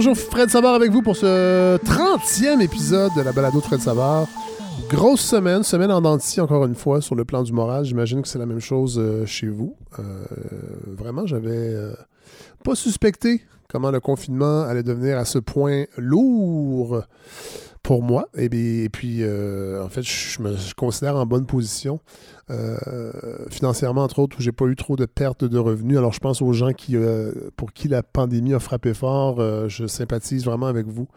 Bonjour, Fred Savard avec vous pour ce 30e épisode de la balado de Fred Savard. Grosse semaine, semaine en dentiste encore une fois sur le plan du moral. J'imagine que c'est la même chose euh, chez vous. Euh, vraiment, j'avais euh, pas suspecté comment le confinement allait devenir à ce point lourd pour moi. Et, puis, en fait, je me considère en bonne position. financièrement, entre autres, où j'ai pas eu trop de pertes de revenus. Alors, je pense aux gens qui, pour qui la pandémie a frappé fort. je sympathise vraiment avec vous.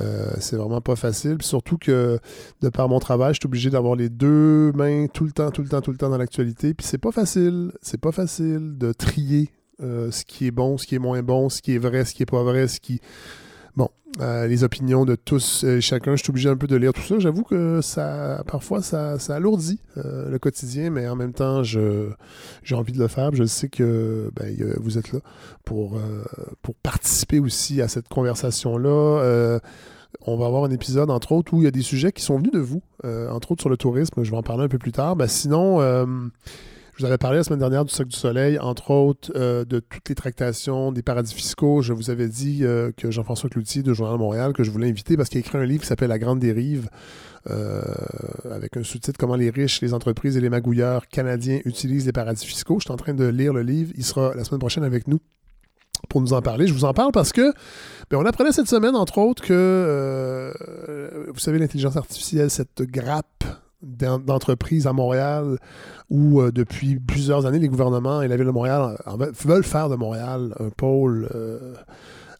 Euh, c'est vraiment pas facile. surtout que de par mon travail, je suis obligé d'avoir les deux mains tout le temps, tout le temps, tout le temps dans l'actualité. Puis c'est pas facile. C'est pas facile de trier euh, ce qui est bon, ce qui est moins bon, ce qui est vrai, ce qui est pas vrai, ce qui. Bon, euh, les opinions de tous et chacun, je suis obligé un peu de lire tout ça. J'avoue que ça, parfois, ça, ça alourdit le quotidien, mais en même temps, j'ai envie de le faire. Je sais que ben, vous êtes là pour, pour participer aussi à cette conversation-là on va avoir un épisode, entre autres, où il y a des sujets qui sont venus de vous, euh, entre autres sur le tourisme. Je vais en parler un peu plus tard. Ben, sinon, euh, je vous avais parlé la semaine dernière du Cercle du Soleil, entre autres, euh, de toutes les tractations des paradis fiscaux. Je vous avais dit que Jean-François Cloutier de Journal Montréal, que je voulais inviter parce qu'il a écrit un livre qui s'appelle La Grande Dérive, avec un sous-titre Comment les riches, les entreprises et les magouilleurs canadiens utilisent les paradis fiscaux. Je suis en train de lire le livre. Il sera la semaine prochaine avec nous pour nous en parler. Je vous en parle parce que ben, on apprenait cette semaine, entre autres, que euh, vous savez, l'intelligence artificielle, cette grappe d'entreprises à Montréal où euh, depuis plusieurs années, les gouvernements et la ville de Montréal veulent faire de Montréal un pôle euh,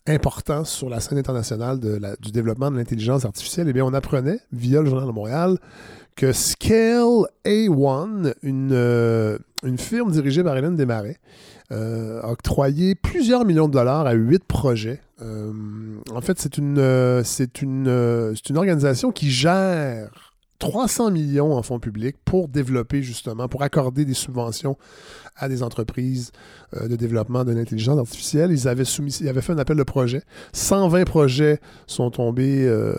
important sur la scène internationale du développement de l'intelligence artificielle. Eh bien, on apprenait via le Journal de Montréal que Scale A1, une, une firme dirigée par Hélène Desmarais, euh, octroyé plusieurs millions de dollars à huit projets. Euh, en fait, c'est une, euh, c'est une, une organisation qui gère 300 millions en fonds publics pour développer justement, pour accorder des subventions à des entreprises euh, de développement de l'intelligence artificielle. Ils avaient, soumis, ils avaient fait un appel de projet. 120 projets sont tombés euh,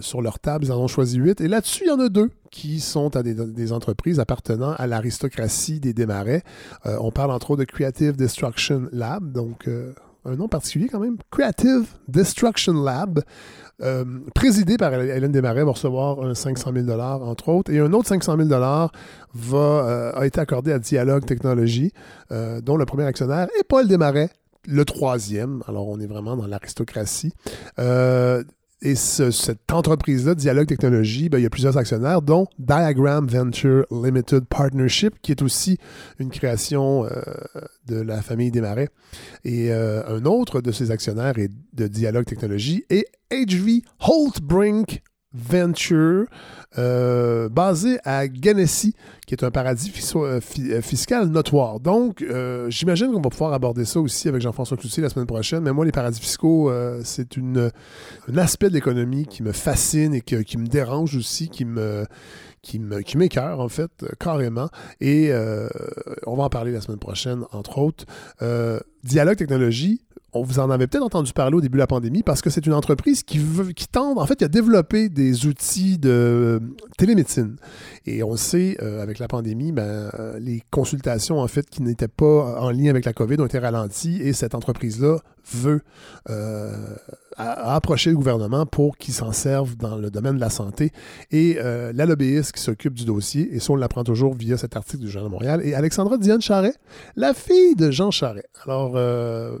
sur leur table. Ils en ont choisi 8. Et là-dessus, il y en a deux qui sont à des, entreprises appartenant à l'aristocratie des démarrais. Euh, on parle entre autres de Creative Destruction Lab, donc un nom particulier quand même, Creative Destruction Lab, euh, présidé par Hélène Desmarais, va recevoir un 500 000 entre autres, et un autre 500 000 va, euh, a été accordé à Dialogue Technologies, euh, dont le premier actionnaire est Paul Desmarais, le troisième. Alors, on est vraiment dans l'aristocratie. Et cette entreprise-là, Dialogue Technologies, ben, il y a plusieurs actionnaires, dont Diagram Venture Limited Partnership, qui est aussi une création euh, de la famille Desmarais. Et euh, un autre de ces actionnaires est de Dialogue Technologies et HV Holtbrink Venture, euh, basé à Genesee, qui est un paradis euh, euh, fiscal notoire. Donc, j'imagine qu'on va pouvoir aborder ça aussi avec Jean-François Cloutier la semaine prochaine. Mais moi, les paradis fiscaux, c'est un aspect de l'économie qui me fascine et qui me dérange aussi, qui me qui m'écœure, en fait, carrément. Et on va en parler la semaine prochaine, entre autres. Dialogue Technologie, vous en avait peut-être entendu parler au début de la pandémie parce que c'est une entreprise qui, veut, qui tente, en fait, à développer des outils de euh, télémédecine. Et on sait, euh, avec la pandémie, ben, euh, les consultations, en fait, qui n'étaient pas en lien avec la COVID ont été ralenties et cette entreprise-là veut approcher le gouvernement pour qu'il s'en serve dans le domaine de la santé. Et la lobbyiste qui s'occupe du dossier, et ça, on l'apprend toujours via cet article du Journal de Montréal, et Alexandra Diane Charret, la fille de Jean Charret. Alors,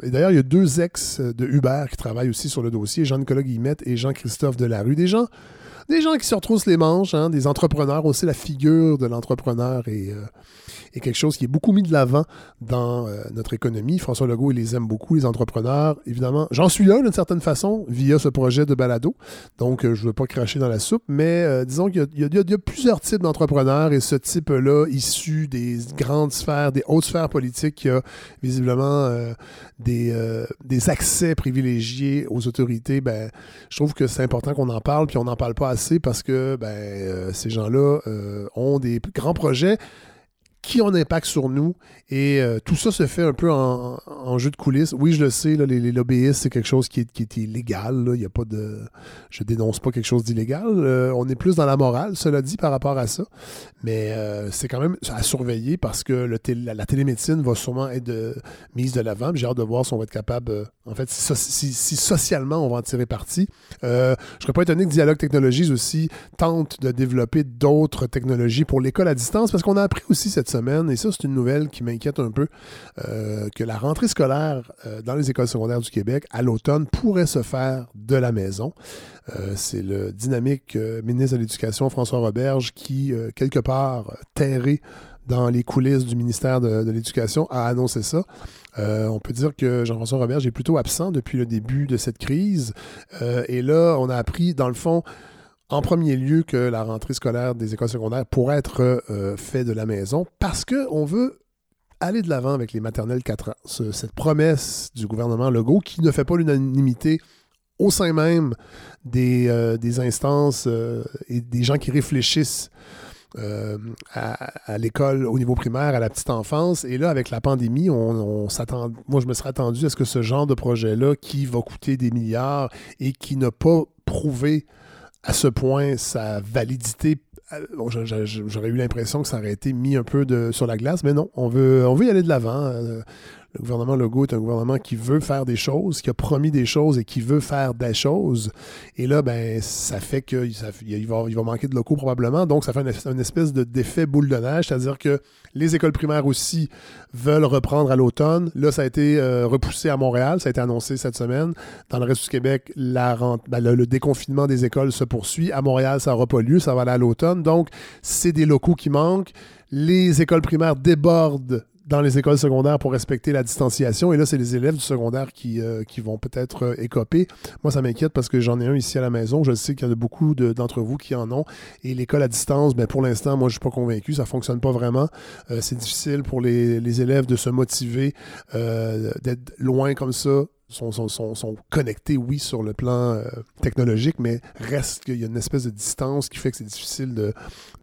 et d'ailleurs, il y a deux ex de Uber qui travaillent aussi sur le dossier, Jean-Nicolas Guillemette et Jean-Christophe Delarue. Des gens, des gens qui se retroussent les manches, hein, des entrepreneurs, aussi la figure de l'entrepreneur et euh, est quelque chose qui est beaucoup mis de l'avant dans euh, notre économie. François Legault, il les aime beaucoup, les entrepreneurs. Évidemment, j'en suis là d'une certaine façon via ce projet de balado. Donc, euh, je ne veux pas cracher dans la soupe, mais euh, disons qu'il y, a plusieurs types d'entrepreneurs et ce type-là, issu des grandes sphères, des hautes sphères politiques, qui a visiblement des, des accès privilégiés aux autorités, ben, je trouve que c'est important qu'on en parle, puis on n'en parle pas assez parce que ben, ces gens-là ont des grands projets qui ont un impact sur nous. Et euh, tout ça se fait un peu en, jeu de coulisses. Oui, je le sais, les, lobbyistes, c'est quelque chose qui est, illégal. Il y a pas de. Je dénonce pas quelque chose d'illégal. Euh, on est plus dans la morale, cela dit, par rapport à ça. Mais euh, c'est quand même à surveiller parce que la, télémédecine va sûrement être mise de l'avant. J'ai hâte de voir si on va être capable. en fait, si, socialement on va en tirer parti. je ne serais pas étonné que Dialogue Technologies aussi tente de développer d'autres technologies pour l'école à distance parce qu'on a appris aussi cette et ça, c'est une nouvelle qui m'inquiète un peu, euh, que la rentrée scolaire euh, dans les écoles secondaires du Québec à l'automne pourrait se faire de la maison. Euh, c'est le dynamique ministre de l'Éducation, François Roberge, qui, quelque part, terré dans les coulisses du ministère de, l'Éducation, a annoncé ça. on peut dire que Jean-François Roberge est plutôt absent depuis le début de cette crise. et là, on a appris, dans le fond, en premier lieu que la rentrée scolaire des écoles secondaires pourrait être euh, faite de la maison parce qu'on veut aller de l'avant avec les maternelles 4 ans. cette promesse du gouvernement Legault qui ne fait pas l'unanimité au sein même des, euh, instances euh, et des gens qui réfléchissent à, l'école au niveau primaire, à la petite enfance. Et là, avec la pandémie, on, s'attend. Moi, je me serais attendu à ce que ce genre de projet-là, qui va coûter des milliards et qui n'a pas prouvé à ce point sa validité. Euh, j'aurais eu l'impression que ça aurait été mis un peu de, sur la glace, mais non, on veut, on veut y aller de l'avant. Le gouvernement Legault est un gouvernement qui veut faire des choses, qui a promis des choses et qui veut faire des choses. Et là, ben, ça fait qu'il va, il va manquer de locaux probablement. Donc, ça fait une, espèce de d'effet boule de neige, c'est-à-dire que les écoles primaires aussi veulent reprendre à l'automne. Là, ça a été euh, repoussé à Montréal, ça a été annoncé cette semaine. Dans le reste du Québec, ben, le, déconfinement des écoles se poursuit. À Montréal, ça n'aura pas lieu, ça va aller à l'automne. Donc, c'est des locaux qui manquent. Les écoles primaires débordent dans les écoles secondaires pour respecter la distanciation. Et là, c'est les élèves du secondaire qui, euh, qui vont peut-être euh, écoper. Moi, ça m'inquiète parce que j'en ai un ici à la maison. Je sais qu'il y en a beaucoup d'entre vous qui en ont. Et l'école à distance, ben, pour l'instant, moi, je ne suis pas convaincu. Ça ne fonctionne pas vraiment. Euh, c'est difficile pour les, les, élèves de se motiver, d'être loin comme ça sont, sont, connectés, oui, sur le plan euh, technologique, mais reste qu'il y a une espèce de distance qui fait que c'est difficile de,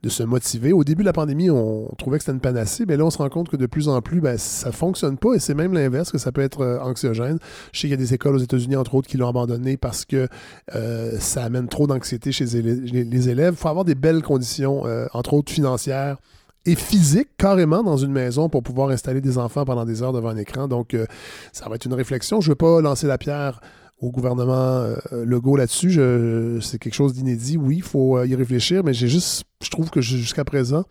se motiver. Au début de la pandémie, on, trouvait que c'était une panacée, mais là, on se rend compte que de plus en plus, ben, ça ne fonctionne pas et c'est même l'inverse, que ça peut être euh, anxiogène. Je sais qu'il y a des écoles aux États-Unis, entre autres, qui l'ont abandonné parce que euh, ça amène trop d'anxiété chez les, élèves. Il faut avoir des belles conditions, entre autres financières, et physique carrément dans une maison pour pouvoir installer des enfants pendant des heures devant un écran. Donc, euh, ça va être une réflexion. Je ne veux pas lancer la pierre au gouvernement euh, Legault là-dessus. C'est quelque chose d'inédit. Oui, il faut euh, y réfléchir, mais j'ai juste, je trouve que jusqu'à présent,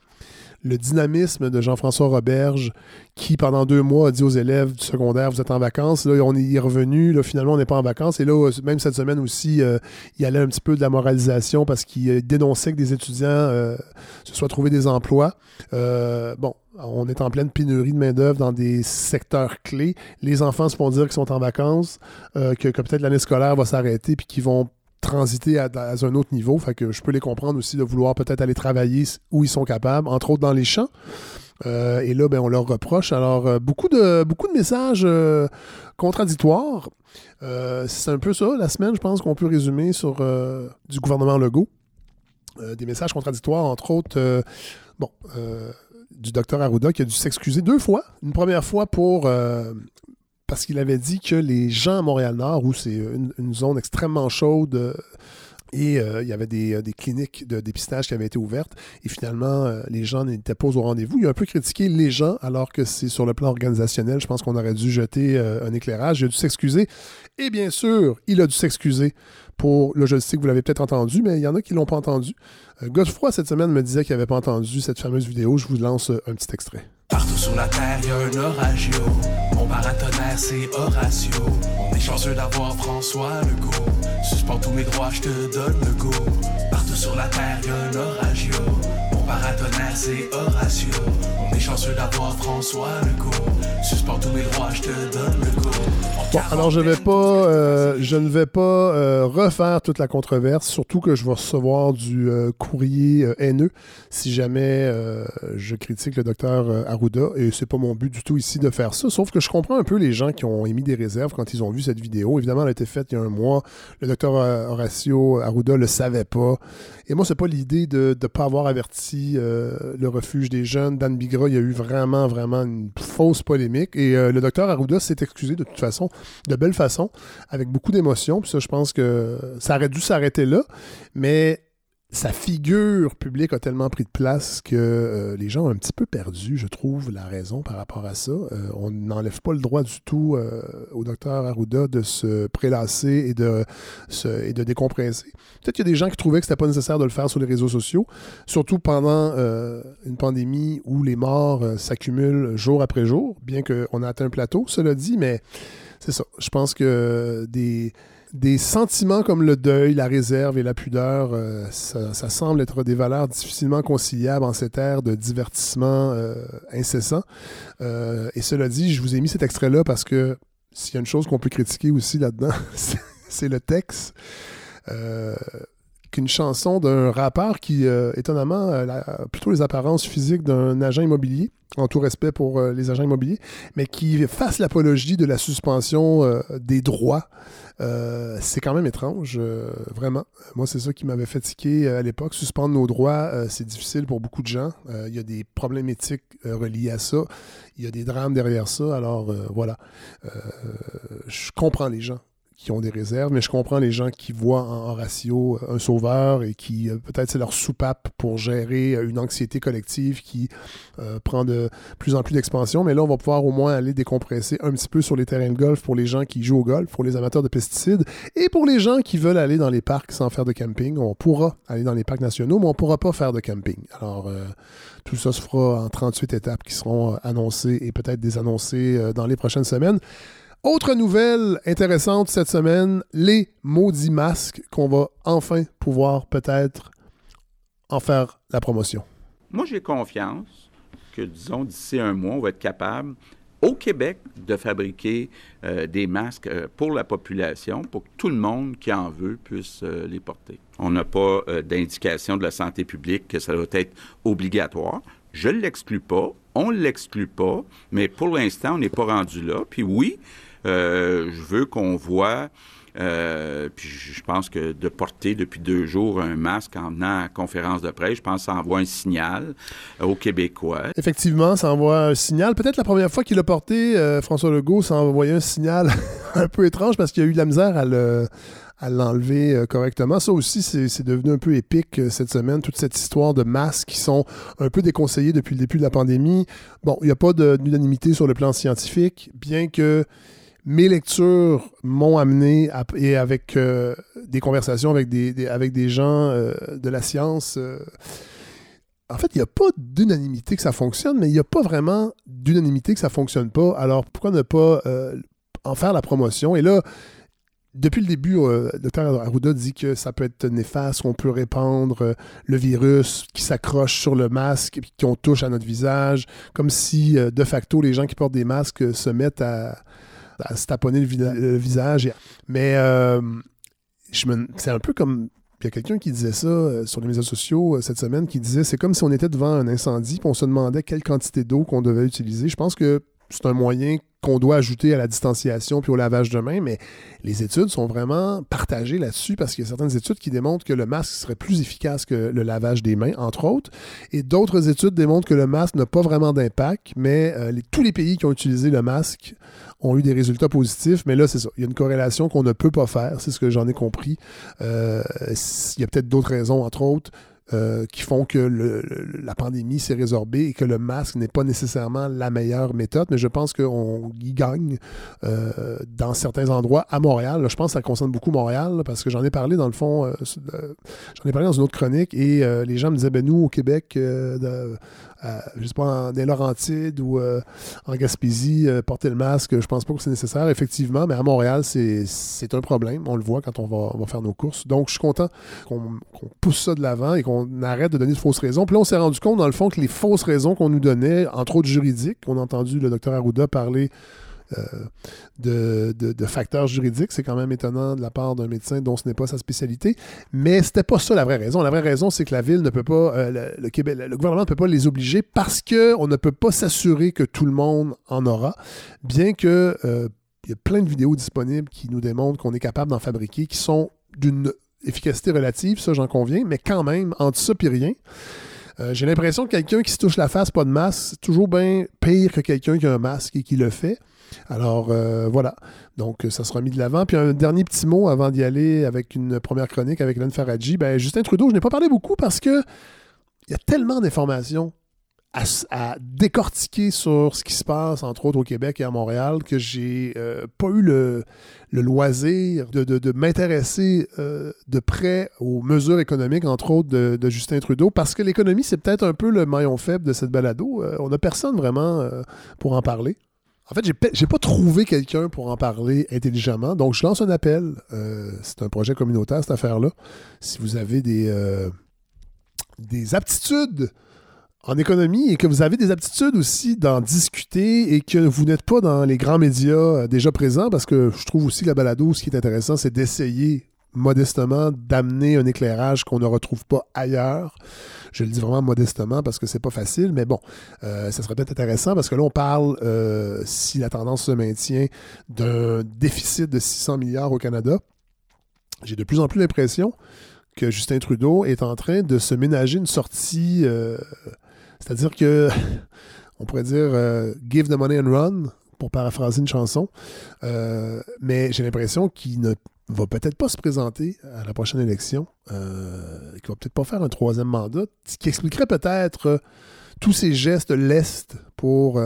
le dynamisme de Jean-François Roberge, qui pendant deux mois a dit aux élèves du secondaire, vous êtes en vacances, là on est revenu, là finalement on n'est pas en vacances, et là même cette semaine aussi, euh, il y allait un petit peu de la moralisation parce qu'il euh, dénonçait que des étudiants euh, se soient trouvés des emplois. bon, on est en pleine pénurie de main-d'œuvre dans des secteurs clés. Les enfants se font dire qu'ils sont en vacances, que, que peut-être l'année scolaire va s'arrêter, puis qu'ils vont transiter à, un autre niveau. Fait que je peux les comprendre aussi de vouloir peut-être aller travailler où ils sont capables, entre autres dans les champs. Euh, et là, ben, on leur reproche. Alors, euh, beaucoup, de, beaucoup de messages euh, contradictoires. c'est un peu ça, la semaine, je pense qu'on peut résumer sur du gouvernement Legault. des messages contradictoires, entre autres, bon, du docteur Arruda qui a dû s'excuser deux fois. Une première fois pour parce qu'il avait dit que les gens à Montréal-Nord, où c'est une, zone extrêmement chaude, euh, et euh, il y avait euh, des, cliniques de dépistage qui avaient été ouvertes. Et finalement, les gens n'étaient pas au rendez-vous. Il a un peu critiqué les gens, alors que c'est sur le plan organisationnel. Je pense qu'on aurait dû jeter un éclairage. Il a dû s'excuser. Et bien sûr, il a dû s'excuser pour. Là, je sais que vous l'avez peut-être entendu, mais il y en a qui ne l'ont pas entendu. Godefroy, cette semaine, me disait qu'il n'avait pas entendu cette fameuse vidéo. Je vous lance un petit extrait. Partout sur la terre, y un oragio. Mon paratonnerre, c'est Horatio. On est chanceux d'avoir François Legault. Suspends tous mes droits, je te donne le go. Partout sur la terre, y un oragio. Alors euh, je ne vais pas euh, refaire toute la controverse, surtout que je vais recevoir du euh, courrier haineux si jamais je critique le docteur Arruda et c'est pas mon but du tout ici de faire ça. Sauf que je comprends un peu les gens qui ont émis des réserves quand ils ont vu cette vidéo. Évidemment, elle a été faite il y a un mois. Le docteur Horacio Arruda le savait pas. Et moi, c'est pas l'idée de ne pas avoir averti le refuge des jeunes. Dan Bigra, il y a eu vraiment, vraiment une fausse polémique. Et le docteur Arruda s'est excusé de toute façon, de belle façon, avec beaucoup d'émotion. Puis ça, je pense que ça aurait dû s'arrêter là. Mais sa figure publique a tellement pris de place que euh, les gens ont un petit peu perdu, je trouve, la raison par rapport à ça. Euh, on n'enlève pas le droit du tout euh, au docteur Arruda de se prélasser et de, et de décompresser. Peut-être qu'il y a des gens qui trouvaient que ce n'était pas nécessaire de le faire sur les réseaux sociaux, surtout pendant une pandémie où les morts s'accumulent jour après jour, bien qu'on a atteint un plateau, cela dit, mais c'est ça. Je pense que des des sentiments comme le deuil, la réserve et la pudeur, euh, ça, semble être des valeurs difficilement conciliables en cette ère de divertissement euh, incessant. Euh, et cela dit, je vous ai mis cet extrait-là parce que s'il y a une chose qu'on peut critiquer aussi là-dedans, c'est le texte. Qu'une chanson d'un rappeur qui, étonnamment, a plutôt les apparences physiques d'un agent immobilier, en tout respect pour les agents immobiliers, mais qui fasse l'apologie de la suspension des droits euh, c'est quand même étrange, euh, vraiment. Moi, c'est ça qui m'avait fatigué euh, à l'époque. Suspendre nos droits, c'est difficile pour beaucoup de gens. Il y a des problèmes éthiques reliés à ça. Il y a des drames derrière ça. Alors, voilà. je comprends les gens qui ont des réserves, mais je comprends les gens qui voient en Horatio un sauveur et qui, euh, peut-être, c'est leur soupape pour gérer euh, une anxiété collective qui euh, prend de plus en plus d'expansion. Mais là, on va pouvoir au moins aller décompresser un petit peu sur les terrains de golf pour les gens qui jouent au golf, pour les amateurs de pesticides et pour les gens qui veulent aller dans les parcs sans faire de camping. On pourra aller dans les parcs nationaux, mais on ne pourra pas faire de camping. Alors, tout ça se fera en 38 étapes qui seront annoncées et peut-être désannoncées dans les prochaines semaines. Autre nouvelle intéressante cette semaine, les maudits masques qu'on va enfin pouvoir peut-être en faire la promotion. Moi, j'ai confiance que, disons, d'ici un mois, on va être capable, au Québec, de fabriquer euh, des masques euh, pour la population, pour que tout le monde qui en veut puisse euh, les porter. On n'a pas d'indication de la santé publique que ça doit être obligatoire. Je ne l'exclus pas, on ne l'exclut pas, mais pour l'instant, on n'est pas rendu là. Puis oui, je veux qu'on voit euh, puis je pense que de porter depuis deux jours un masque en venant à conférence de presse, je pense que ça envoie un signal euh, aux Québécois. Effectivement, ça envoie un signal. Peut-être la première fois qu'il a porté, François Legault, ça envoyé un signal un peu étrange parce qu'il a eu de la misère à l'enlever correctement. Ça aussi, c'est devenu un peu épique cette semaine, toute cette histoire de masques qui sont un peu déconseillés depuis le début de la pandémie. Bon, il n'y a pas d'unanimité sur le plan scientifique, bien que mes lectures m'ont amené, et avec euh, des conversations avec des, avec des gens euh, de la science, euh, en fait, il n'y a pas d'unanimité que ça fonctionne, mais il n'y a pas vraiment d'unanimité que ça ne fonctionne pas. Alors, pourquoi ne pas en faire la promotion? Et là, depuis le début, le docteur Arruda dit que ça peut être néfaste, qu'on peut répandre le virus qui s'accroche sur le masque et qu'on touche à notre visage, comme si, de facto, les gens qui portent des masques se mettent à à se taponner le, visage. Mais euh, c'est un peu comme il y a quelqu'un qui disait ça euh, sur les médias sociaux euh, cette semaine, qui disait c'est comme si on était devant un incendie, puis on se demandait quelle quantité d'eau qu'on devait utiliser. Je pense que c'est un moyen qu'on doit ajouter à la distanciation puis au lavage de main, mais les études sont vraiment partagées là-dessus parce qu'il y a certaines études qui démontrent que le masque serait plus efficace que le lavage des mains, entre autres, et d'autres études démontrent que le masque n'a pas vraiment d'impact, mais tous les pays qui ont utilisé le masque ont eu des résultats positifs, mais là, c'est ça. Il y a une corrélation qu'on ne peut pas faire, c'est ce que j'en ai compris. Euh, il y a peut-être d'autres raisons, entre autres. Euh, qui font que la pandémie s'est résorbée et que le masque n'est pas nécessairement la meilleure méthode, mais je pense qu'on y gagne euh, dans certains endroits à Montréal. je pense que ça concerne beaucoup Montréal parce que j'en ai parlé dans le fond, j'en ai parlé dans une autre chronique et les gens me disaient, ben nous au Québec, de, euh, je sais pas, en Laurentides ou euh, en Gaspésie, euh, porter le masque, je pense pas que c'est nécessaire, effectivement, mais à Montréal, c'est un problème. On le voit quand on va, faire nos courses. Donc, je suis content qu'on pousse ça de l'avant et qu'on arrête de donner de fausses raisons. Puis là, on s'est rendu compte, dans le fond, que les fausses raisons qu'on nous donnait, entre autres juridiques, on a entendu le docteur Arruda parler de, facteurs juridiques. C'est quand même étonnant de la part d'un médecin dont ce n'est pas sa spécialité. Mais c'était pas ça la vraie raison. La vraie raison, c'est que la ville ne peut pas, euh, le, gouvernement ne peut pas les obliger parce qu'on ne peut pas s'assurer que tout le monde en aura, bien que euh, il y a plein de vidéos disponibles qui nous démontrent qu'on est capable d'en fabriquer, qui sont d'une efficacité relative, ça j'en conviens, mais quand même, entre ça et rien, Euh, j'ai l'impression que quelqu'un qui se touche la face, pas de masque, c'est toujours bien pire que quelqu'un qui a un masque et qui le fait. Alors euh, voilà, donc ça sera mis de l'avant. Puis un dernier petit mot avant d'y aller avec une première chronique avec Hélène Faradji. Ben, Justin Trudeau, je n'ai pas parlé beaucoup parce que il y a tellement d'informations à, décortiquer sur ce qui se passe, entre autres au Québec et à Montréal, que j'ai euh, pas eu le, loisir de, m'intéresser euh, de près aux mesures économiques, entre autres de, Justin Trudeau, parce que l'économie, c'est peut-être un peu le maillon faible de cette balado. Euh, on n'a personne vraiment pour en parler. En fait, j'ai pas trouvé quelqu'un pour en parler intelligemment, donc je lance un appel. c'est un projet communautaire, cette affaire-là. Si vous avez des, des aptitudes en économie et que vous avez des aptitudes aussi d'en discuter et que vous n'êtes pas dans les grands médias euh, déjà présents, parce que je trouve aussi la balado, ce qui est intéressant, c'est d'essayer modestement d'amener un éclairage qu'on ne retrouve pas ailleurs. Je le dis vraiment modestement parce que c'est pas facile, mais bon, euh, ça serait peut-être intéressant parce que là, on parle, euh, si la tendance se maintient, d'un déficit de 600 milliards au Canada. J'ai de plus en plus l'impression que Justin Trudeau est en train de se ménager une sortie c'est-à-dire que, on pourrait dire euh, give the money and run, pour paraphraser une chanson. Euh, mais j'ai l'impression qu'il ne va peut-être pas se présenter à la prochaine élection, euh, qu'il va peut-être pas faire un troisième mandat, qui expliquerait peut-être tous ces gestes lestes pour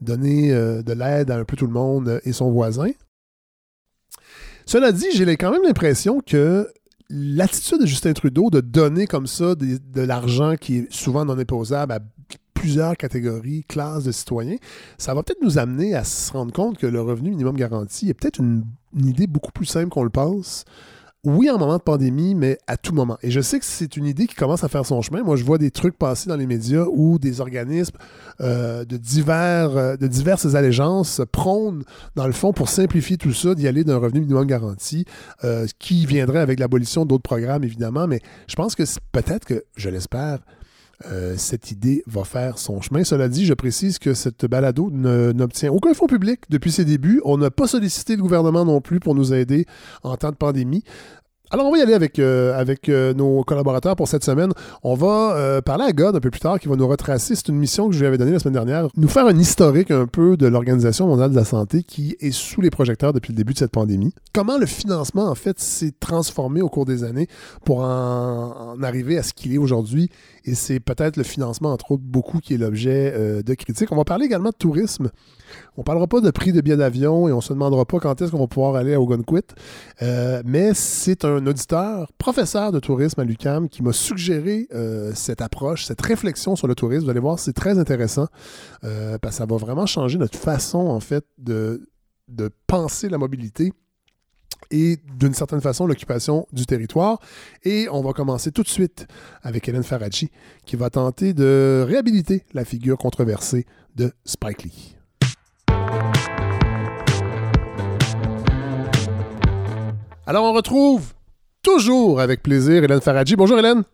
donner de l'aide à un peu tout le monde et son voisin. Cela dit, j'ai quand même l'impression que l'attitude de Justin Trudeau de donner comme ça de, l'argent qui est souvent non imposable à plusieurs catégories, classes de citoyens, ça va peut-être nous amener à se rendre compte que le revenu minimum garanti est peut-être une idée beaucoup plus simple qu'on le pense oui, en moment de pandémie, mais à tout moment. Et je sais que c'est une idée qui commence à faire son chemin. Moi, je vois des trucs passer dans les médias où des organismes euh, euh, de diverses allégeances prônent, dans le fond, pour simplifier tout ça, d'y aller d'un revenu minimum garanti, euh, qui viendrait avec l'abolition d'autres programmes, évidemment. Mais je pense que peut-être que, je l'espère, euh, cette idée va faire son chemin. Cela dit, je précise que cette balado n'obtient aucun fonds public depuis ses débuts. On n'a pas sollicité le gouvernement non plus pour nous aider en temps de pandémie. Alors, on va y aller avec, euh, avec euh, nos collaborateurs pour cette semaine. On va euh, parler à God un peu plus tard qui va nous retracer. C'est une mission que je lui avais donnée la semaine dernière. Nous faire un historique un peu de l'Organisation mondiale de la santé qui est sous les projecteurs depuis le début de cette pandémie. Comment le financement, en fait, s'est transformé au cours des années pour en, en arriver à ce qu'il est aujourd'hui? Et c'est peut-être le financement, entre autres, beaucoup qui est l'objet de critiques. On va parler également de tourisme. On parlera pas de prix de billets d'avion et on se demandera pas quand est-ce qu'on va pouvoir aller à Ogunquit. Mais c'est un auditeur, professeur de tourisme à l'UCAM, qui m'a suggéré euh, cette approche, cette réflexion sur le tourisme. Vous allez voir, c'est très intéressant euh, parce que ça va vraiment changer notre façon, en fait, de, de penser la mobilité et d'une certaine façon l'occupation du territoire. Et on va commencer tout de suite avec Hélène Faradji qui va tenter de réhabiliter la figure controversée de Spike Lee. Alors, on retrouve toujours avec plaisir Hélène Faradji. Bonjour Hélène.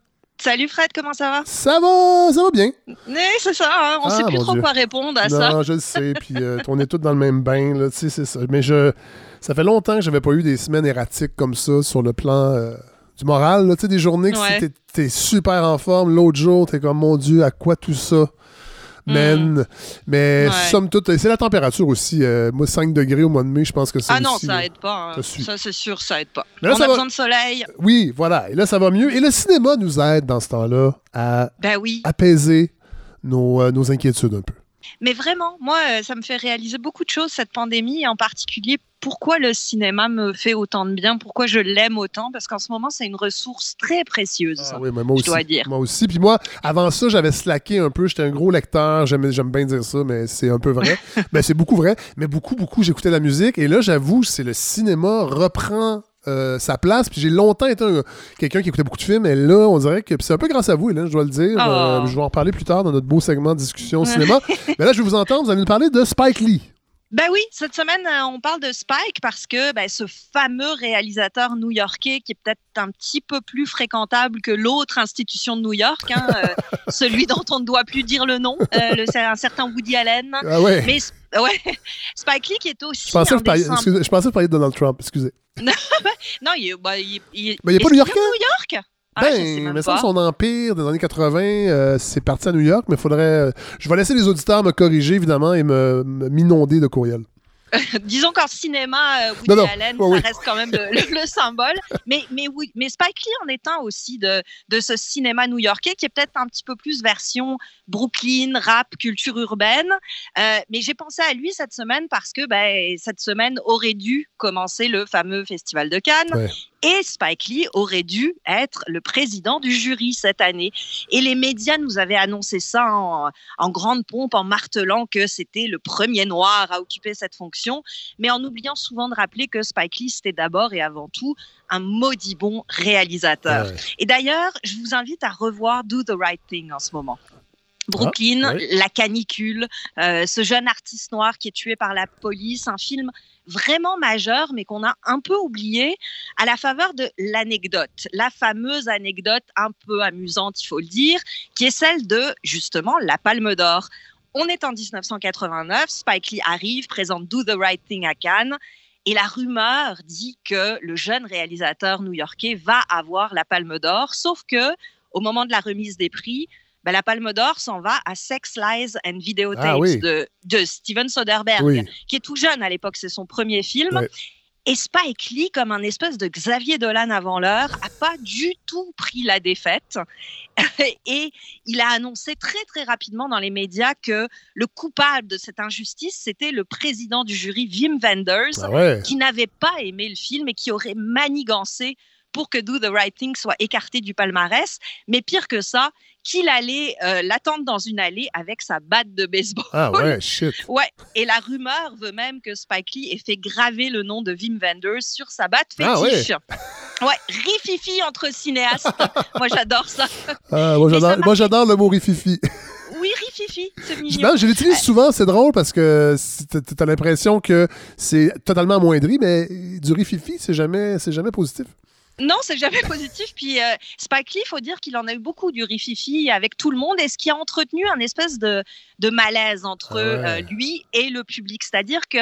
Salut Fred, comment ça va? Ça va, ça va bien. Oui, c'est ça, hein. on ne sait ah, plus trop quoi répondre à ça. Non, je le sais, puis euh, on est tous dans le même bain, là, tu sais, c'est ça. Mais je, ça fait longtemps que j'avais pas eu des semaines erratiques comme ça sur le plan euh, du moral, tu sais, des journées que tu es super en forme, l'autre jour, tu es comme, mon Dieu, à quoi tout ça? Mm. Mais somme toute, c'est la température aussi. Euh, moi, 5 degrés au mois de mai, je pense que ça Ah non, ça aide pas. Hein. Ça, c'est sûr, ça aide pas. On a besoin de soleil. Oui, voilà. Et là, ça va mieux. Et le cinéma nous aide dans ce temps-là à ben oui. apaiser nos, euh, nos inquiétudes un peu. Mais vraiment, moi, euh, ça me fait réaliser beaucoup de choses, cette pandémie, en particulier pourquoi le cinéma me fait autant de bien, pourquoi je l'aime autant, parce qu'en ce moment, c'est une ressource très précieuse, ah, oui, moi je aussi, dois dire. Moi aussi. Puis moi, avant ça, j'avais slacké un peu, j'étais un gros lecteur, j'aime bien dire ça, mais c'est un peu vrai. ben, c'est beaucoup vrai, mais beaucoup, beaucoup, j'écoutais la musique, et là, j'avoue, c'est le cinéma reprend euh, sa place. Puis j'ai longtemps été quelqu'un qui écoutait beaucoup de films, et là, on dirait que c'est un peu grâce à vous, là, je dois le dire. Euh, oh. je vais en parler plus tard dans notre beau segment de discussion cinéma. Mais là, je vais vous entendre, vous allez nous parler de Spike Lee. Ben oui, cette semaine, euh, on parle de Spike parce que ben, ce fameux réalisateur new-yorkais qui est peut-être un petit peu plus fréquentable que l'autre institution de New York, hein, celui dont on ne doit plus dire le nom, le, un certain Woody Allen. Ah ouais. Mais ouais, Spike Lee qui est aussi. Je pensais, que, je pensais parler de Donald Trump, excusez. non, il, bah, il, ben, il, est pas New-Yorkais. New York Ah, ben, mais ça, son empire des années 80, euh, c'est parti à New York, mais faudrait. euh, je vais laisser les auditeurs me corriger, évidemment, et me me- m'inonder de courriels. Disons qu'en cinéma, euh, Woody Non, non. Allen, oui. reste quand même le, le- le symbole. Mais, mais, oui, mais Spike Lee en est un aussi de, de ce cinéma new-yorkais qui est peut-être un petit peu plus version Brooklyn, rap, culture urbaine. Euh, mais j'ai pensé à lui cette semaine parce que ben, cette semaine aurait dû commencer le fameux Festival de Cannes. Ouais. Et Spike Lee aurait dû être le président du jury cette année. Et les médias nous avaient annoncé ça en, en grande pompe, en martelant que c'était le premier noir à occuper cette fonction, mais en oubliant souvent de rappeler que Spike Lee, c'était d'abord et avant tout un maudit bon réalisateur. Ouais. Et d'ailleurs, je vous invite à revoir Do the Right Thing en ce moment. Brooklyn, Ah, oui. la canicule, euh, ce jeune artiste noir qui est tué par la police, un film vraiment majeur, mais qu'on a un peu oublié à la faveur de l'anecdote, la fameuse anecdote un peu amusante, il faut le dire, qui est celle de justement la Palme d'Or. On est en 1989, Spike Lee arrive, présente Do the Right Thing à Cannes. Et la rumeur dit que le jeune réalisateur new-yorkais va avoir la Palme d'Or, sauf que au moment de la remise des prix, ben, la Palme d'Or s'en va à Sex, Lies and Videotapes Ah oui. de, de Steven Soderbergh, Oui. qui est tout jeune à l'époque, c'est son premier film. Et Spike Lee, comme un espèce de Xavier Dolan avant l'heure, a pas du tout pris la défaite. Et il a annoncé très très rapidement dans les médias que le coupable de cette injustice, c'était le président du jury, Wim Wenders, Ah ouais. qui n'avait pas aimé le film et qui aurait manigancé pour que Do the Right Thing soit écarté du palmarès. Mais pire que ça, qu'il allait euh, l'attendre dans une allée avec sa batte de baseball. Ah ouais, shit. Ouais, et la rumeur veut même que Spike Lee ait fait graver le nom de Wim Wenders sur sa batte Ah fétiche. ouais, rififi entre cinéastes. Moi, j'adore ça. Ah, moi, j'adore, le mot rififi. Oui, rififi, c'est mignon. Non, je l'utilise souvent, c'est drôle parce que t'as l'impression que c'est totalement amoindri, mais du rififi, c'est jamais, c'est jamais positif. Non, c'est jamais positif. Puis euh, Spike Lee, faut dire qu'il en a eu beaucoup du rififi avec tout le monde et ce qui a entretenu un espèce de, de malaise entre Ah ouais. euh, lui et le public. C'est-à-dire que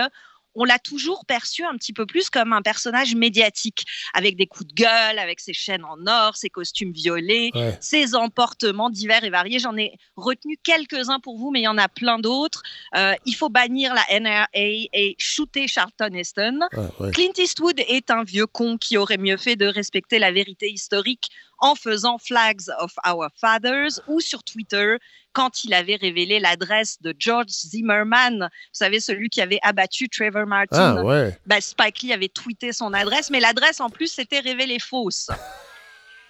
on l'a toujours perçu un petit peu plus comme un personnage médiatique, avec des coups de gueule, avec ses chaînes en or, ses costumes violets, Ouais. ses emportements divers et variés. J'en ai retenu quelques-uns pour vous, mais il y en a plein d'autres. Euh, il faut bannir la NRA et shooter Charlton Heston. Ah, ouais. Clint Eastwood est un vieux con qui aurait mieux fait de respecter la vérité historique en faisant Flags of Our Fathers ou sur Twitter quand il avait révélé l'adresse de George Zimmerman, vous savez, celui qui avait abattu Trevor Martin. Ah ouais. Ben, Spike Lee avait tweeté son adresse, mais l'adresse en plus s'était révélée fausse.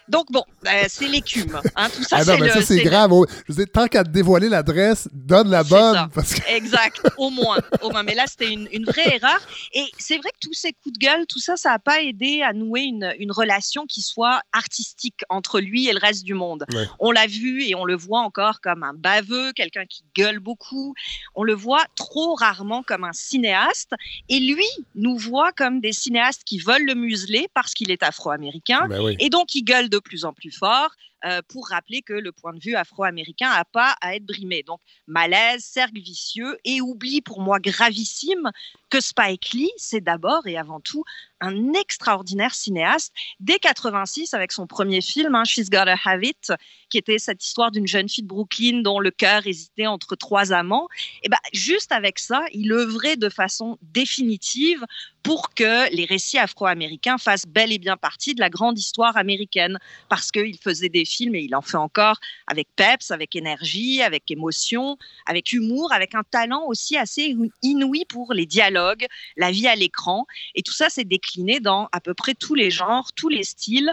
Donc bon, euh, c'est l'écume. Hein, tout ça, ah c'est ça, c'est le- grave. Oh, Je veux dire, tant qu'à te dévoiler l'adresse, donne la bonne. ça. Parce que... Exact, au moins, au moins. Mais là, c'était une, une vraie erreur. Et c'est vrai que tous ces coups de gueule, tout ça, ça n'a pas aidé à nouer une, une relation qui soit artistique entre lui et le reste du monde. Ouais. On l'a vu et on le voit encore comme un baveux, quelqu'un qui gueule beaucoup. On le voit trop rarement comme un cinéaste. Et lui nous voit comme des cinéastes qui veulent le museler parce qu'il est afro-américain. Ben oui. Et donc, il gueule de plus en plus fort euh, pour rappeler que le point de vue afro-américain n'a pas à être brimé. Donc, malaise, cercle vicieux et oubli pour moi gravissime que Spike Lee, c'est d'abord et avant tout un extraordinaire cinéaste. Dès 86, avec son premier film, hein, She's Gotta Have It, qui était cette histoire d'une jeune fille de Brooklyn dont le cœur hésitait entre trois amants, et ben, juste avec ça, il œuvrait de façon définitive pour que les récits afro-américains fassent bel et bien partie de la grande histoire américaine, parce qu'il faisait des films, et il en fait encore, avec peps, avec énergie, avec émotion, avec humour, avec un talent aussi assez inouï pour les dialogues, la vie à l'écran, et tout ça s'est décliné dans à peu près tous les genres, tous les styles,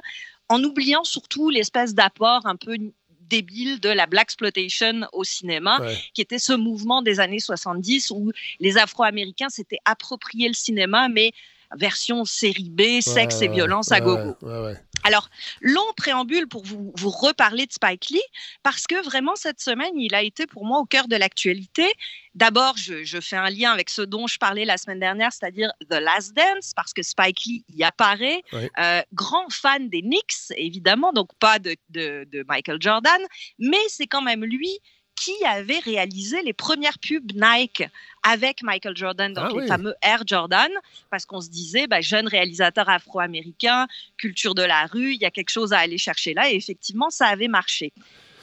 en oubliant surtout l'espèce d'apport un peu débile de la black exploitation au cinéma, Ouais. qui était ce mouvement des années 70 où les Afro-Américains s'étaient approprié le cinéma, mais version série B, sexe Ouais, et violence ouais, à gogo. ouais. Alors, long préambule pour vous, vous reparler de Spike Lee, parce que vraiment, cette semaine, il a été pour moi au cœur de l'actualité. D'abord, je, je fais un lien avec ce dont je parlais la semaine dernière, c'est-à-dire The Last Dance, parce que Spike Lee y apparaît. Euh, grand fan des Knicks, évidemment, donc pas de, de, de Michael Jordan, mais c'est quand même lui qui avait réalisé les premières pubs Nike avec Michael Jordan, donc Ah les oui. fameux Air Jordan, parce qu'on se disait, bah, jeune réalisateur afro-américain, culture de la rue, il y a quelque chose à aller chercher là, et effectivement, ça avait marché.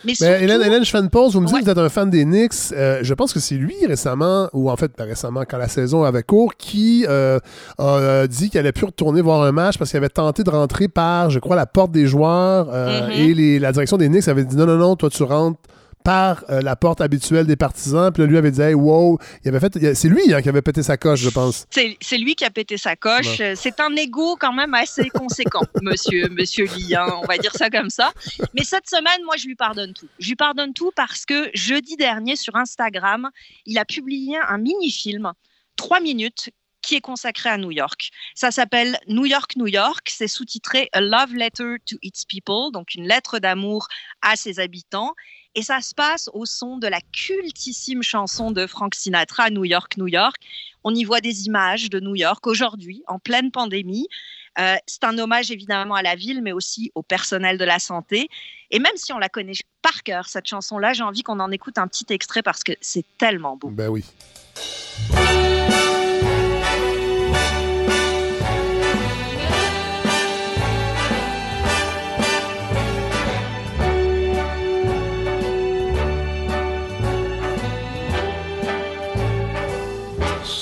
Mais Mais surtout, Hélène, Hélène, je fais une pause. Vous me dites Ouais. que vous êtes un fan des Knicks. Euh, je pense que c'est lui récemment, ou en fait pas récemment, quand la saison avait cours, qui euh, a euh, dit qu'il allait plus retourner voir un match parce qu'il avait tenté de rentrer par, je crois, la porte des joueurs. euh, Mhm. Et les- la direction des Knicks avait dit non, non, non, toi tu rentres par euh, la porte habituelle des partisans. Puis là, lui avait dit, hey, wow. Il avait fait, c'est lui hein, qui avait pété sa coche, je pense. c'est lui qui a pété sa coche. C'est un ego quand même assez conséquent, monsieur, monsieur Lee, hein, on va dire ça comme ça. Mais cette semaine, moi, je lui pardonne tout. Je lui pardonne tout parce que jeudi dernier, sur Instagram, il a publié un mini-film, trois minutes, qui est consacré à New York. Ça s'appelle New York, New York. C'est sous-titré A Love Letter to Its People, donc une lettre d'amour à ses habitants. Et ça se passe au son de la cultissime chanson de Frank Sinatra, New York, New York. On y voit des images de New York aujourd'hui, en pleine pandémie. Euh, c'est un hommage évidemment à la ville, mais aussi au personnel de la santé. Et même si on la connaît par cœur, cette chanson-là, j'ai envie qu'on en écoute un petit extrait parce que c'est tellement beau. Ben oui.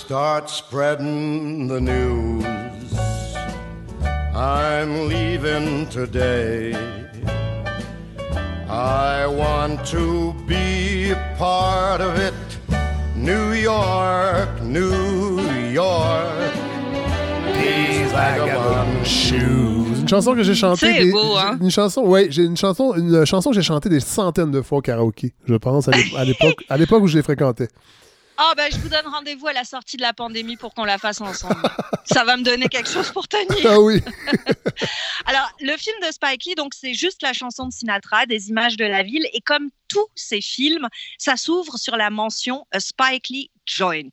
Start spreading the news. I'm leaving today. I want to be a part of it. New York, New York. These vagabond shoes. Une chanson que j'ai chantée. C'est beau, hein? Une chanson, ouais, j'ai une chanson, une chanson que j'ai chantée des centaines de fois au karaoké, je pense, à l'époque où je les fréquentais. Ah ben, je vous donne rendez-vous à la sortie de la pandémie pour qu'on la fasse ensemble. Ça va me donner quelque chose pour tenir. Ah oui. Alors, le film de Spike Lee, donc c'est juste la chanson de Sinatra, des images de la ville, et comme tous ces films, ça s'ouvre sur la mention A Spike Lee Joint.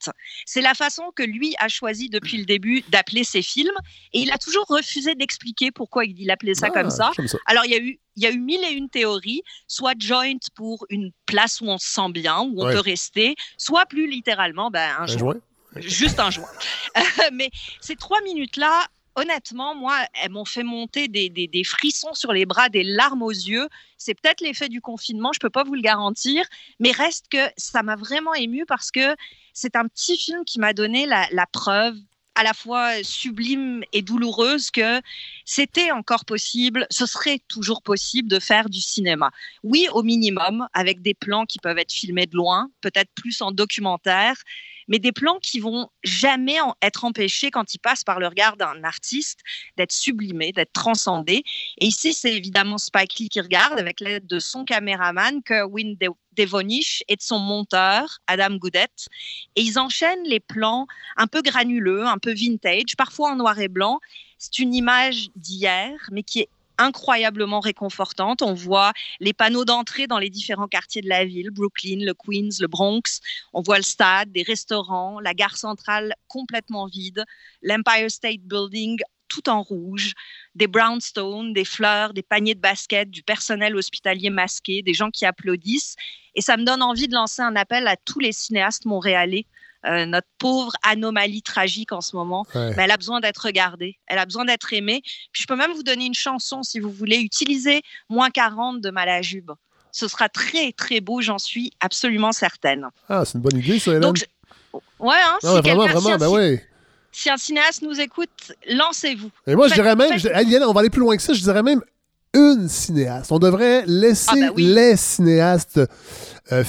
C'est la façon que lui a choisi depuis le début d'appeler ses films, et il a toujours refusé d'expliquer pourquoi il appelait ça Ah, comme ça. j'aime ça. Alors, il y a eu, il y a eu mille et une théories, soit joint pour une place où on se sent bien, où on Ouais. peut rester, soit plus littéralement, ben, un Un joint joint. juste un joint. Mais ces trois minutes-là, honnêtement, moi, elles m'ont fait monter des, frissons sur les bras, des larmes aux yeux. C'est peut-être l'effet du confinement, je peux pas vous le garantir, mais reste que ça m'a vraiment ému parce que c'est un petit film qui m'a donné la, la preuve à la fois sublime et douloureuse que c'était encore possible, ce serait toujours possible de faire du cinéma. Oui, au minimum, avec des plans qui peuvent être filmés de loin, peut-être plus en documentaire, mais des plans qui vont jamais être empêchés quand ils passent par le regard d'un artiste d'être sublimés, d'être transcendés. Et ici, c'est évidemment Spike Lee qui regarde avec l'aide de son caméraman, Kerwin De- Devonish, et de son monteur, Adam Goodett. Et ils enchaînent les plans un peu granuleux, un peu vintage, parfois en noir et blanc. C'est une image d'hier, mais qui est incroyablement réconfortante. On voit les panneaux d'entrée dans les différents quartiers de la ville, Brooklyn, le Queens, le Bronx. On voit le stade, des restaurants, la gare centrale complètement vide, l'Empire State Building tout en rouge, des brownstones, des fleurs, des paniers de basket, du personnel hospitalier masqué, des gens qui applaudissent. Et ça me donne envie de lancer un appel à tous les cinéastes montréalais. Euh, notre pauvre anomalie tragique en ce moment, Ouais. mais elle a besoin d'être regardée, elle a besoin d'être aimée. Puis je peux même vous donner une chanson si vous voulez. Utiliser moins 40 de Malajube. Ce sera très très beau, j'en suis absolument certaine. Ah, c'est une bonne idée, ça, Hélène. Donc, je- ouais, hein, Non, si, vraiment, si vraiment, un ben si un cinéaste nous écoute, lancez-vous. Et moi, je dirais même, je- Hélène, on va aller plus loin que ça, je dirais même une cinéaste. On devrait laisser Ah, ben oui. les cinéastes euh,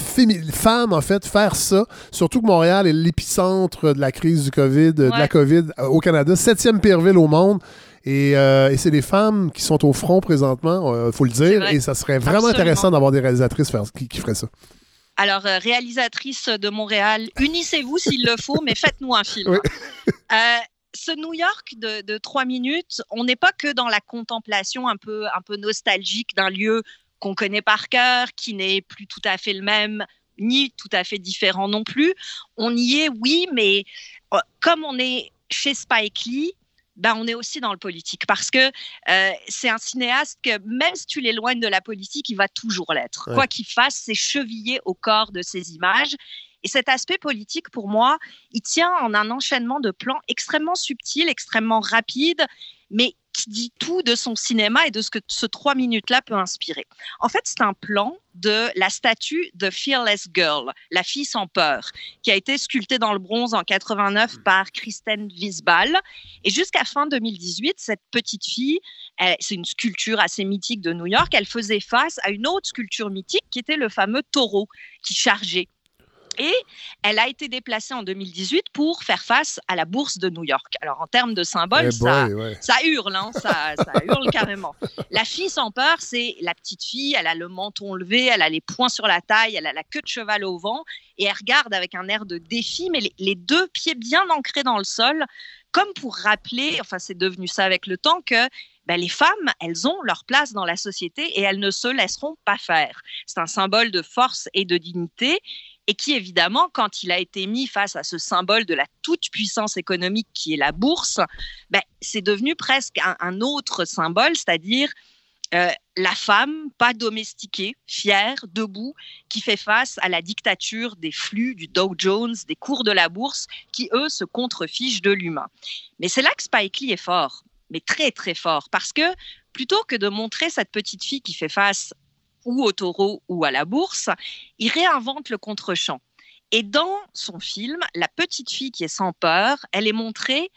femmes, en fait, faire ça. Surtout que Montréal est l'épicentre de la crise du COVID, de la. COVID euh, au Canada. Septième pire ville au monde. Et, euh, et c'est les femmes qui sont au front présentement, il faut le dire. Et ça serait vraiment Absolument. intéressant d'avoir des réalisatrices faire- qui, qui feraient ça. Alors, réalisatrice de Montréal, unissez-vous s'il le faut, mais faites-nous un film. Oui. Euh, ce New York de, de trois minutes, on n'est pas que dans la contemplation un peu, un peu nostalgique d'un lieu qu'on connaît par cœur, qui n'est plus tout à fait le même, ni tout à fait différent non plus. On y est, oui, mais euh, comme on est chez Spike Lee, ben, on est aussi dans le politique parce que euh, c'est un cinéaste que même si tu l'éloignes de la politique, il va toujours l'être. Ouais. Quoi qu'il fasse, c'est chevillé au corps de ses images. Et cet aspect politique, pour moi, il tient en un enchaînement de plans extrêmement subtil, extrêmement rapide, mais qui dit tout de son cinéma et de ce que ce trois minutes-là peut inspirer. En fait, c'est un plan de la statue de Fearless Girl, la fille sans peur, qui a été sculptée dans le bronze en 89 par Kristen Wiesball. Et jusqu'à fin 2018, cette petite fille, c'est une sculpture assez mythique de New York, elle faisait face à une autre sculpture mythique qui était le fameux taureau qui chargeait. Et elle a été déplacée en 2018 pour faire face à la bourse de New York. Alors, en termes de symbole, Eh ça, boy, ouais. ça hurle, hein, ça, ça hurle carrément. La fille sans peur, c'est la petite fille, elle a le menton levé, elle a les poings sur la taille, elle a la queue de cheval au vent, et elle regarde avec un air de défi, mais les, les deux pieds bien ancrés dans le sol, comme pour rappeler, enfin c'est devenu ça avec le temps, que ben, les femmes, elles ont leur place dans la société et elles ne se laisseront pas faire. C'est un symbole de force et de dignité et qui, évidemment, quand il a été mis face à ce symbole de la toute-puissance économique qui est la bourse, ben, c'est devenu presque un, autre symbole, c'est-à-dire euh, la femme pas domestiquée, fière, debout, qui fait face à la dictature des flux du Dow Jones, des cours de la bourse, qui, eux, se contrefichent de l'humain. Mais c'est là que Spike Lee est fort, mais très, très fort, parce que plutôt que de montrer cette petite fille qui fait face ou au taureau ou à la bourse, il réinvente le contre-champ. Et dans son film, la petite fille qui est sans peur, elle est montrée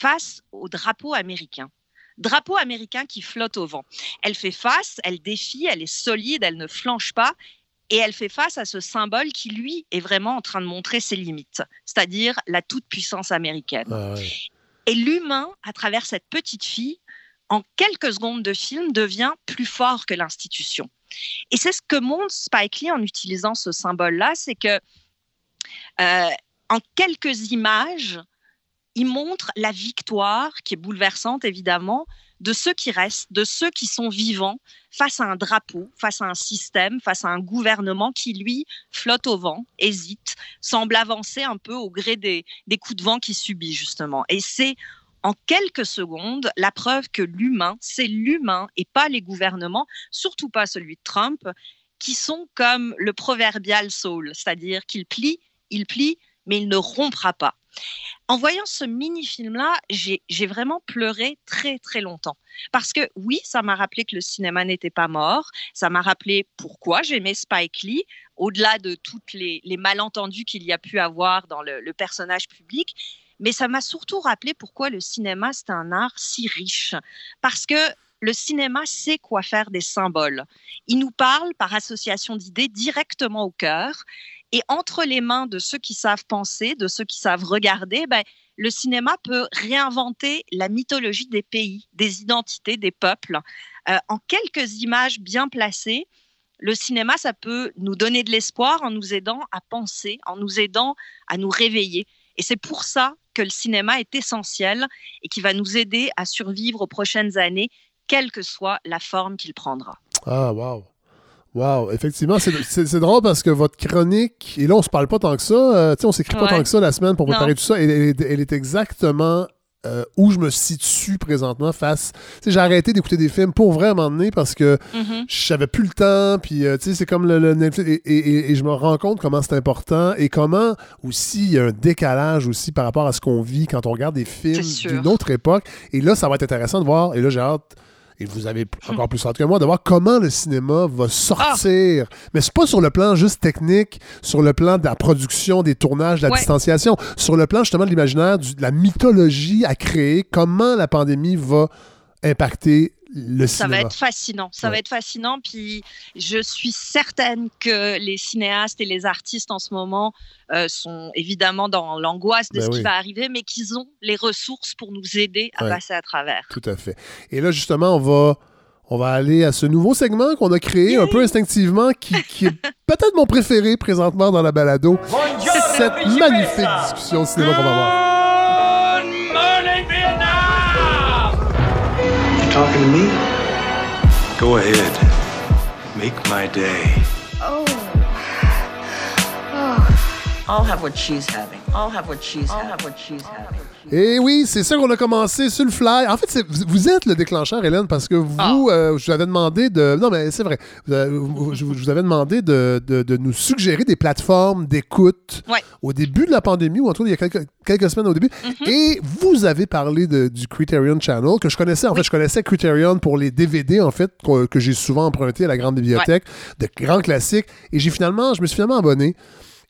face au drapeau américain. Drapeau américain qui flotte au vent. Elle fait face, elle défie, elle est solide, elle ne flanche pas. Et elle fait face à ce symbole qui, lui, est vraiment en train de montrer ses limites, c'est-à-dire la toute-puissance américaine. Ah ouais. Et l'humain, à travers cette petite fille, en quelques secondes de film, devient plus fort que l'institution. Et c'est ce que montre Spike Lee en utilisant ce symbole-là, c'est que euh, en quelques images, il montre la victoire, qui est bouleversante évidemment, de ceux qui restent, de ceux qui sont vivants face à un drapeau, face à un système, face à un gouvernement qui, lui, flotte au vent, hésite, semble avancer un peu au gré des, des coups de vent qu'il subit, justement. Et c'est en quelques secondes la preuve que l'humain, c'est l'humain et pas les gouvernements, surtout pas celui de Trump, qui sont comme le proverbial Saul, c'est-à-dire qu'il plie, il plie, mais il ne rompra pas. En voyant ce mini-film-là, j'ai vraiment pleuré très très longtemps. Parce que oui, ça m'a rappelé que le cinéma n'était pas mort, ça m'a rappelé pourquoi j'aimais Spike Lee, au-delà de toutes les, malentendus qu'il y a pu avoir dans le personnage public, mais ça m'a surtout rappelé pourquoi le cinéma, c'est un art si riche. Parce que le cinéma sait quoi faire des symboles. Il nous parle par association d'idées directement au cœur. Et entre les mains de ceux qui savent penser, de ceux qui savent regarder, ben, le cinéma peut réinventer la mythologie des pays, des identités, des peuples. Euh, en quelques images bien placées, le cinéma, ça peut nous donner de l'espoir en nous aidant à penser, en nous aidant à nous réveiller. Et c'est pour ça que le cinéma est essentiel et qui va nous aider à survivre aux prochaines années, quelle que soit la forme qu'il prendra. Ah, wow. Wow, effectivement, c'est- drôle parce que votre chronique, et là, on se parle pas tant que ça, euh, on s'écrit pas tant que ça la semaine pour préparer Non. tout ça, elle est exactement euh, où je me situe présentement face. J'ai arrêté d'écouter des films pour vrai à un moment donné parce que Mhm. j'avais plus le temps, puis euh, tu sais, c'est comme le, le Netflix, et, et- et- et je me rends compte comment c'est important et comment aussi il y a un décalage aussi par rapport à ce qu'on vit quand on regarde des films d'une autre époque. Et là, ça va être intéressant de voir, et là, j'ai hâte, et vous avez encore plus hâte que moi, de voir comment le cinéma va sortir. Mais c'est pas sur le plan juste technique, sur le plan de la production, des tournages, de la Ouais. distanciation, sur le plan justement de l'imaginaire, de la mythologie à créer, comment la pandémie va impacter le Ça cinéma. va être fascinant. Ça Ouais. va être fascinant. Puis je suis certaine que les cinéastes et les artistes en ce moment euh, sont évidemment dans l'angoisse de Ben ce oui. qui va arriver, mais qu'ils ont les ressources pour nous aider à Ouais. passer à travers. Tout à fait. Et là, justement, on va, on va aller à ce nouveau segment qu'on a créé un peu instinctivement, qui, qui est peut-être mon préféré présentement dans la balado. Cette magnifique discussion cinéma qu'on va avoir. Talking to me? Go ahead. Make my day. Oh. Oh. I'll have what she's having. I'll have what she's having. I'll have what she's having. Et oui, c'est ça qu'on a commencé sur le fly. En fait, vous êtes le déclencheur, Hélène, parce que vous, Ah. euh, je vous avais demandé de. Non, mais c'est vrai. Je vous avais demandé de, de- de nous suggérer des plateformes d'écoute Ouais. au début de la pandémie, ou en tout cas, il y a quelques, quelques semaines au début. Mhm. Et vous avez parlé de- du Criterion Channel, que je connaissais. En fait, je connaissais Criterion pour les DVD, en fait, que, que j'ai souvent emprunté à la grande bibliothèque, de grands classiques. Et j'ai finalement, je me suis finalement abonné.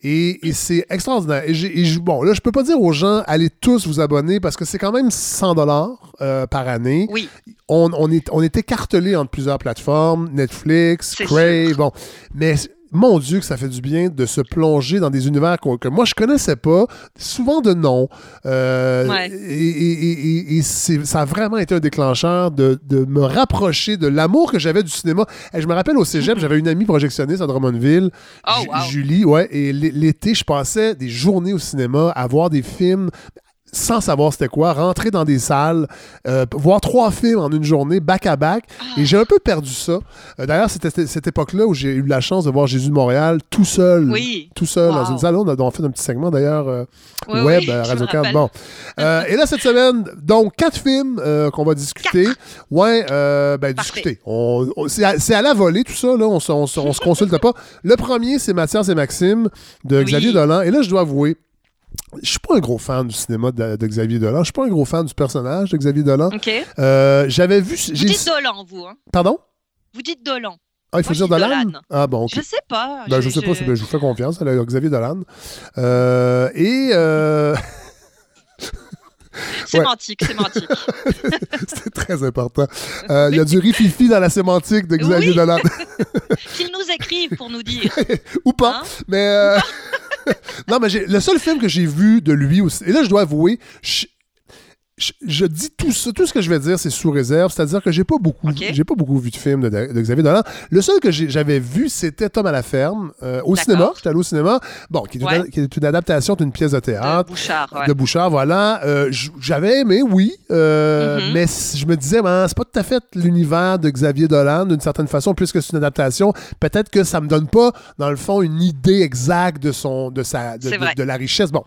Et, et c'est extraordinaire. Et j'ai- et je- bon, là, je peux pas dire aux gens, allez tous vous abonner parce que c'est quand même 100 dollars par année. Oui, On, on est, on est écartelé entre plusieurs plateformes, Netflix, Crave, bon. Mais mon Dieu, que ça fait du bien de se plonger dans des univers que moi je connaissais pas, souvent de nom. Euh, Ouais. Et, et- et- et- et c'est- ça a vraiment été un déclencheur de, de me rapprocher de l'amour que j'avais du cinéma. Et je me rappelle au cégep, j'avais une amie projectionniste à Drummondville, Oh, wow. Julie, ouais. Et l'été, je passais des journées au cinéma à voir des films sans savoir c'était quoi, rentrer dans des salles, euh, voir trois films en une journée, back à back. Et j'ai un peu perdu ça. Euh, D'ailleurs, c'était cette, époque-là où j'ai eu la chance de voir Jésus de Montréal tout seul. Oui. Tout seul dans une salle. On a, on a fait un petit segment d'ailleurs euh, Oui, web oui, me Radio Can. Bon. Euh, et là, cette semaine, donc, quatre films euh, qu'on va discuter. Ouais, euh, ben, discuter. On, on- c'est à, la volée, tout ça, là. On se, on se- on se consulte pas. Le premier, c'est Mathias et Maxime de. Xavier Dolan. Et là, je dois avouer, je suis pas un gros fan du cinéma de, de Xavier Dolan. Je suis pas un gros fan du personnage de Xavier Dolan. OK. Euh, J'avais vu. Vous dites Dolan, vous. Hein? Pardon? Vous dites Dolan. Ah, il faut Moi, je dire Dolan? Dolan. Ah, bon. Je sais pas. Ben, je sais pas, c'est- ben, je vous fais confiance, là, Xavier Dolan. Euh, et euh, Sémantique, sémantique. c'est très important. Euh, Il y a du rififi dans la sémantique de Xavier Oui. Dolan. Qu'ils nous écrivent pour nous dire. Ou pas. Hein? Mais euh, non, mais le seul film que j'ai vu de lui aussi, et là je dois avouer, je, je- je dis tout ça, tout ce que je vais dire, c'est sous réserve, c'est-à-dire que j'ai pas beaucoup, j'ai pas beaucoup vu de films de, de Xavier Dolan. Le seul que j'avais vu, c'était Tom à la ferme euh, au cinéma. J'étais allé au cinéma. Bon, qui est, une, qui est une adaptation d'une pièce de De théâtre. Bouchard, ouais. de Bouchard, voilà. Euh, J'avais aimé, oui, euh, Mhm. mais je me disais, ben, c'est pas tout à fait l'univers de Xavier Dolan, d'une certaine façon, puisque c'est une adaptation. Peut-être que ça me donne pas, dans le fond, une idée exacte de son, de sa, de, de- de la richesse. Bon,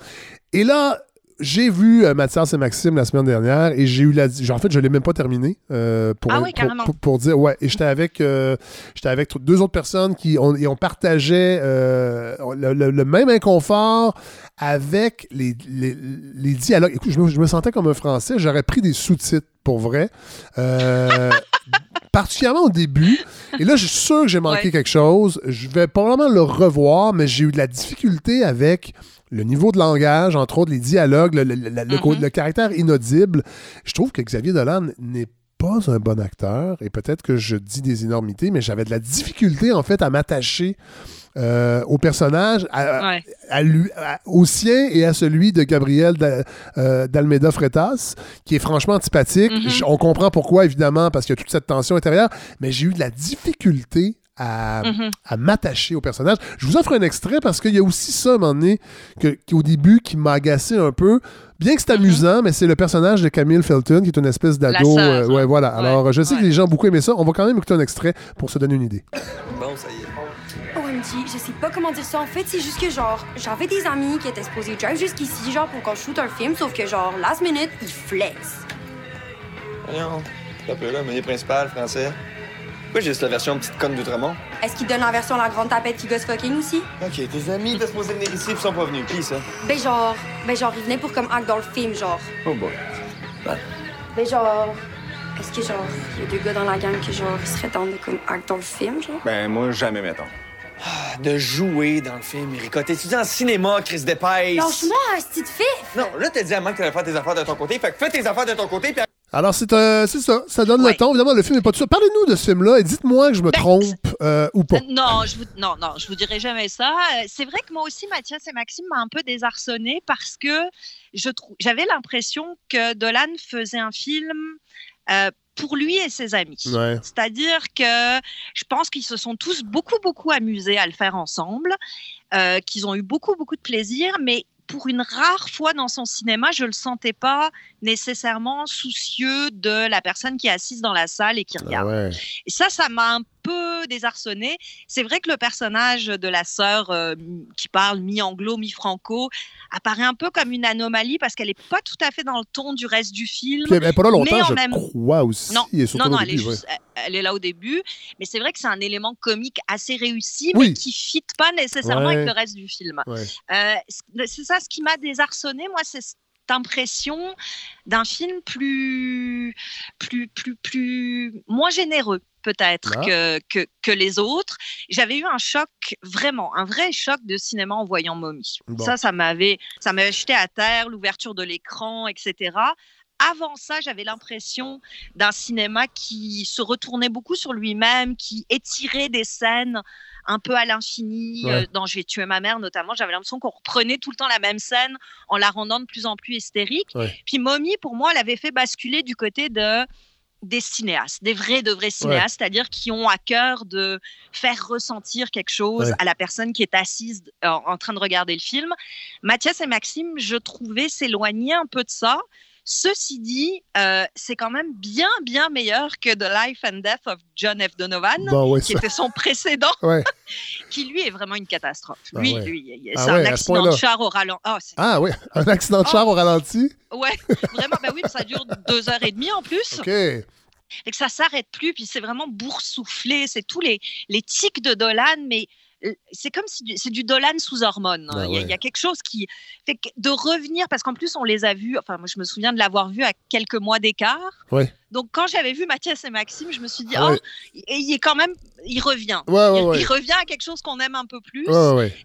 et là. J'ai vu euh, Mathias et Maxime la semaine dernière et j'ai eu la. genre, En fait, je l'ai même pas terminé. euh, pour, Ah oui, pour- pour, pour dire. Ouais, et j'étais avec, euh, j'étais avec deux autres personnes qui ont, et on partageait euh, le, le- le même inconfort avec les, les, les dialogues. Écoute, je me, je me sentais comme un Français. J'aurais pris des sous-titres pour vrai. Euh, particulièrement au début. Et là, je suis sûr que j'ai manqué Ouais. quelque chose. Je vais probablement le revoir, mais j'ai eu de la difficulté avec le niveau de langage, entre autres les dialogues, le, le- le- caractère inaudible. Je trouve que Xavier Dolan n'est pas un bon acteur, et peut-être que je dis des énormités, mais j'avais de la difficulté, en fait, à m'attacher euh, au personnage, à, Ouais. à lui- à- au sien et à celui de Gabriel d'A- euh, Freitas, qui est franchement antipathique. Mhm. J- On comprend pourquoi, évidemment, parce qu'il y a toute cette tension intérieure, mais j'ai eu de la difficulté à, Mhm. à m'attacher au personnage. Je vous offre un extrait parce qu'il y a aussi ça, à un moment donné, que, qui, au début, qui m'a agacé un peu. Bien que c'est amusant, mais c'est le personnage de Camille Felton, qui est une espèce d'ado. Mhm. La sœur. ouais, voilà. Ouais, Alors, je sais que les gens ont beaucoup aimé ça. On va quand même écouter un extrait pour se donner une idée. Bon, ça y est. OMG, je sais pas comment dire ça. En fait, c'est juste que, genre, j'avais des amis qui étaient supposés drive jusqu'ici, genre, pour qu'on shoot un film, sauf que, genre, last minute, ils flex. Voyons. Un peu là, menu principal, français? Pourquoi j'ai juste la version petite conne d'Outremont? Est-ce qu'ils donnent la version La Grande Tapette qui gosse fucking aussi? Ok, tes amis étaient supposés venir ici pis sont pas venus. Qui ça? Ben, genre, ben, genre, ils venaient pour comme acte dans le film, genre. Oh boy. Ben, genre, est-ce que, genre, il y a deux gars dans la gang que, genre, ils seraient temps de comme acte dans le film, genre? Ben, moi, jamais, mettons. De jouer dans le film, Erika. T'étudies en cinéma, Chris Dépêche. Lâche-moi, un petit fif! Non, là, t'as dit à Mac que t'allais faire tes affaires de ton côté. Fait que fais tes affaires de ton côté, puis Alors, c'est euh, c'est ça. Ça donne le Ouais. ton. Évidemment, le film n'est pas tout ça. Parlez-nous de ce film-là et dites-moi que je me Ben, trompe euh, ou pas. Euh, Non, je vous, non, non, je vous dirai jamais ça. C'est vrai que moi aussi, Mathias et Maxime m'a un peu désarçonné parce que j'avais l'impression que Dolan faisait un film pour lui et ses amis. Ouais. C'est-à-dire que je pense qu'ils se sont tous beaucoup, beaucoup amusés à le faire ensemble, qu'ils ont eu beaucoup, beaucoup de plaisir, mais pour une rare fois dans son cinéma, je le sentais pas nécessairement soucieux de la personne qui est assise dans la salle et qui Ah regarde. ouais. Et ça, ça m'a un peu désarçonné. C'est vrai que le personnage de la sœur euh, qui parle mi-anglo, mi-franco apparaît un peu comme une anomalie parce qu'elle n'est pas tout à fait dans le ton du reste du film. Puis elle est pas là longtemps, je même- crois aussi. Non, et non, non, elle, est début, ouais. juste- elle est là au début, mais c'est vrai que c'est un élément comique assez réussi, Oui. mais qui ne fit pas nécessairement Ouais. avec le reste du film. Ouais. Euh, c'est c'est ça ce qui m'a désarçonné, moi, c'est cette impression d'un film plus, plus, plus, plus, moins généreux peut-être Ah. que, que, que les autres. J'avais eu un choc, vraiment, un vrai choc de cinéma en voyant Mommy. Bon. Ça, ça m'avait, ça m'avait jeté à terre, l'ouverture de l'écran, etc. Avant ça, j'avais l'impression d'un cinéma qui se retournait beaucoup sur lui-même, qui étirait des scènes un peu à l'infini. Ouais. euh, dans J'ai tué ma mère, notamment, j'avais l'impression qu'on reprenait tout le temps la même scène en la rendant de plus en plus hystérique. Ouais. Puis Mommy, pour moi, elle avait fait basculer du côté de des cinéastes, des vrais de vrais cinéastes, c'est-à-dire qui ont à cœur de faire ressentir quelque chose Ouais. à la personne qui est assise en, en train de regarder le film. Mathias et Maxime, je trouvais s'éloigner un peu de ça. Ceci dit, euh, c'est quand même bien, bien meilleur que The Life and Death of John F. Donovan, Bon, ouais, qui ça- était son précédent, ouais. qui lui est vraiment une catastrophe. Ah lui, ouais. lui, Ah c'est ouais, un à ce accident de char au ralenti. Oh, Ah oui, un accident de char Oh. au ralenti? ouais, vraiment, bah oui, ça dure deux heures et demie en plus. OK. et que ça s'arrête plus, puis c'est vraiment boursouflé, c'est tous les, les tics de Dolan, mais c'est comme si c'est du Dolan sous hormones. Ah il, y a, ouais. il y a quelque chose qui fait que de revenir, parce qu'en plus on les a vus, enfin moi je me souviens de l'avoir vu à quelques mois d'écart. Ouais. Donc quand j'avais vu Mathias et Maxime, je me suis dit, Ah oh, ouais. il est quand même, il revient. Ouais, ouais, il, revient à quelque chose qu'on aime un peu plus.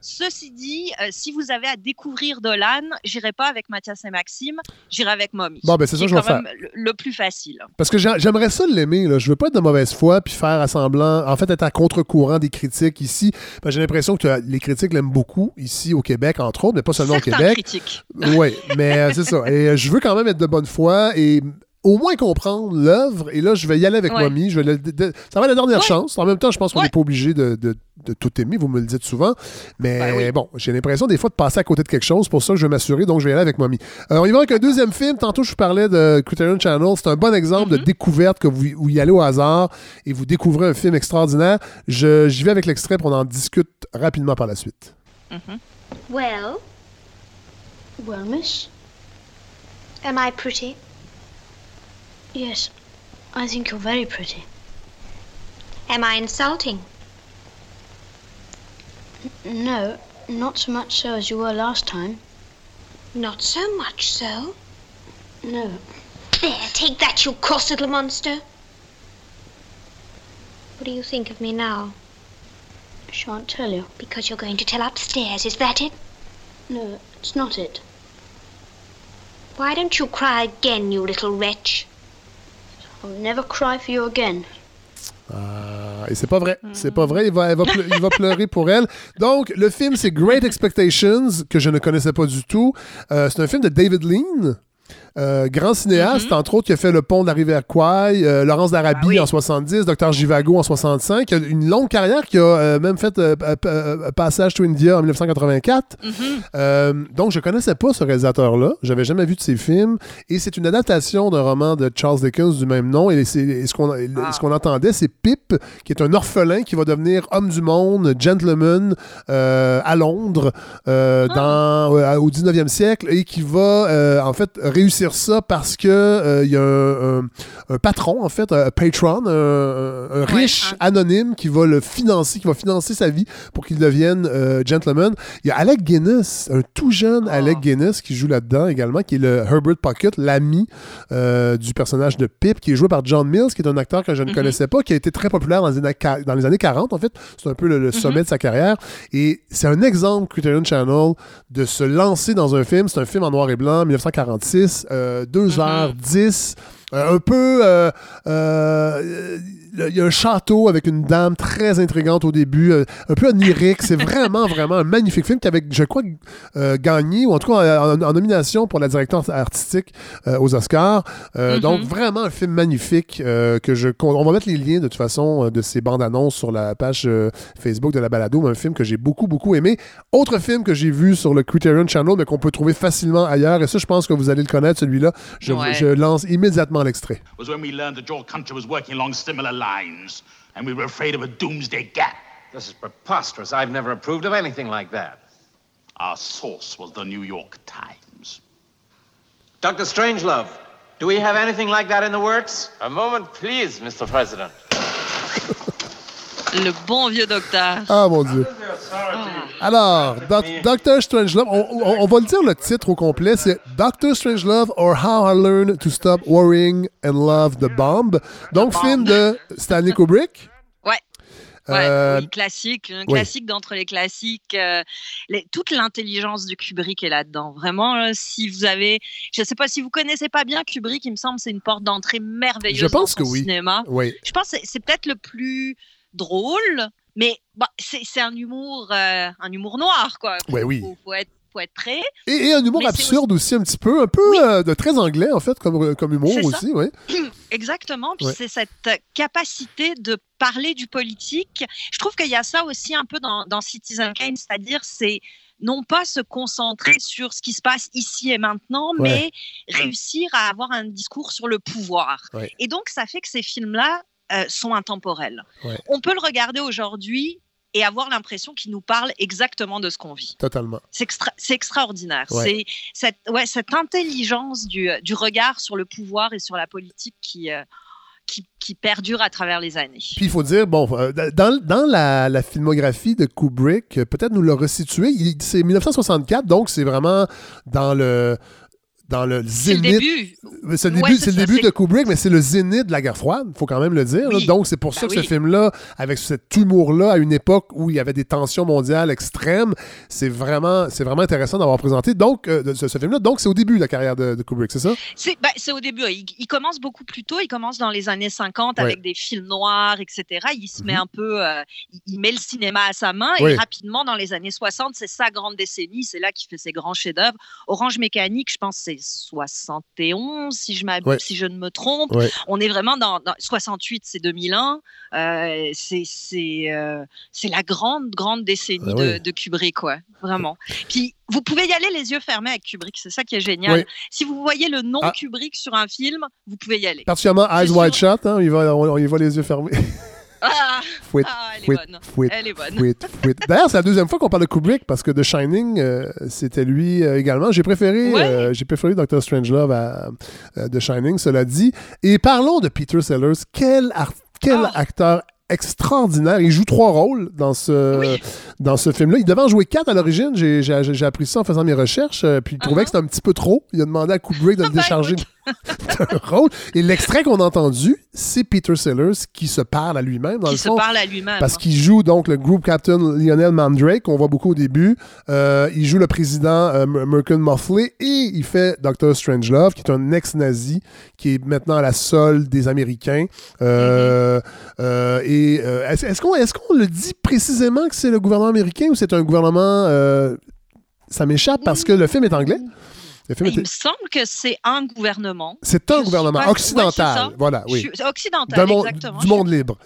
Ceci dit, euh, si vous avez à découvrir Dolan, j'irai pas avec Mathias et Maxime, j'irai avec Mommy. Bon, ben, c'est ça que je vais même le, le plus facile. Parce que j'ai- j'aimerais ça l'aimer. Je veux pas être de mauvaise foi puis faire assemblant, en fait, être à contre-courant des critiques ici. Que J'ai l'impression que les critiques l'aiment beaucoup ici au Québec, entre autres, mais pas seulement Certains au Québec. critiques. Oui, mais euh, c'est ça. Et euh, je veux quand même être de bonne foi et au moins comprendre l'œuvre. Et là, je vais y aller avec Ouais. Mommy. Je vais le- de- de- ça va être la dernière Ouais. chance. En même temps, je pense qu'on n'est Ouais. pas obligé de, de- de tout aimer. Vous me le dites souvent. Mais Ben oui. bon, j'ai l'impression des fois de passer à côté de quelque chose. Pour ça que je vais m'assurer. Donc, je vais y aller avec Mommy. On y va avec un deuxième film. Tantôt, je vous parlais de Criterion Channel. C'est un bon exemple de Mhm. découverte que vous, où y allez au hasard et vous découvrez un film extraordinaire. Je- J'y vais avec l'extrait pour on en discute rapidement par la suite. Well, Well, miss? am I pretty? Yes. I think you're very pretty. Am I insulting? No, not so much so as you were last time. Not so much so. No. There, take that, you cross little monster. What do you think of me now? I shan't tell you. Because you're going to tell upstairs, is that it? No, it's not it. Why don't you cry again, you little wretch? I'll never cry for you again. Ah, et c'est pas vrai. C'est pas vrai. Il va, elle va ple- il va pleurer pour elle. Donc, le film, c'est Great Expectations, que je ne connaissais pas du tout. Euh, c'est un film de David Lean. Euh, grand cinéaste, entre autres, qui a fait Le Pont de la rivière Kwai, euh, Laurence d'Arabie Ah oui. en 70, Dr. Givago en 65, qui a une longue carrière, qui a euh, même fait Passage to India en 1984. Mhm. Donc, je connaissais pas ce réalisateur-là. J'avais jamais vu de ses films. Et c'est une adaptation d'un roman de Charles Dickens du même nom. Et, c'est- et ce qu'on Ah. ce qu'on entendait, c'est Pip, qui est un orphelin qui va devenir homme du monde, gentleman, à Londres, euh, dans, au 19e siècle, et qui va, en fait, réussir ça parce que euh, il y a un, un- un patron, en fait, un patron, un, riche un- anonyme qui va le financer, qui va financer sa vie pour qu'il devienne euh, gentleman. Il y a Alec Guinness, un tout jeune Ah. Alec Guinness qui joue là-dedans également, qui est le Herbert Pocket, l'ami euh, du personnage de Pip, qui est joué par John Mills, qui est un acteur que je ne Mhm. connaissais pas, qui a été très populaire dans les années, dans les années 40, en fait. C'est un peu le, le sommet de sa carrière. Et c'est un exemple, Criterion Channel, de se lancer dans un film. C'est un film en noir et blanc, 1946, euh, 2h10. euh, un peu. Il y a un château avec une dame très intrigante au début, euh, un peu onirique. C'est vraiment, vraiment un magnifique film qui avait, je crois, euh, gagné, ou en tout cas en, en nomination pour la direction artistique euh, aux Oscars. Euh, Mhm. Donc, vraiment un film magnifique euh, que je. On va mettre les liens de toute façon de ces bandes annonces sur la page euh, Facebook de la balado, mais un film que j'ai beaucoup, beaucoup aimé. Autre film que j'ai vu sur le Criterion Channel, mais qu'on peut trouver facilement ailleurs, et ça, je pense que vous allez le connaître, celui-là. Je, Ouais. je lance immédiatement l'extrait. Was when we learned that your country was working along similar lines. and we were afraid of a doomsday gap. This is preposterous. I've never approved of anything like that. Our source was the New York Times. Dr. Strangelove, do we have anything like that in the works? A moment, please, Mr. President. Le bon vieux docteur. Ah, mon Dieu. Alors, Doc- Doctor Strangelove, on, on- on va le dire le titre au complet, c'est Doctor Strangelove or How I Learned to Stop Worrying and Love the Bomb. Donc, film de Stanley Kubrick. Ouais. Ouais, Euh, oui, classique, un oui. classique d'entre les classiques. euh, les- toute l'intelligence de Kubrick est là-dedans. Vraiment, euh, si vous avez, je ne sais pas si vous connaissez pas bien Kubrick, il me semble que c'est une porte d'entrée merveilleuse Je pense dans que oui. cinéma. Oui. Je pense que c'est peut-être le plus drôle, mais bah, c'est c'est un humour, euh, un humour noir, quoi. Faut, Ouais, oui. faut- faut être, faut être prêt. Et, et un humour Mais absurde aussi, un petit peu, un peu euh, de très anglais, en fait, comme, comme humour aussi, oui. Exactement. Puis Ouais. c'est cette capacité de parler du politique. Je trouve qu'il y a ça aussi un peu dans, dans Citizen Kane, c'est-à-dire c'est non pas se concentrer sur ce qui se passe ici et maintenant, Ouais. mais réussir à avoir un discours sur le pouvoir. Ouais. Et donc ça fait que ces films-là euh, sont intemporels. Ouais. On peut le regarder aujourd'hui et avoir l'impression qu'il nous parle exactement de ce qu'on vit. Totalement. C'est extra- c'est extraordinaire. Ouais. C'est cette, ouais, cette intelligence du, du regard sur le pouvoir et sur la politique qui, euh, qui, qui perdure à travers les années. Puis il faut dire, bon, euh, dans, dans la, la filmographie de Kubrick, euh, peut-être nous le resituer, c'est 1964, donc c'est vraiment dans le dans le zénith. C'est le début, c'est c'est le ça, début c'est- de Kubrick, mais c'est le zénith de la guerre froide, il faut quand même le dire. Oui. Donc c'est pour ça Ben que ce film-là, avec cet humour-là, à une époque où il y avait des tensions mondiales extrêmes, c'est vraiment, c'est vraiment intéressant d'avoir présenté donc euh, ce, ce film-là. Donc c'est au début de la carrière de, de Kubrick, c'est ça? C'est bah, au début. Il, il commence beaucoup plus tôt. Il commence dans les années 50 Ouais. avec des films noirs, etc. Il se met Mhm. un peu, euh, il, il met le cinéma à sa main Oui. et rapidement dans les années 60, c'est sa grande décennie. C'est là qu'il fait ses grands chefs-d'œuvre. Orange Mécanique, je pense, c'est 71 si je Ouais. si je ne me trompe. Ouais. On est vraiment dans, dans 68, c'est 2001. Euh, c'est c'est euh, c'est la grande grande décennie Ah de, Kubrick, quoi. Vraiment. Puis vous pouvez y aller les yeux fermés avec Kubrick. C'est ça qui est génial. Oui. Si vous voyez le nom Ah. Kubrick sur un film, vous pouvez y aller. Particulièrement Eyes Wide Shut, hein, on, y va, on, on y va les yeux fermés. Ah, Fouette, ah, elle fouette, est fouette, elle est bonne. D'ailleurs, c'est la deuxième fois qu'on parle de Kubrick parce que The Shining, euh, c'était lui euh, également. J'ai préféré, Ouais. euh, j'ai préféré Dr. Strangelove à The Shining, cela dit. Et parlons de Peter Sellers. Quel, Ah. acteur extraordinaire. Il joue trois rôles dans ce, dans ce film-là. Il devait en jouer quatre à l'origine. J'ai, appris ça en faisant mes recherches. puis il trouvait Uh-huh. que c'était un petit peu trop. Il a demandé à Kubrick de Ah, le ben, décharger d'un rôle. Et l'extrait qu'on a entendu, c'est Peter Sellers qui se parle à lui-même. Dans Qui le se fond, parle à lui-même. Parce qu'il joue donc le group captain Lionel Mandrake, qu'on voit beaucoup au début. Euh, il joue le président euh, Merkin Moffley et il fait Dr. Strangelove, qui est un ex-nazi qui est maintenant à la solde des Américains. Euh, euh, et est-ce, qu'on, est-ce qu'on le dit précisément que c'est le gouvernement américain ou c'est un gouvernement. ça m'échappe parce que le film est anglais? Le film Il me semble que c'est un gouvernement. C'est un gouvernement pas- occidental. voilà, oui. Je suis- Occidental, exactement. du monde libre.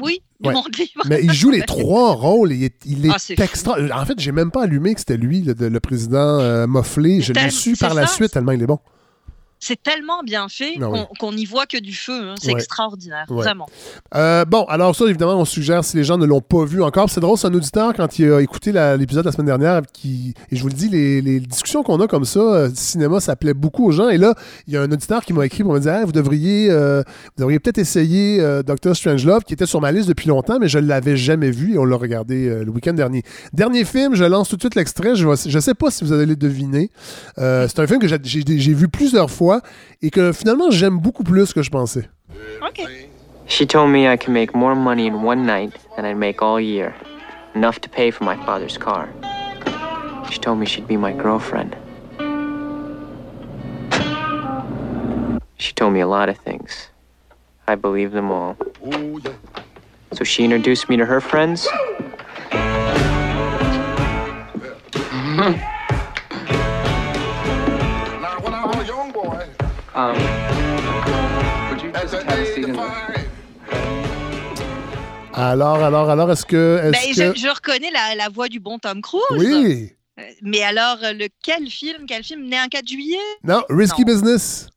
Oui, du Ouais. monde libre. Mais il joue les trois rôles. Il est, il est Ah, fou. extra. En fait, j'ai même pas allumé que c'était lui, le, le président euh, Moffley. Je l'ai su par la suite tellement il est bon. C'est tellement bien fait Ah oui. qu'on n'y voit que du feu. hein. C'est Ouais. extraordinaire, Ouais. vraiment. Euh, bon, alors ça, évidemment, on suggère si les gens ne l'ont pas vu encore. C'est drôle, c'est un auditeur quand il a écouté l'épisode la semaine dernière. Qui, et je vous le dis, les, les discussions qu'on a comme ça, euh, cinéma, ça plaît beaucoup aux gens. Et là, il y a un auditeur qui m'a écrit pour me dire Hey, vous devriez, euh, vous devriez peut-être essayer Doctor Strangelove, qui était sur ma liste depuis longtemps, mais je ne l'avais jamais vu et on l'a regardé le week-end dernier. Dernier film, je lance tout de suite l'extrait. Je ne sais pas si vous allez le deviner. C'est un film que j'ai vu plusieurs fois et que finalement, j'aime beaucoup plus que je pensais. She told me I could make more money in one night than I'd make all year. Enough to pay for my father's car. She told me she'd be my girlfriend. She told me a lot of things. I believed them all. So she introduced me to her friends. Um, would you just have a seat in the... Alors, alors, alors, est-ce que. Ben, que... je, je reconnais la, la voix du bon Tom Cruise. Oui. Euh, Mais alors, euh, lequel film Quel film? Né un 4 juillet? Non, Risky Business.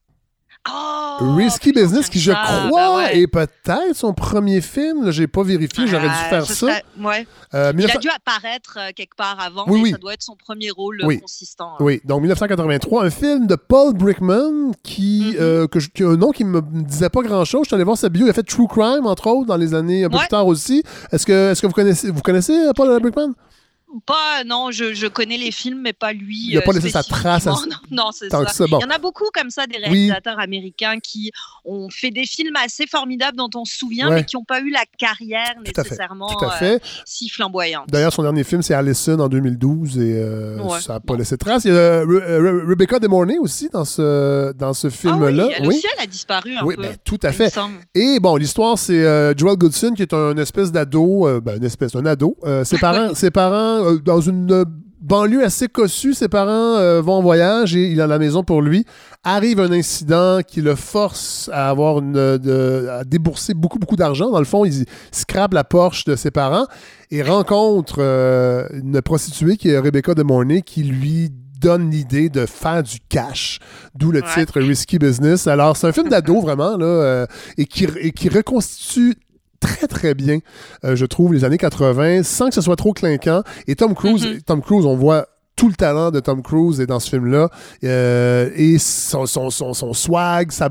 Oh, Risky Business, qui je bah crois ouais. est peut-être son premier film. J'ai pas vérifié, j'aurais dû Euh, faire ce ça. serait- ouais. Euh, Il 1900 a dû apparaître euh, quelque part avant, Oui, mais oui. ça doit être son premier rôle euh, Oui. consistant. hein. Oui, donc 1983, un film de Paul Brickman qui, euh, que je- qui a un nom qui me disait pas grand-chose. Je suis allé voir sa bio. Il a fait True Crime, entre autres, dans les années un peu Ouais. plus tard aussi. Est-ce que, est que vous connaissez, vous connaissez Paul Brickman? Pas, non, je, je connais les films, mais pas lui. Il a euh, pas laissé sa trace à- spécifiquement. Non, non, c'est ça. bon. Il y en a beaucoup comme ça, des Oui. réalisateurs américains qui ont fait des films assez formidables dont on se souvient, Ouais. mais qui n'ont pas eu la carrière Tout nécessairement tout euh, si flamboyante. D'ailleurs, son dernier film, c'est Allison en 2012 et euh, Ouais. ça n'a pas laissé de trace. Il y a euh, Re- euh, Rebecca De Mornay aussi dans ce, dans ce Ah oui, elle aussi, elle a disparu un Oui, peu. ben, tout à fait. Et bon, l'histoire, c'est euh, Joel Goodson, qui est un espèce d'ado, euh, ben, une espèce d'un ado. Euh, ses parents, ses parents euh, dans une euh, banlieue assez cossue, ses parents euh, vont en voyage et il a la maison pour lui. Arrive un incident qui le force à avoir une, de- à débourser beaucoup, beaucoup d'argent. Dans le fond, il scrape la Porsche de ses parents et rencontre euh, une prostituée qui est Rebecca de Mornay qui lui donne l'idée de faire du cash, d'où le Ouais. titre Risky Business. Alors, c'est un film d'ado vraiment, là, euh, et, qui, et qui reconstitue très très bien, euh, je trouve, les années 80, sans que ce soit trop clinquant. Et Tom Cruise, Mm-hmm. Tom Cruise, on voit tout le talent de Tom Cruise est dans ce film-là. Euh, et son, son, son, son swag, ça-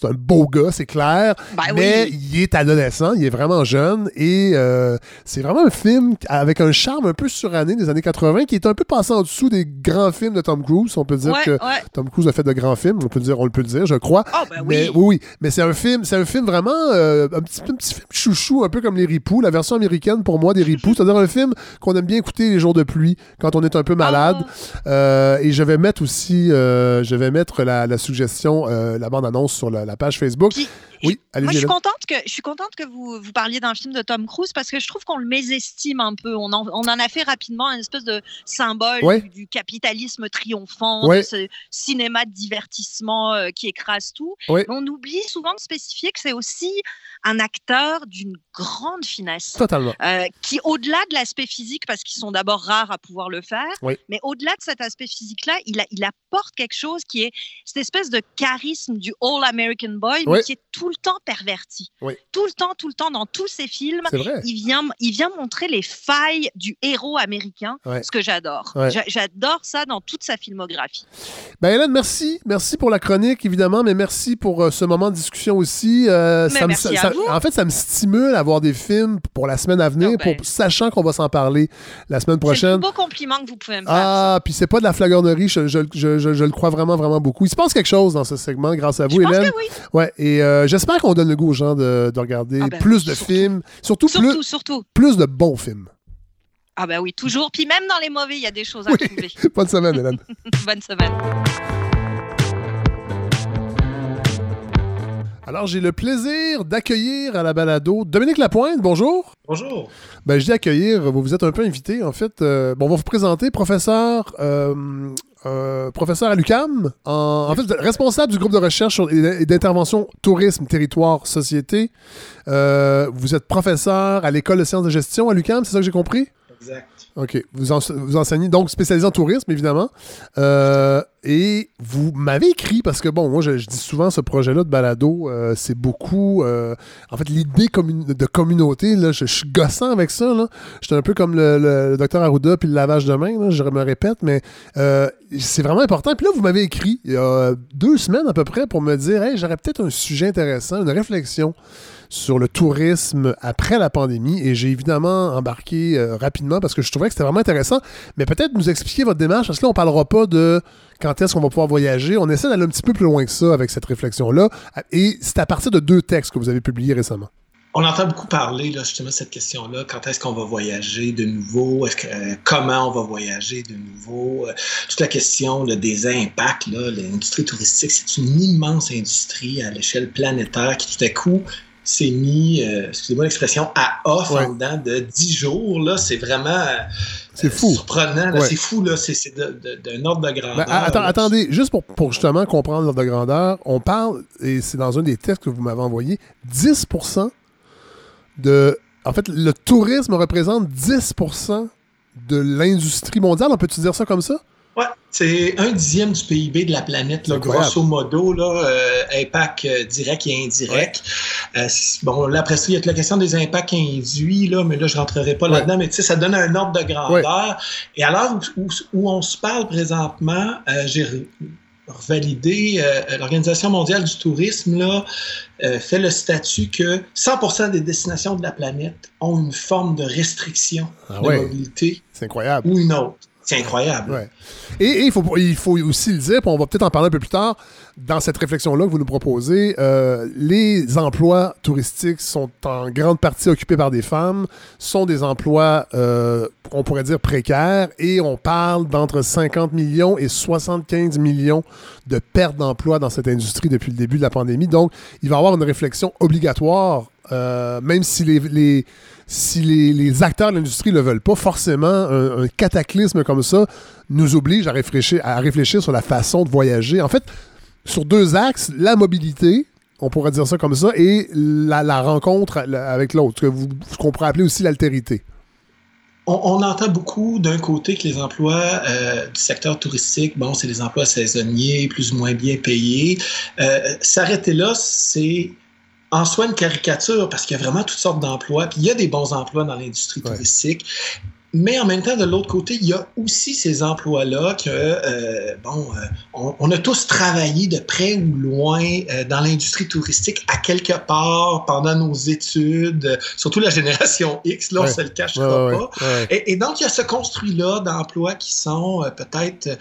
c'est un beau gars, c'est clair. Ben mais oui. il est adolescent, il est vraiment jeune. Et euh, c'est vraiment un film avec un charme un peu suranné des années 80 qui est un peu passé en dessous des grands films de Tom Cruise. On peut dire Ouais, que ouais. Tom Cruise a fait de grands films, on peut le dire, on le peut le dire, je crois. Ah, ben mais, oui. oui. Mais c'est un film, c'est un film vraiment euh, un, petit, un petit film chouchou, un peu comme les ripoux, la version américaine pour moi des ripoux, c'est-à-dire un film qu'on aime bien écouter les jours de pluie quand on est un peu malade. Ah. Euh, et je vais mettre aussi, je vais mettre la, la suggestion, la bande-annonce sur la, la page Facebook. Puis, oui, Moi, je suis contente que je suis contente que vous, vous parliez d'un film de Tom Cruise parce que je trouve qu'on le mésestime un peu. On en, on en a fait rapidement une espèce de symbole Ouais. du, du capitalisme triomphant, Ouais. de ce cinéma de divertissement euh, qui écrase tout. Ouais. On oublie souvent de spécifier que c'est aussi un acteur d'une grande finesse. Totalement. Euh, qui, au-delà de l'aspect physique, parce qu'ils sont d'abord rares à pouvoir le faire, Oui. mais au-delà de cet aspect physique-là, il, a- il apporte quelque chose qui est cette espèce de charisme du All-American Boy, Oui. mais qui est tout le temps perverti. Oui. Tout le temps, tout le temps, dans tous ses films, il vient, il vient montrer les failles du héros américain, ce que j'adore. J'adore ça dans toute sa filmographie. Ben Hélène, merci. Merci pour la chronique, évidemment, mais merci pour euh, ce moment de discussion aussi. Euh, Mais ça me- ça-. En fait, ça me stimule à voir des films pour la semaine à venir, Ah ben. pour, sachant qu'on va s'en parler la semaine C'est prochaine. plus beau compliment que vous pouvez me faire. Ah, puis c'est pas de la flagornerie, je, je- je- je- je le crois vraiment, vraiment beaucoup. Il se passe quelque chose dans ce segment grâce à vous, Je pense Hélène. que oui. Ouais, et euh, j'espère qu'on donne le goût aux gens de, de regarder Ah ben plus de surtout. films, surtout, Surtout, plus, surtout. plus de bons films. Ah ben oui, toujours. Puis même dans les mauvais, il y a des choses à Oui. trouver. Bonne semaine, Hélène. Bonne semaine. Alors, j'ai le plaisir d'accueillir à la balado Dominique Lapointe. Bonjour. Bonjour. Ben, je dis accueillir, vous vous êtes un peu invité. En fait, euh, bon, on va vous présenter professeur, euh, euh, professeur à l'UCAM, en, en fait, responsable du groupe de recherche et d'intervention tourisme, territoire, société. Vous êtes professeur à l'école de sciences de gestion à l'UCAM, c'est ça que j'ai compris? Exact. OK. Vous, vous enseignez donc spécialisé en tourisme, évidemment. Euh, et vous m'avez écrit, parce que, bon, moi, je, dis souvent ce projet-là de balado, euh, c'est beaucoup. euh, en fait, l'idée de communauté, là, je, suis gossant avec ça. J'étais un peu comme le, docteur Arruda puis le lavage de main, là, je me répète, mais c'est vraiment important. Puis là, vous m'avez écrit il y a deux semaines à peu près pour me dire hey, j'aurais peut-être un sujet intéressant, une réflexion sur le tourisme après la pandémie et j'ai évidemment embarqué euh, rapidement parce que je trouvais que c'était vraiment intéressant. Mais peut-être nous expliquer votre démarche parce que là, on parlera pas de quand est-ce qu'on va pouvoir voyager. On essaie d'aller un petit peu plus loin que ça avec cette réflexion-là. Et c'est à partir de deux textes que vous avez publiés récemment. On entend beaucoup parler justement de cette question-là. Quand est-ce qu'on va voyager de nouveau? Euh, comment on va voyager de nouveau? Euh, toute la question là, des impacts. là, L'industrie touristique, c'est une immense industrie à l'échelle planétaire qui tout à coup s'est mis, euh, excusez-moi l'expression, à off Ouais. en dedans de 10 jours. Là, c'est vraiment euh, C'est fou. surprenant. Ouais. C'est fou. là. C'est, d'un ordre de grandeur. Ben, là. attendez, juste pour, pour justement comprendre l'ordre de grandeur, on parle, et c'est dans un des textes que vous m'avez envoyé, 10% de. En fait, le tourisme représente 10% de l'industrie mondiale. On peut-tu dire ça comme ça? Ouais, c'est un dixième du PIB de la planète, là, grosso modo, là, euh, impact euh, direct et indirect. Euh, bon, là, après ça, il y a la question des impacts induits, là, mais là, je rentrerai pas là-dedans, mais tu sais, ça donne un ordre de grandeur. Et à l'heure où, où, on se parle présentement, j'ai revalidé, l'Organisation mondiale du tourisme, là, fait le statut que 100% des destinations de la planète ont une forme de restriction ah de mobilité. C'est incroyable. Ou une autre. C'est incroyable. Et, il, faut, il faut aussi le dire, puis on va peut-être en parler un peu plus tard, dans cette réflexion-là que vous nous proposez, euh, les emplois touristiques sont en grande partie occupés par des femmes, sont des emplois, euh, on pourrait dire, précaires, et on parle d'entre 50 millions et 75 millions de pertes d'emplois dans cette industrie depuis le début de la pandémie. Donc, il va y avoir une réflexion obligatoire, euh, même si les acteurs de l'industrie ne le veulent pas, forcément, un, cataclysme comme ça nous oblige à réfléchir, à réfléchir sur la façon de voyager. En fait, sur deux axes, la mobilité, on pourrait dire ça comme ça, et la, rencontre avec l'autre, ce qu'on pourrait appeler aussi l'altérité. On, entend beaucoup d'un côté que les emplois euh, du secteur touristique, bon, c'est des emplois saisonniers, plus ou moins bien payés. Euh, s'arrêter là, c'est en soi une caricature parce qu'il y a vraiment toutes sortes d'emplois. Puis il y a des bons emplois dans l'industrie touristique. Mais en même temps, de l'autre côté, il y a aussi ces emplois-là que, euh, bon, euh, on, a tous travaillé de près ou loin euh, dans l'industrie touristique à quelque part pendant nos études, surtout la génération X, là, on se le cachera pas. Et, donc, il y a ce construit-là d'emplois qui sont peut-être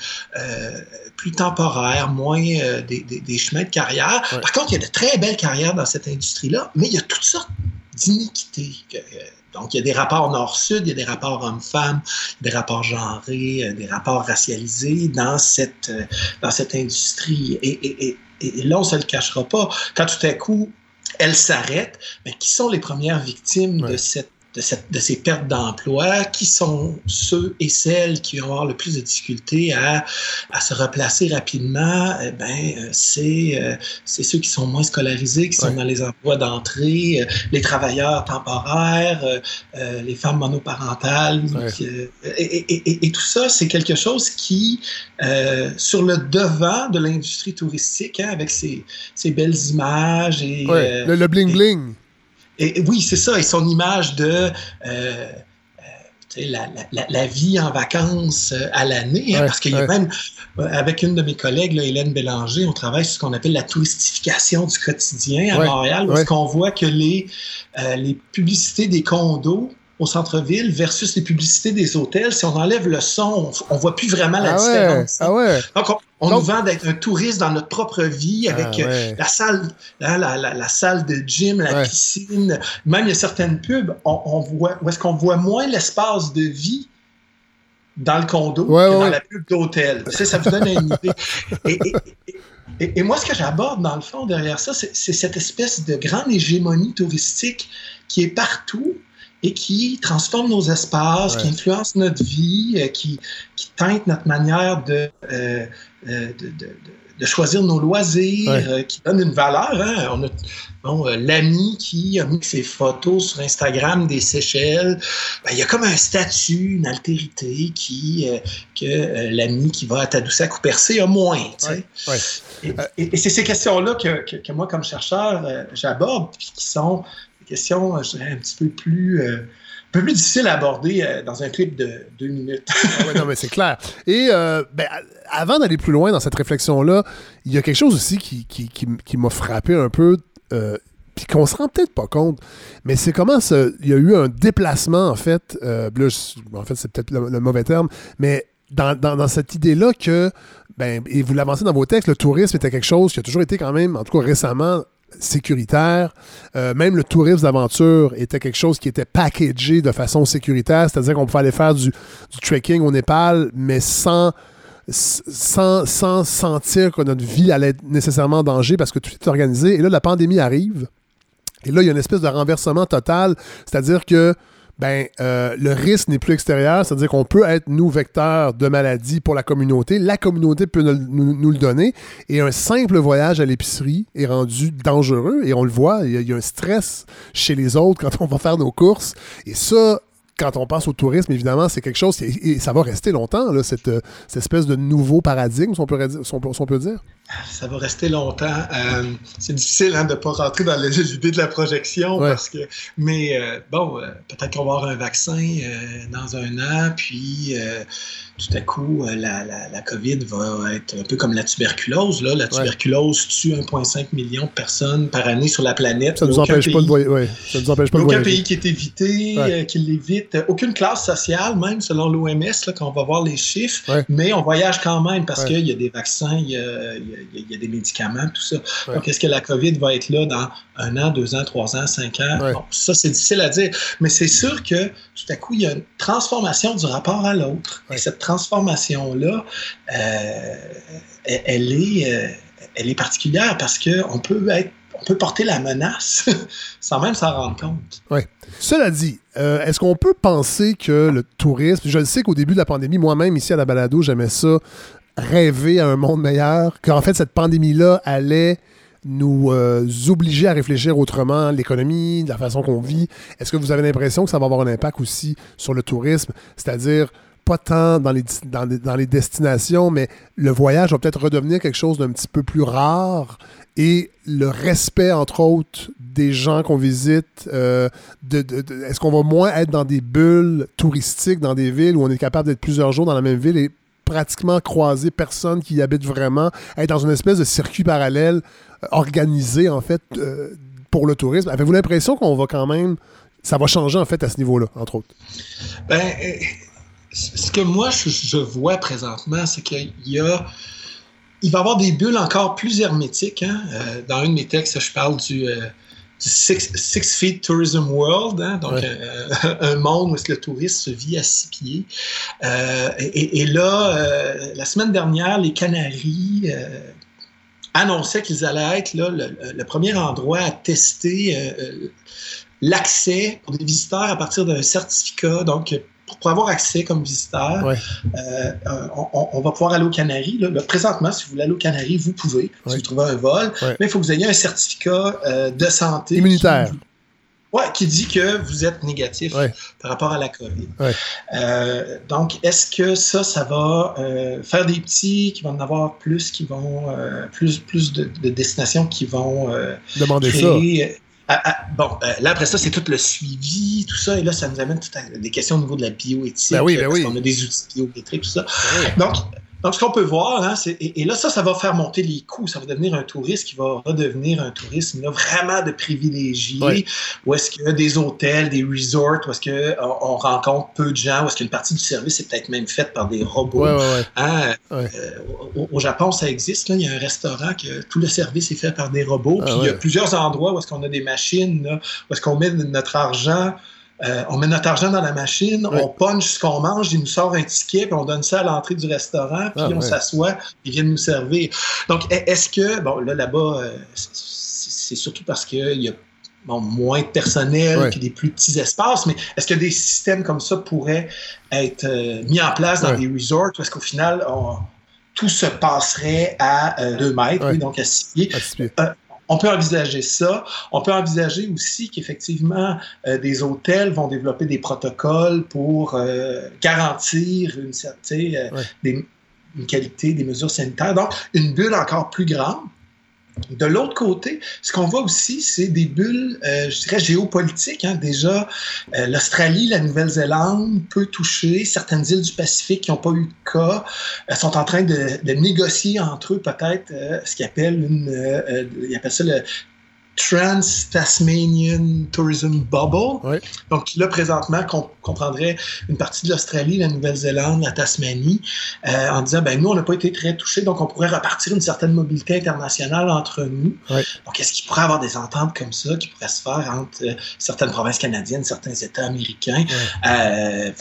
plus temporaires, moins des, des, chemins de carrière. Par contre, il y a de très belles carrières dans cette industrie-là, mais il y a toutes sortes d'iniquités donc, il y a des rapports nord-sud, il y a des rapports hommes-femmes, des rapports genrés, euh, des rapports racialisés dans cette, euh, dans cette industrie. Et, là, on ne se le cachera pas. Quand tout à coup, elle s'arrête, mais qui sont les premières victimes de cette de, cette, de, ces pertes d'emploi, qui sont ceux et celles qui vont avoir le plus de difficultés à, à se replacer rapidement, eh ben, euh, c'est, euh, c'est ceux qui sont moins scolarisés, qui sont dans les emplois d'entrée, euh, les travailleurs temporaires, les femmes monoparentales. et, et, et, tout ça, c'est quelque chose qui, sur le devant de l'industrie touristique, hein, avec ses, ses, belles images et... le bling-bling. Et, oui, c'est ça. Et son image de euh, euh, la, la, la, vie en vacances euh, à l'année, hein, parce qu'il y a même, avec une de mes collègues, là, Hélène Bélanger, on travaille sur ce qu'on appelle la touristification du quotidien à Montréal, parce qu'on voit que les, les publicités des condos au centre-ville versus les publicités des hôtels, si on enlève le son, on, ne voit plus vraiment la ah différence. Ah ouais. Donc, on, nous vend d'être un touriste dans notre propre vie avec ah euh, la salle, hein, la, la, salle de gym, la piscine. Même il y a certaines pubs, on, voit, où est-ce qu'on voit moins l'espace de vie dans le condo que dans la pub d'hôtel. Ça, ça vous donne une idée. Et, et, moi, ce que j'aborde dans le fond derrière ça, c'est cette espèce de grande hégémonie touristique qui est partout, et qui transforme nos espaces, qui influence notre vie, euh, qui, qui teinte notre manière de, euh, de, de, de, choisir nos loisirs, qui donne une valeur. Hein? On a bon, l'ami qui a mis ses photos sur Instagram des Seychelles. Ben, il y a comme un statut, une altérité qui, que l'ami qui va à Tadoussac ou Percé a moins. Et, et, c'est ces questions-là que, que, que, moi, comme chercheur, j'aborde, qui sont question, euh, je dirais, un petit peu plus, euh, peu plus difficile à aborder euh, dans un clip de deux minutes. Ah non, mais c'est clair. Et ben, avant d'aller plus loin dans cette réflexion-là, il y a quelque chose aussi qui, qui, qui, m'a frappé un peu. puis qu'on se rend peut-être pas compte, mais c'est comment il y a eu un déplacement, en fait, en fait, c'est peut-être le, mauvais terme, mais dans, dans, dans cette idée-là que, ben, et vous l'avancez dans vos textes, le tourisme était quelque chose qui a toujours été quand même, en tout cas récemment, sécuritaire. Euh, même le tourisme d'aventure était quelque chose qui était packagé de façon sécuritaire, c'est-à-dire qu'on pouvait aller faire du, trekking au Népal, mais sans, sans, sans sentir que notre vie allait être nécessairement en danger parce que tout est organisé. Et là, la pandémie arrive. Et là, il y a une espèce de renversement total, c'est-à-dire que ben, euh, le risque n'est plus extérieur, c'est-à-dire qu'on peut être, nous, vecteurs de maladies pour la communauté. La communauté peut nous, le donner. Et un simple voyage à l'épicerie est rendu dangereux. Et on le voit, il y, a, un stress chez les autres quand on va faire nos courses. Et ça, quand on pense au tourisme, évidemment, c'est quelque chose, et, ça va rester longtemps, là, cette, cette, espèce de nouveau paradigme, si on peut dire. Ça va rester longtemps. Euh, c'est difficile hein, de ne pas rentrer dans l'idée de la projection, parce que, mais euh, bon, euh, peut-être qu'on va avoir un vaccin dans un an, puis tout à coup, la, la, la, COVID va être un peu comme la tuberculose. Là. La tuberculose tue 1,5 million de personnes par année sur la planète. Ça ne nous empêche pas de voyager. Ça nous empêche pas aucun pays qui est évité, qui l'évite. Aucune classe sociale, même selon l'OMS, quand on va voir les chiffres, mais on voyage quand même parce qu'il y a des vaccins, il y a il y, a des médicaments, tout ça. Donc, est-ce que la COVID va être là dans un an, deux ans, trois ans, cinq ans? ça, c'est difficile à dire. Mais c'est sûr que tout à coup, il y a une transformation du rapport à l'autre. Et cette transformation-là, euh, elle, est, euh, elle est particulière parce qu'on peut être on peut porter la menace sans même s'en rendre compte. Oui. Cela dit, euh, est-ce qu'on peut penser que le tourisme, je le sais qu'au début de la pandémie, moi-même ici à la balado, j'aimais ça rêver à un monde meilleur, qu'en fait cette pandémie-là allait nous euh, obliger à réfléchir autrement, l'économie, la façon qu'on vit. Est-ce que vous avez l'impression que ça va avoir un impact aussi sur le tourisme, c'est-à-dire pas tant dans les, dans, les, destinations, mais le voyage va peut-être redevenir quelque chose d'un petit peu plus rare et le respect, entre autres, des gens qu'on visite. Euh, est-ce qu'on va moins être dans des bulles touristiques, dans des villes où on est capable d'être plusieurs jours dans la même ville et pratiquement croiser personne qui y habite vraiment, être dans une espèce de circuit parallèle euh, organisé, en fait, euh, pour le tourisme. Avez-vous l'impression qu'on va quand même. Ça va changer, en fait, à ce niveau-là, entre autres? Ben, euh, ce que moi, je, vois présentement, c'est qu'il y a. Il va y avoir des bulles encore plus hermétiques. Hein. dans un de mes textes, je parle du. Six, Feet Tourism World, hein, donc euh, un monde où le tourisme se vit à six pieds. Euh, et, là, euh, la semaine dernière, les Canaries annonçaient qu'ils allaient être là, le, premier endroit à tester l'accès pour des visiteurs à partir d'un certificat. Donc, pour avoir accès comme visiteur, euh, euh, on, va pouvoir aller aux Canaries. Là. présentement, si vous voulez aller aux Canaries, vous pouvez, si vous trouvez un vol, mais il faut que vous ayez un certificat euh, de santé. Immunitaire. Qui, ouais, qui dit que vous êtes négatif par rapport à la COVID. donc, est-ce que ça, ça va faire des petits, qui vont en avoir plus, qui vont plus, plus de, destinations qui vont demander ça ah, ah, bon, euh, là, après ça, c'est tout le suivi, tout ça. Et là, ça nous amène tout à des questions au niveau de la bioéthique. Ben oui, ben parce qu'on a des outils biométriques, tout ça. Ben Donc, donc, ce qu'on peut voir, hein, c'est, et, là, ça, ça va faire monter les coûts. Ça va devenir un tourisme qui va redevenir un tourisme là, vraiment de privilégié, où est-ce qu'il y a des hôtels, des resorts, où est-ce qu'on euh, on rencontre peu de gens, où est-ce qu'une partie du service est peut-être même faite par des robots. Hein, euh, au, Japon, ça existe. Là, il y a un restaurant que tout le service est fait par des robots. Ah puis il y a plusieurs endroits où est-ce qu'on a des machines, là, où est-ce qu'on met notre argent euh, on met notre argent dans la machine, on punch ce qu'on mange, il nous sort un ticket, puis on donne ça à l'entrée du restaurant, puis ah, on s'assoit, ils viennent nous servir. Donc, e-, est-ce que, bon, là, là-bas, euh, c'est surtout parce qu'il y a moins de personnel, puis des plus petits espaces, mais est-ce que des systèmes comme ça pourraient être euh, mis en place dans des resorts, est-ce qu'au final, tout se passerait à 2 mètres, donc à 6 pieds. On peut envisager ça. On peut envisager aussi qu'effectivement, euh, des hôtels vont développer des protocoles pour euh, garantir une certaine euh, une qualité des mesures sanitaires. Donc, une bulle encore plus grande de l'autre côté, ce qu'on voit aussi, c'est des bulles, euh, je dirais, géopolitiques. Hein. Déjà, euh, l'Australie, la Nouvelle-Zélande peut toucher certaines îles du Pacifique qui n'ont pas eu de cas, Elles sont en train de, négocier entre eux peut-être euh, ce qu'ils appellent une, ils appellent ça le Trans-Tasmanian Tourism Bubble. Donc là, présentement, qu'on comprendrait une partie de l'Australie, la Nouvelle-Zélande, la Tasmanie, euh, en disant, ben nous, on n'a pas été très touchés, donc on pourrait repartir une certaine mobilité internationale entre nous. Donc, est-ce qu'il pourrait y avoir des ententes comme ça qui pourraient se faire entre euh, certaines provinces canadiennes, certains États américains? Euh,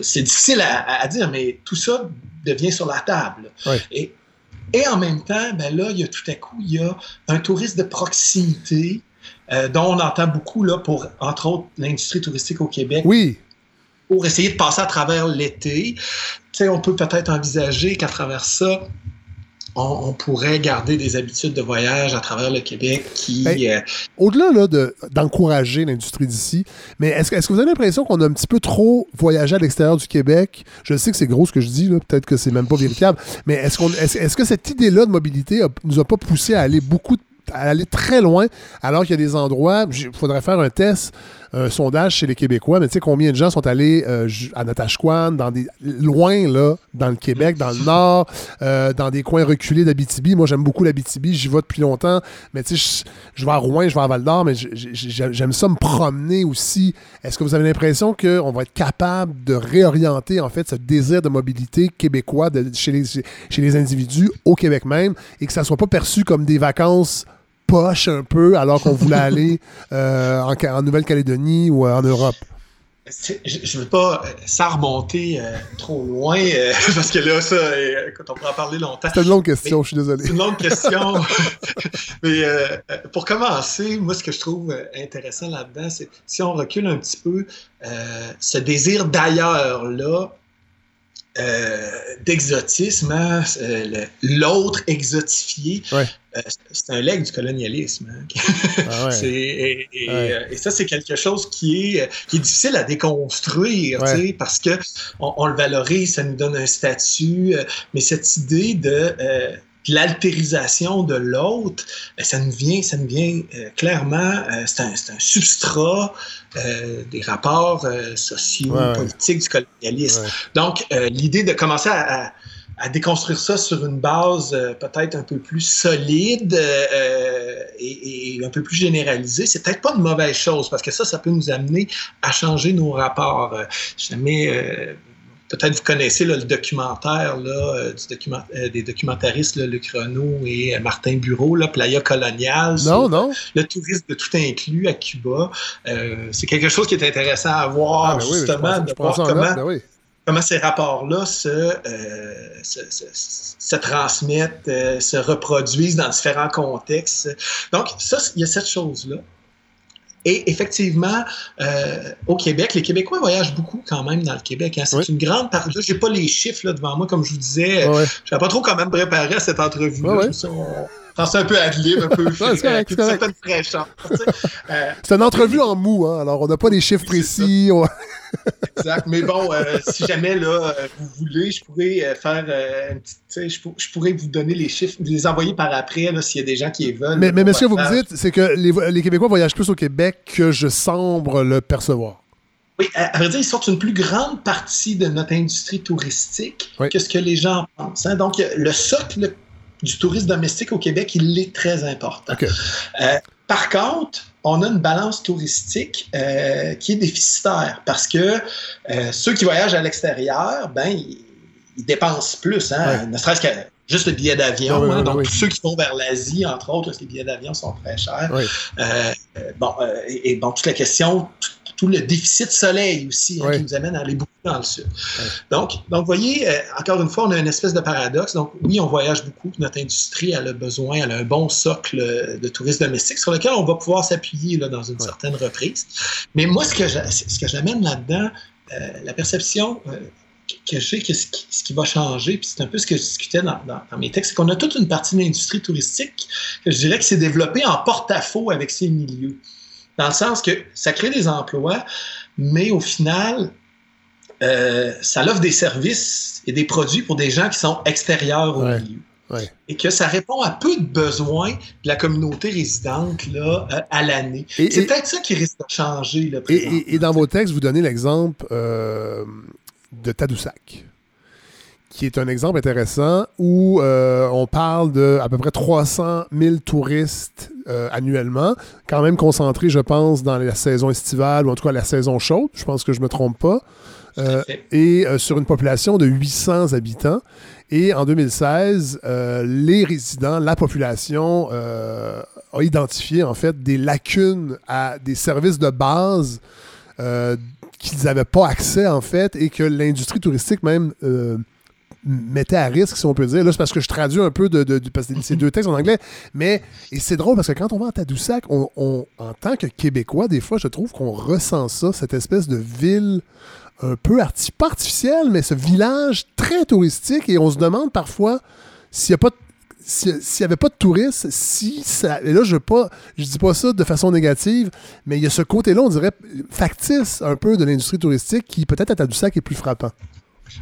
c'est difficile à, dire, mais tout ça devient sur la table. Et et en même temps, ben là, il y a tout à coup, il y a un tourisme de proximité euh, dont on entend beaucoup là, pour, entre autres, l'industrie touristique au Québec. Oui. Pour essayer de passer à travers l'été. Tu sais, on peut peut-être envisager qu'à travers ça, on, pourrait garder des habitudes de voyage à travers le Québec qui. Ben, euh, Au-delà là, de, d'encourager l'industrie d'ici, mais est-ce, que- est-ce que vous avez l'impression qu'on a un petit peu trop voyagé à l'extérieur du Québec? Je sais que c'est gros ce que je dis, là, peut-être que c'est même pas vérifiable, mais est-ce, qu'on, est-ce, est-ce que cette idée-là de mobilité a- nous a pas poussé à aller beaucoup à aller très loin, alors qu'il y a des endroits, il faudrait faire un test, un sondage chez les Québécois, mais tu sais combien de gens sont allés euh, à Natashquan, dans des loin là, dans le Québec, dans le nord, euh, dans des coins reculés d'Abitibi. Moi, j'aime beaucoup l'Abitibi, j'y vais depuis longtemps, mais tu sais, je, vais à Rouen, je vais à Val d'Or, mais j'aime ça me promener aussi. Est-ce que vous avez l'impression qu'on va être capable de réorienter en fait ce désir de mobilité québécois de- chez, les, chez les individus au Québec même et que ça soit pas perçu comme des vacances poche un peu alors qu'on voulait aller euh, en, Ca- en Nouvelle-Calédonie ou euh, en Europe? c'est- je je veux pas euh, ça remonter euh, trop loin, euh, parce que là, ça, euh, écoute, on pourra en parler longtemps. C'était une longue question, je suis désolé. C'est une longue question. Mais euh, euh, pour commencer, moi, ce que je trouve euh, intéressant là-dedans, c'est si on recule un petit peu, euh, ce désir d'ailleurs-là, euh, d'exotisme, hein, euh, l'autre exotifié, Ouais. Euh, c'est- un legs du colonialisme. hein. Ah ouais. C'est- et, et, Ouais. euh, et ça, c'est quelque chose qui est, qui est difficile à déconstruire, Ouais. parce que on, on le valorise, ça nous donne un statut, euh, mais cette idée de, euh, de l'altérisation de l'autre, ben, ça nous vient, ça nous vient euh, clairement, euh, c'est un, substrat euh, des rapports euh, sociaux, politiques du colonialisme. Donc, euh, l'idée de commencer à, à- à déconstruire ça sur une base euh, peut-être un peu plus solide euh, et, et un peu plus généralisée, c'est peut-être pas une mauvaise chose parce que ça, ça peut nous amener à changer nos rapports. Euh, jamais, euh, peut-être vous connaissez là, le documentaire là, euh, du document- euh, des documentaristes là, Luc Renault et euh, Martin Bureau, là, Playa Colonial. Non, non. Le tourisme de tout inclus à Cuba. Euh, c'est quelque chose qui est intéressant à voir, Ah, ben oui, justement, ça- de voir comment ben oui. Comment ces rapports-là se, euh, se, se- se transmettent, euh, se reproduisent dans différents contextes? Donc, ça, il y a cette chose-là. Et effectivement, euh, au Québec, les Québécois voyagent beaucoup quand même dans le Québec. hein. C'est Oui. une grande partie. J'ai pas les chiffres là, devant moi, comme je vous disais. Je savais pas trop quand même préparer à cette ouais. Je on un peu à lib, un peu c'est une correct. certaine fraîcheur. tu sais. Euh, C'est une entrevue en mou, hein, alors on n'a pas des chiffres précis. Exact. Mais bon, euh, si jamais là, euh, vous voulez, je pourrais euh, faire euh, une petite. Je, pour- je pourrais vous donner les chiffres, vous les envoyer par après s'il y a des gens qui les veulent. Mais, mais, que vous me dites, c'est que les, Québécois voyagent plus au Québec que je semble le percevoir. Oui, à, à vrai dire, ils sortent une plus grande partie de notre industrie touristique Oui. que ce que les gens pensent. hein. Donc, le socle du tourisme domestique au Québec, il est très important. Euh, par contre, on a une balance touristique euh, qui est déficitaire parce que euh, ceux qui voyagent à l'extérieur, ben, ils, ils dépensent plus, hein, Ouais. ne serait-ce que juste le billet d'avion. Oui, hein. oui, donc, oui. tous ceux qui vont vers l'Asie, entre autres, parce que les billets d'avion sont très chers. Euh, bon, et, et bon, toute la question, tout le déficit soleil aussi, hein, Oui. qui nous amène à aller beaucoup dans le sud. Donc, donc, vous voyez, euh, encore une fois, on a une espèce de paradoxe. Donc, oui, on voyage beaucoup. Notre industrie, elle a besoin, elle a un bon socle euh, de tourisme domestique sur lequel on va pouvoir s'appuyer dans une certaine reprise. Mais moi, ce que j'amène là-dedans, euh, la perception euh, que j'ai, que ce qui, ce qui va changer, puis c'est un peu ce que je discutais dans, dans- dans mes textes, c'est qu'on a toute une partie de l'industrie touristique que je dirais que s'est développée en porte-à-faux avec ces milieux. Dans le sens que ça crée des emplois, mais au final, euh, ça offre des services et des produits pour des gens qui sont extérieurs au Ouais. milieu. Ouais. Et que ça répond à peu de besoins de la communauté résidente là, euh, à l'année. C'est peut-être ça qui risque de changer. Là, Et, présentement. et- et dans vos textes, vous donnez l'exemple euh, de Tadoussac, qui est un exemple intéressant où euh, on parle de à peu près 300 000 touristes euh, annuellement, quand même concentrés, je pense, dans la saison estivale ou en tout cas la saison chaude. Je pense que je me trompe pas. Euh, et sur une population de 800 habitants. Et en 2016, euh, les résidents, la population a identifié en fait des lacunes à des services de base qu'ils n'avaient pas accès en fait et que l'industrie touristique même mettait à risque, si on peut dire. Là, c'est parce que je traduis un peu de, de- de- parce que c'est deux textes en anglais. Mais et c'est drôle parce que quand on va à Tadoussac, on, en tant que Québécois, des fois, je trouve qu'on ressent ça, cette espèce de ville un peu pas artificielle, mais ce village très touristique. Et on se demande parfois s'il n'y a pas s'il n'y avait pas de touristes, si ça. Et là, je ne dis pas ça de façon négative, mais il y a ce côté-là, on dirait, factice un peu de l'industrie touristique qui, peut-être à Tadoussac, est plus frappant.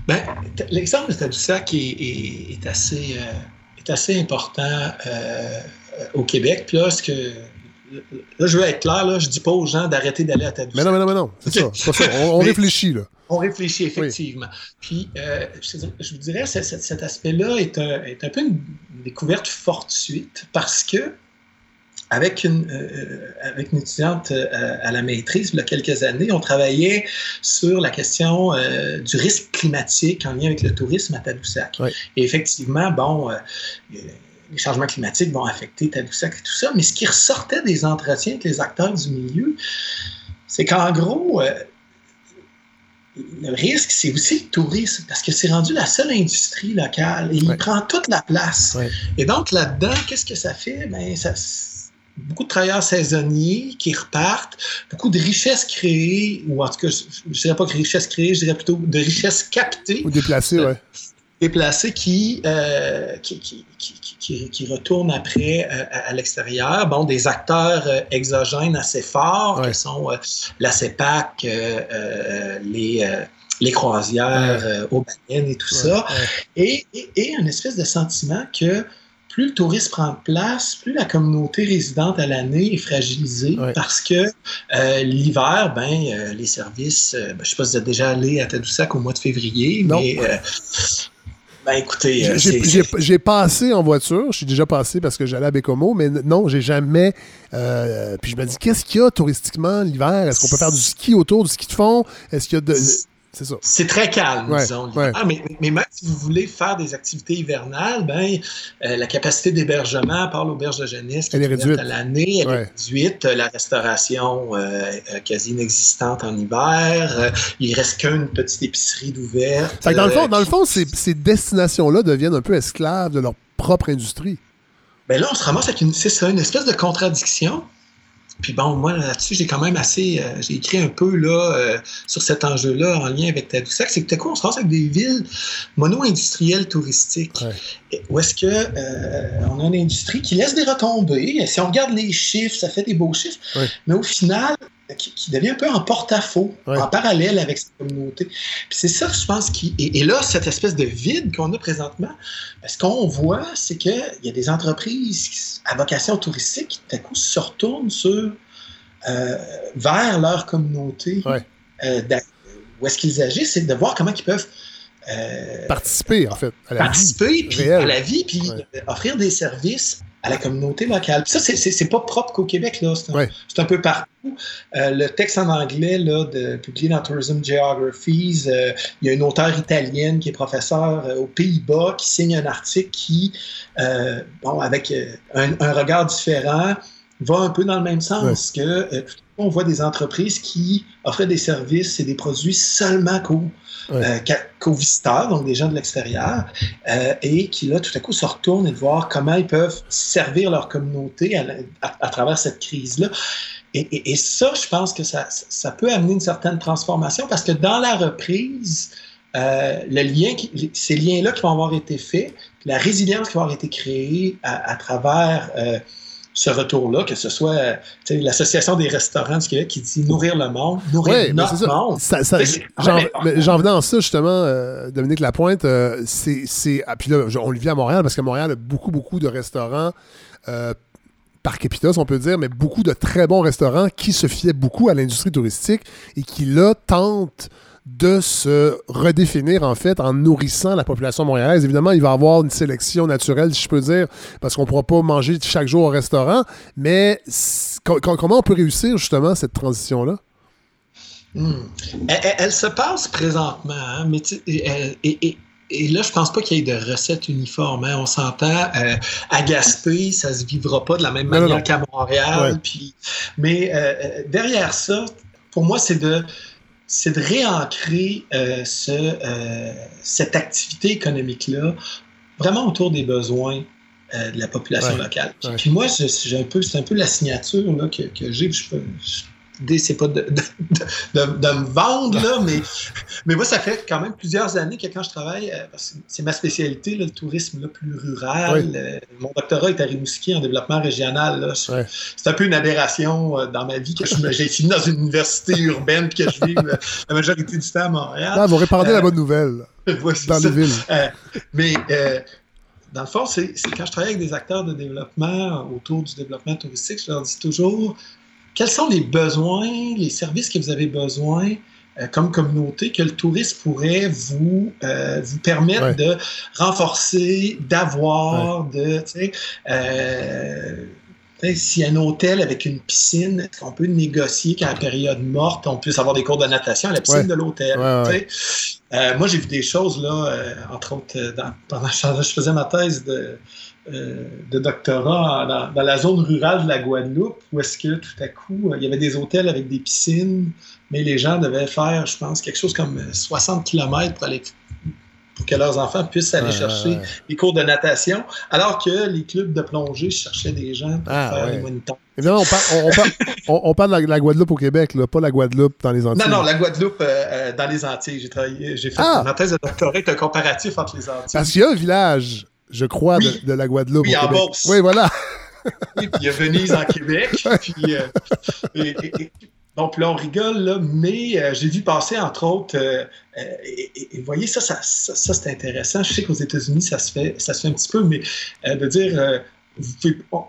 Ben, l'exemple de Tadoussac est, est, assez, euh, est assez important euh, au Québec. Puis là, ce que là, je veux être clair, là, je dis pas aux gens d'arrêter d'aller à Tadoussac. Mais non, mais non, mais non, c'est ça, ça. On, réfléchit, là. On réfléchit, effectivement. Puis, euh, je, vous dirais, cet aspect-là est un, est un peu une découverte fortuite parce que avec une, euh, avec une étudiante euh, à la maîtrise, il y a quelques années, on travaillait sur la question du risque climatique en lien avec le tourisme à Tadoussac. Et effectivement, bon, les changements climatiques vont affecter Tadoussac et tout ça, mais ce qui ressortait des entretiens avec les acteurs du milieu, c'est qu'en gros, le risque, c'est aussi le tourisme, parce que c'est rendu la seule industrie locale et il prend toute la place. Et donc, là-dedans, qu'est-ce que ça fait? Ben, ça, beaucoup de travailleurs saisonniers qui repartent, beaucoup de richesses créées, ou en tout cas, je ne dirais pas que richesses créées, je dirais plutôt de richesses captées. Ou déplacées, oui déplacés qui, euh, qui, qui, qui, qui, retournent après euh, à, l'extérieur. Bon, des acteurs euh, exogènes assez forts, qui sont la CEPAC, les, les croisières aux baleines et tout ça. Et, et, et, un espèce de sentiment que plus le tourisme prend place, plus la communauté résidente à l'année est fragilisée parce que l'hiver, ben, les services, ben, je ne sais pas si vous êtes déjà allé à Tadoussac au mois de février, mais ben écoutez, euh, j'ai passé en voiture, je suis déjà passé parce que j'allais à Bécomo, mais non, j'ai jamais. Euh, puis je me dis, qu'est-ce qu'il y a touristiquement l'hiver? Est-ce qu'on peut faire du ski autour, du ski de fond? Est-ce qu'il y a de. C'est ça. C'est très calme, disons. Ah, mais, mais, même si vous voulez faire des activités hivernales, ben, euh, la capacité d'hébergement par l'auberge de jeunesse qui est réduite à l'année, elle est réduite. La restauration euh, euh, quasi inexistante en hiver. il reste qu'une petite épicerie d'ouverte. Dans le fond, dans le fond ces, ces destinations-là deviennent un peu esclaves de leur propre industrie. Ben là, on se ramasse avec une, une espèce de contradiction. Puis bon, moi là-dessus, j'ai quand même assez, euh, j'ai écrit un peu là euh, sur cet enjeu-là en lien avec Tadoussac. C'est que tout coup, on se passe avec des villes mono-industrielles touristiques. Où est-ce que euh, on a une industrie qui laisse des retombées. Si on regarde les chiffres, ça fait des beaux chiffres. Mais au final, qui, devient un peu en porte-à-faux, en parallèle avec cette communauté. Puis c'est ça, je pense, qui. Et, là, cette espèce de vide qu'on a présentement, ce qu'on voit, c'est qu'il y a des entreprises à vocation touristique qui, tout à coup, se retournent sur, euh, vers leur communauté. Euh, où est-ce qu'ils agissent, c'est de voir comment ils peuvent. Euh, participer, en fait, à la participer, puis à la vie, puis offrir des services à la communauté locale. Puis ça, c'est pas propre qu'au Québec, là. C'est un, un, peu partout. Euh, le texte en anglais, là, de, publié dans Tourism Geographies, euh, il y a une auteure italienne qui est professeure euh, aux Pays-Bas qui signe un article qui, bon, avec un, un, regard différent, va un peu dans le même sens que on voit des entreprises qui offraient des services et des produits seulement qu'aux euh, visiteurs, donc des gens de l'extérieur, euh, et qui là tout à coup se retournent et de voir comment ils peuvent servir leur communauté à, travers cette crise-là. Et, ça, je pense que ça, ça, peut amener une certaine transformation parce que dans la reprise, euh, le lien, ces liens-là qui vont avoir été faits, la résilience qui va avoir été créée à, travers ce retour-là, que ce soit l'Association des restaurants du Québec qui dit nourrir le monde, nourrir notre monde. J'en venais en ça, justement, euh, Dominique Lapointe. Euh, c'est, ah, puis là, on le vit à Montréal parce que Montréal a beaucoup, beaucoup de restaurants. Euh, par capita, on peut dire, mais beaucoup de très bons restaurants qui se fiaient beaucoup à l'industrie touristique et qui, là, tentent de se redéfinir en fait en nourrissant la population montréalaise. Évidemment, il va y avoir une sélection naturelle, si je peux dire, parce qu'on ne pourra pas manger chaque jour au restaurant, mais comment on peut réussir justement cette transition-là? Hmm. Elle, se passe présentement, hein, mais et, et, là, je pense pas qu'il y ait de recettes uniformes. Hein. On s'entend, euh, à Gaspé, ça se vivra pas de la même manière qu'à Montréal. Puis, mais euh, euh, derrière ça, pour moi, c'est de c'est de réancrer euh, ce, euh, cette activité économique-là vraiment autour des besoins euh, de la population locale. Puis moi, j'ai un peu, c'est un peu la signature là, que, que j'ai. Je l'idée, c'est pas de, de, de, de, me vendre, là, mais, mais moi, ça fait quand même plusieurs années que quand je travaille, euh, c'est ma spécialité, là, le tourisme là, plus rural. Oui. Euh, mon doctorat est à Rimouski en développement régional. C'est un peu une aberration euh, dans ma vie que j'ai fini dans une université urbaine puis que je vis euh, la majorité du temps à Montréal. Là, vous répandez la bonne nouvelle Ouais, dans ça. les villes. Mais dans le fond, c'est c'est quand je travaille avec des acteurs de développement autour du développement touristique, je leur dis toujours quels sont les besoins, les services que vous avez besoin euh, comme communauté que le tourisme pourrait vous, euh, vous permettre Ouais. de renforcer, d'avoir, de, tu sais, euh, a un hôtel avec une piscine, est-ce qu'on peut négocier qu'à la période morte, on puisse avoir des cours de natation à la piscine Ouais. de l'hôtel? Ouais, ouais. Euh, moi, j'ai vu des choses, là, euh, entre autres, dans- pendant que je faisais ma thèse de, euh, de doctorat dans, dans la zone rurale de la Guadeloupe, où est-ce que tout à coup, euh, il y avait des hôtels avec des piscines, mais les gens devaient faire, je pense, quelque chose comme euh, 60 km pour aller pour que leurs enfants puissent aller chercher ouais, des cours de natation, alors que les clubs de plongée cherchaient des gens pour Ah, faire ouais. les moniteurs. On, par- on, on par- on- parle de la, Guadeloupe au Québec, là, pas la Guadeloupe dans les Antilles. Non, non, la Guadeloupe, euh, euh, dans les Antilles, j'ai travaillé, j'ai fait Ah! ma thèse de doctorat est un comparatif entre les Antilles. Parce qu'il y a un village, je crois, Oui. de, de la Guadeloupe Oui, au en. Oui, voilà. Oui, puis il y a Venise en Québec. Puis, euh, et, et- et- bon, puis là, on rigole, là, mais euh, j'ai vu passer, entre autres, euh, et, voyez, ça, ça, ça, ça, c'est intéressant. Je sais qu'aux États-Unis, ça se fait ça se fait un petit peu, mais de dire,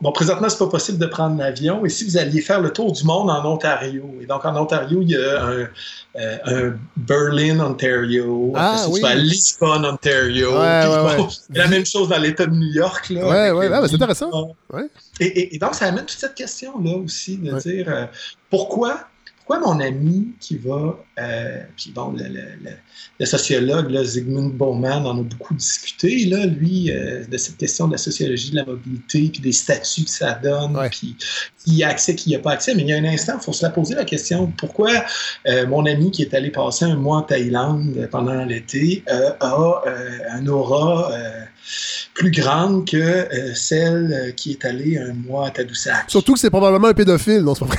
bon, présentement, c'est pas possible de prendre l'avion, et si vous alliez faire le tour du monde en Ontario, et donc en Ontario, il y a un, euh, un Berlin, Ontario, Ah, tu oui. vas à Lisbonne, Ontario, Ouais, puis ouais, bon, ouais. c'est la même chose dans l'État de New York, là. Ouais, ouais, euh, ah, c'est intéressant. Et- et donc, ça amène toute cette question-là aussi, de dire euh, pourquoi, pourquoi mon ami qui va. euh, puis bon, le, le- le- le sociologue là, Zygmunt Bauman en a beaucoup discuté, là, lui, euh, de cette question de la sociologie de la mobilité, puis des statuts que ça donne, puis qui y a accès, qui n'y a pas accès. Mais il y a un instant, il faut se la poser la question pourquoi euh, mon ami qui est allé passer un mois en Thaïlande pendant l'été a un aura. plus grande que celle qui est allée un mois à Tadoussac? Surtout que c'est probablement un pédophile, non, c'est pas vrai.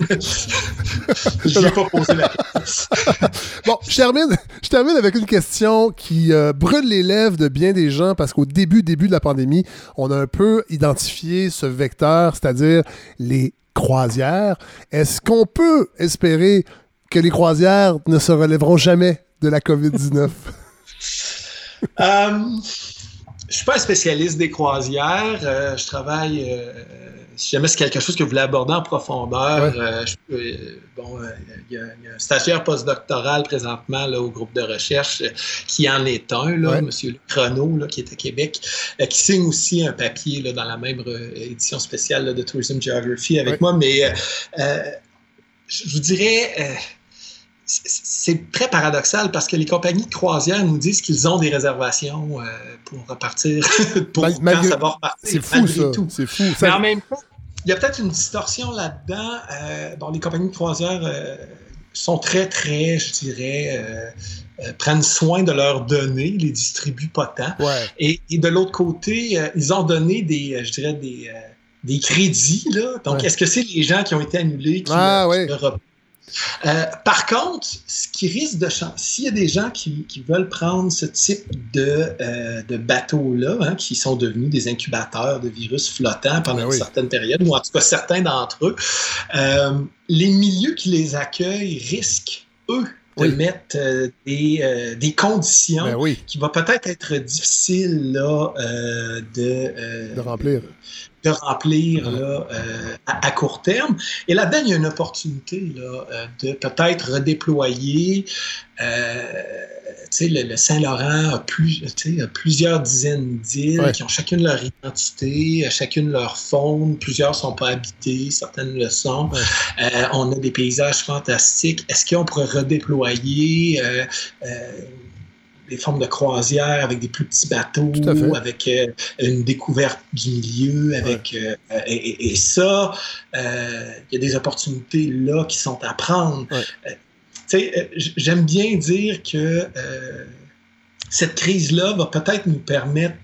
Je n'ai pas posé la Bon, je termine, je termine avec une question qui euh, brûle les lèvres de bien des gens parce qu'au début, début de la pandémie, on a un peu identifié ce vecteur, c'est-à-dire les croisières. Est-ce qu'on peut espérer que les croisières ne se relèveront jamais de la COVID-19? Euh, je suis pas un spécialiste des croisières. Euh, je travaille. euh, si jamais c'est quelque chose que vous voulez aborder en profondeur, euh, je- euh, bon, euh, il y, a il y a un stagiaire postdoctoral présentement là, au groupe de recherche qui en est un, là, Ouais. M. Renaud, là, qui est à Québec, qui signe aussi un papier là, dans la même édition spéciale de Tourism Geography avec Ouais. moi. Mais je vous dirais. C'est- très paradoxal parce que les compagnies de croisière nous disent qu'ils ont des réservations euh, pour repartir, pour Mal- quand malgré- ça va repartir. C'est fou, ça. tout. C'est fou. Mais en même temps, il y a peut-être une distorsion là-dedans. Euh, bon, les compagnies de croisière euh, sont très, très, je dirais, euh, euh, prennent soin de leurs données, les distribuent pas tant. Ouais. Et, et de l'autre côté, euh, ils ont donné des, euh, je dirais, des, euh, des crédits. Là. Donc, Ouais. est-ce que c'est les gens qui ont été annulés qui, Ah, qui ouais. Euh, par contre, ce qui risque de changer, s'il y a des gens qui, qui veulent prendre ce type de, euh, de bateaux-là, hein, qui sont devenus des incubateurs de virus flottants pendant Ben une certaine période, ou en tout cas certains d'entre eux, euh, les milieux qui les accueillent risquent, eux, de Oui. mettre euh, des, euh, des conditions Ben oui, qui va peut-être être difficile là, euh, de, de remplir. de remplir là, euh, à, à court terme. Et là-dedans, il y a une opportunité là, de peut-être redéployer. Euh, le, le Saint-Laurent a, plus, plusieurs dizaines d'îles Ouais. qui ont chacune leur identité, euh, chacune leur faune. Plusieurs sont pas habitées, certaines le sont. Ouais. Euh, on a des paysages fantastiques. Est-ce qu'on pourrait redéployer euh, des formes de croisière avec des plus petits bateaux, avec euh, une découverte du milieu, avec euh, et, ça, euh, il y a des opportunités là qui sont à prendre. Ouais. Tu sais, euh, j'aime bien dire que euh, cette crise-là va peut-être nous permettre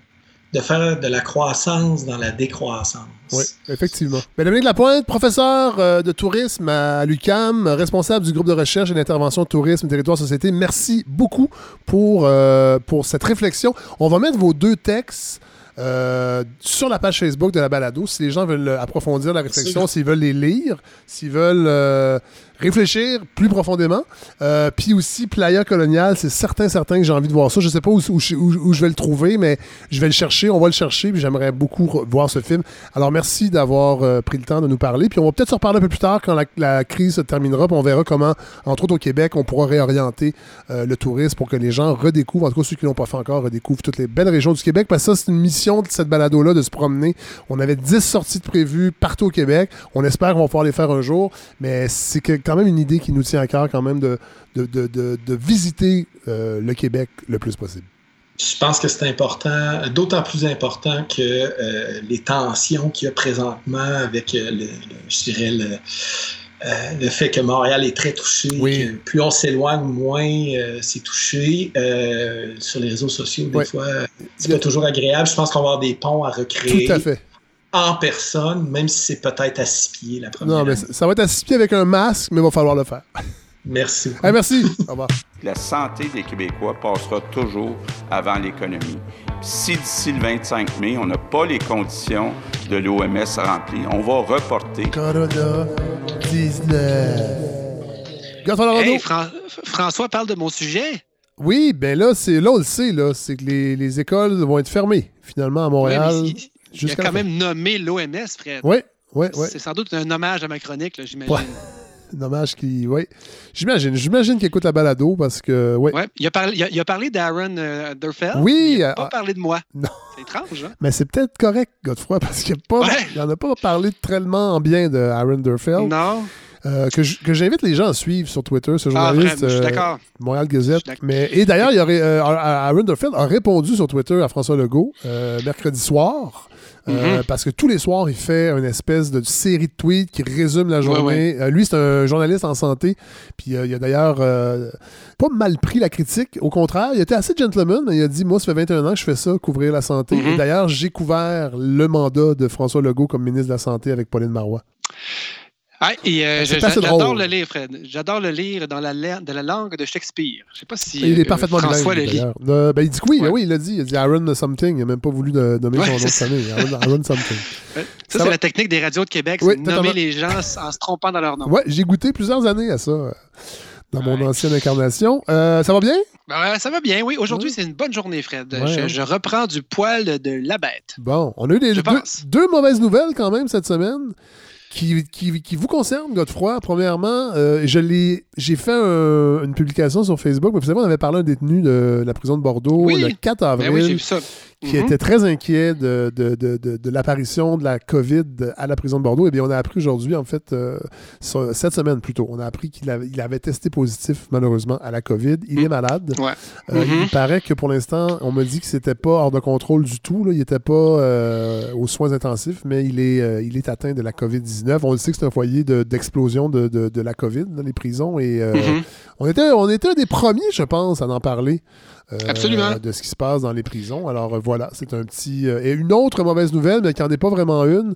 de faire de la croissance dans la décroissance. Oui, effectivement. Dominique Lapointe, professeur euh, de tourisme à l'UCAM, responsable du groupe de recherche et d'intervention tourisme, territoire, société, merci beaucoup pour, euh, pour cette réflexion. On va mettre vos deux textes euh, sur la page Facebook de la balado si les gens veulent approfondir la réflexion, s'ils veulent les lire, s'ils veulent euh, réfléchir plus profondément. Euh, puis aussi, Playa Colonial, c'est certain, certain que j'ai envie de voir ça. Je sais pas où, je vais le trouver, mais je vais le chercher. On va le chercher, puis j'aimerais beaucoup voir ce film. Alors, merci d'avoir pris le temps de nous parler. Puis on va peut-être se reparler un peu plus tard quand la, crise se terminera, puis on verra comment, entre autres au Québec, on pourra réorienter le tourisme pour que les gens redécouvrent, en tout cas ceux qui l'ont pas fait encore, redécouvrent toutes les belles régions du Québec, parce que ça, c'est une mission de cette balado-là de se promener. On avait 10 sorties de prévues partout au Québec. On espère qu'on va pouvoir les faire un jour, mais c'est quand même une idée qui nous tient à cœur quand même de, de, de, de, visiter euh, le Québec le plus possible. Je pense que c'est important, d'autant plus important que euh, les tensions qu'il y a présentement avec, euh, le, je dirais, le, euh, le fait que Montréal est très touché, que plus on s'éloigne, moins euh, c'est touché. Euh, sur les réseaux sociaux, des fois, c'est pas toujours agréable. Je pense qu'on va avoir des ponts à recréer. Tout à fait. En personne, même si c'est peut-être à six pieds la première. Non, mais ça va être à six pieds avec un masque, mais il va falloir le faire. Merci. merci. Au revoir. La santé des Québécois passera toujours avant l'économie. Si d'ici le 25 mai, on n'a pas les conditions de l'OMS remplies, on va reporter. Corona 19. Hey, François parle de mon sujet. Oui, ben là, c'est là on le sait, là, c'est que les, les, écoles vont être fermées finalement à Montréal. Oui, il, a quand même nommé l'OMS, Fred. Oui, oui, oui. C'est sans doute un hommage à ma chronique, j'imagine. Dommage qu'il. Oui. J'imagine. J'imagine qu'il écoute la balado parce que. Ouais. ouais il, a parlé, il, a, parlé d'Aaron euh, Durfeld. Oui. Il n'a pas euh, parlé de moi. Non. C'est étrange, hein? Mais c'est peut-être correct, Godefroy, parce qu'il n'en a pas parlé tellement en bien de Aaron Durfeld. Non. Euh, que j'invite les gens à suivre sur Twitter, ce ah, journaliste ah, d'accord. Montréal Gazette. Mais, et d'ailleurs, Aaron Durfeld a répondu sur Twitter à François Legault mercredi soir. Euh, mhm. parce que tous les soirs, il fait une espèce de série de tweets qui résume la journée. Euh, lui, c'est un journaliste en santé. Puis euh, il a d'ailleurs pas mal pris la critique. Au contraire, il était assez gentleman, mais il a dit Moi, ça fait 21 ans que je fais ça, couvrir la santé. Mhm. Et d'ailleurs, j'ai couvert le mandat de François Legault comme ministre de la Santé avec Pauline Marois. Ah, et j'adore le lire, Fred. J'adore le lire dans la, de la langue de Shakespeare. Je sais pas si il est parfaitement François le lit. ben, il dit que oui, oui, il l'a dit. Il a dit Aaron something. Il n'a même pas voulu nommer son nom de famille. Aaron, something. Ça, c'est la technique des radios de Québec, c'est nommer les gens en se trompant dans leur nom. Ouais, j'ai goûté plusieurs années à ça dans mon ancienne incarnation. Euh, ça va bien? Ben, ça va bien, oui. Aujourd'hui, c'est une bonne journée, Fred. je, reprends du poil de la bête. Bon, on a eu des, deux, mauvaises nouvelles quand même cette semaine qui, qui, vous concerne, Godefroy. Premièrement, euh, j'ai fait une publication sur Facebook. Vous savez, on avait parlé à un détenu de la prison de Bordeaux le 4 ben avril. oui, j'ai vu ça qui était très inquiet de, de, de, de l'apparition de la COVID à la prison de Bordeaux. Eh bien, on a appris aujourd'hui, en fait, euh, cette semaine plutôt, on a appris qu'il avait, il avait testé positif, malheureusement, à la COVID. Il est malade. Ouais. Euh, Il mm-hmm. paraît que pour l'instant, on me dit que c'était pas hors de contrôle du tout. Là. Il n'était pas euh, aux soins intensifs, mais il est, il est atteint de la COVID-19. On le sait que c'est un foyer d'explosion de, la COVID dans les prisons. Et mm-hmm. On, était, on était un des premiers, je pense, à en parler. Euh, Absolument. de ce qui se passe dans les prisons. Alors euh, voilà, c'est un petit. Euh, et une autre mauvaise nouvelle, mais qui n'en est pas vraiment une,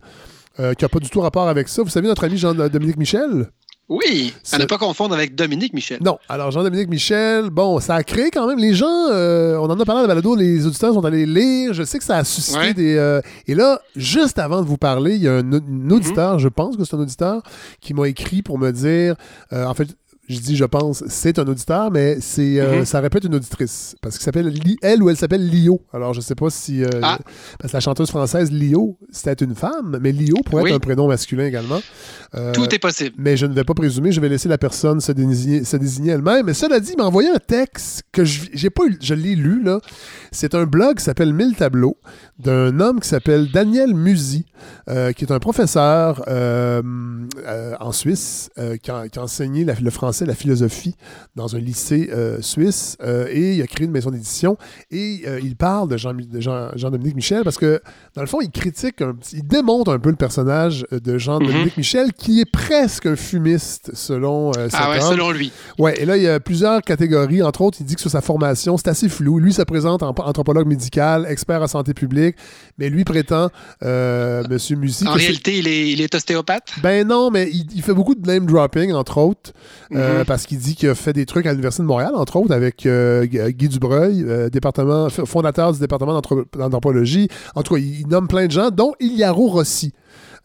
qui n'a pas du tout rapport avec ça. Vous savez, notre ami Jean-Dominique Michel? Oui, à ne pas confondre avec Dominique Michel. Non, alors Jean-Dominique Michel, bon, ça a créé quand même, les gens, on en a parlé à la balado, les auditeurs sont allés lire, je sais que ça a suscité des... et là, juste avant de vous parler, il y a un, auditeur, mhm. je pense que c'est un auditeur, qui m'a écrit pour me dire, en fait, je dis je pense, c'est un auditeur, mais c'est euh, mhm. ça répète une auditrice. Parce que s'appelle elle ou elle s'appelle Lio. Alors je sais pas si. Euh, ah. Parce que la chanteuse française Lio, c'était une femme, mais Lio pourrait être un prénom masculin également. Euh, Tout est possible. Mais je ne vais pas présumer, je vais laisser la personne se désigner, se désigner elle-même. Mais cela dit, il m'a envoyé un texte que j'ai pas eu, je l'ai lu là. C'est un blog qui s'appelle Mille tableaux d'un homme qui s'appelle Daniel Musi, qui est un professeur en Suisse, qui a, qui, a, enseigné le français la philosophie dans un lycée suisse et il a créé une maison d'édition et il parle de Jean-Dominique Jean, Michel parce que, dans le fond, il critique, il démonte un peu le personnage de Jean-Dominique mhm. Michel qui est presque un fumiste selon ah ouais, selon lui. Ouais, et là, il y a plusieurs catégories. Entre autres, il dit que sur sa formation, c'est assez flou. Lui se présente en anthropologue médical, expert en santé publique, mais lui prétend, euh, Monsieur Musi. En réalité, il est, il est, ostéopathe? Ben non, mais il, fait beaucoup de name dropping, entre autres, euh, mhm. parce qu'il dit qu'il a fait des trucs à l'Université de Montréal, entre autres, avec euh, Guy Dubreuil, euh, département, fondateur du département d'anthropologie. En tout cas, il, nomme plein de gens, dont Iliaro Rossi.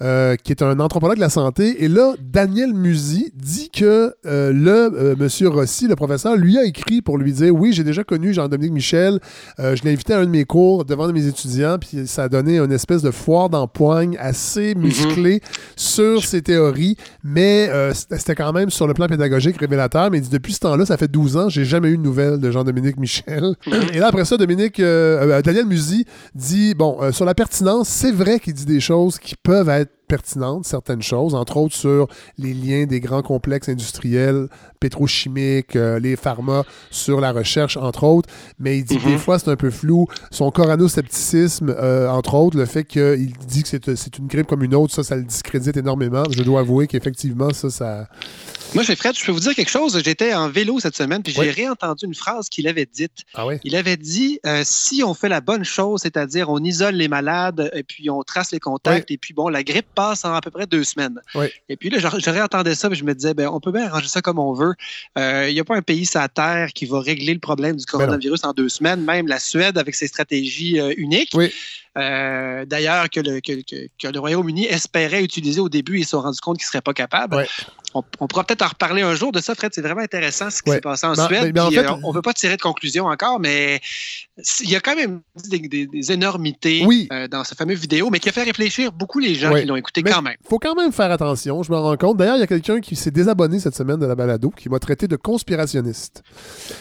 Euh, qui est un anthropologue de la santé. Et là, Daniel Musi dit que euh, le euh, monsieur Rossi, le professeur, lui a écrit pour lui dire Oui, j'ai déjà connu Jean-Dominique Michel. je l'ai invité à un de mes cours devant mes étudiants, puis ça a donné une espèce de foire d'empoigne assez mhm. musclée sur ses théories, mais c'était quand même sur le plan pédagogique révélateur. Mais il dit Depuis ce temps-là, ça fait 12 ans, j'ai jamais eu de nouvelles de Jean-Dominique Michel. Mhm. Et là, après ça, Dominique, Daniel Musi dit Bon, sur la pertinence, c'est vrai qu'il dit des choses qui peuvent être I pertinentes, certaines choses, entre autres sur les liens des grands complexes industriels, pétrochimiques, euh, les pharma, sur la recherche, entre autres. Mais il dit que des mhm. fois, c'est un peu flou. Son corano-scepticisme, euh, entre autres, le fait qu'il dit que c'est une grippe comme une autre, ça, ça le discrédite énormément. Je dois avouer qu'effectivement, ça, ça... Moi, j'ai Fred, je peux vous dire quelque chose. J'étais en vélo cette semaine, puis j'ai réentendu une phrase qu'il avait dite. Ah oui? Il avait dit euh, si on fait la bonne chose, c'est-à-dire on isole les malades, et puis on trace les contacts, et puis bon, la grippe passe en à peu près deux semaines. Et puis là, je, réentendais ça, puis je me disais, ben, on peut bien arranger ça comme on veut. Euh, il n'y a pas un pays sur la Terre qui va régler le problème du ben coronavirus en deux semaines, même la Suède avec ses stratégies euh, uniques. Oui. Euh, d'ailleurs, que le, que, que, le Royaume-Uni espérait utiliser au début, ils se sont rendus compte qu'ils ne seraient pas capables. On, pourra peut-être en reparler un jour de ça, Fred. C'est vraiment intéressant ce qui s'est passé en Suède. en fait, on ne veut pas tirer de conclusion encore, mais il y a quand même des, énormités euh, dans ce fameux vidéo, mais qui a fait réfléchir beaucoup les gens qui l'ont écouté quand même. Il faut quand même faire attention, je me rends compte. D'ailleurs, il y a quelqu'un qui s'est désabonné cette semaine de la balado, qui m'a traité de conspirationniste.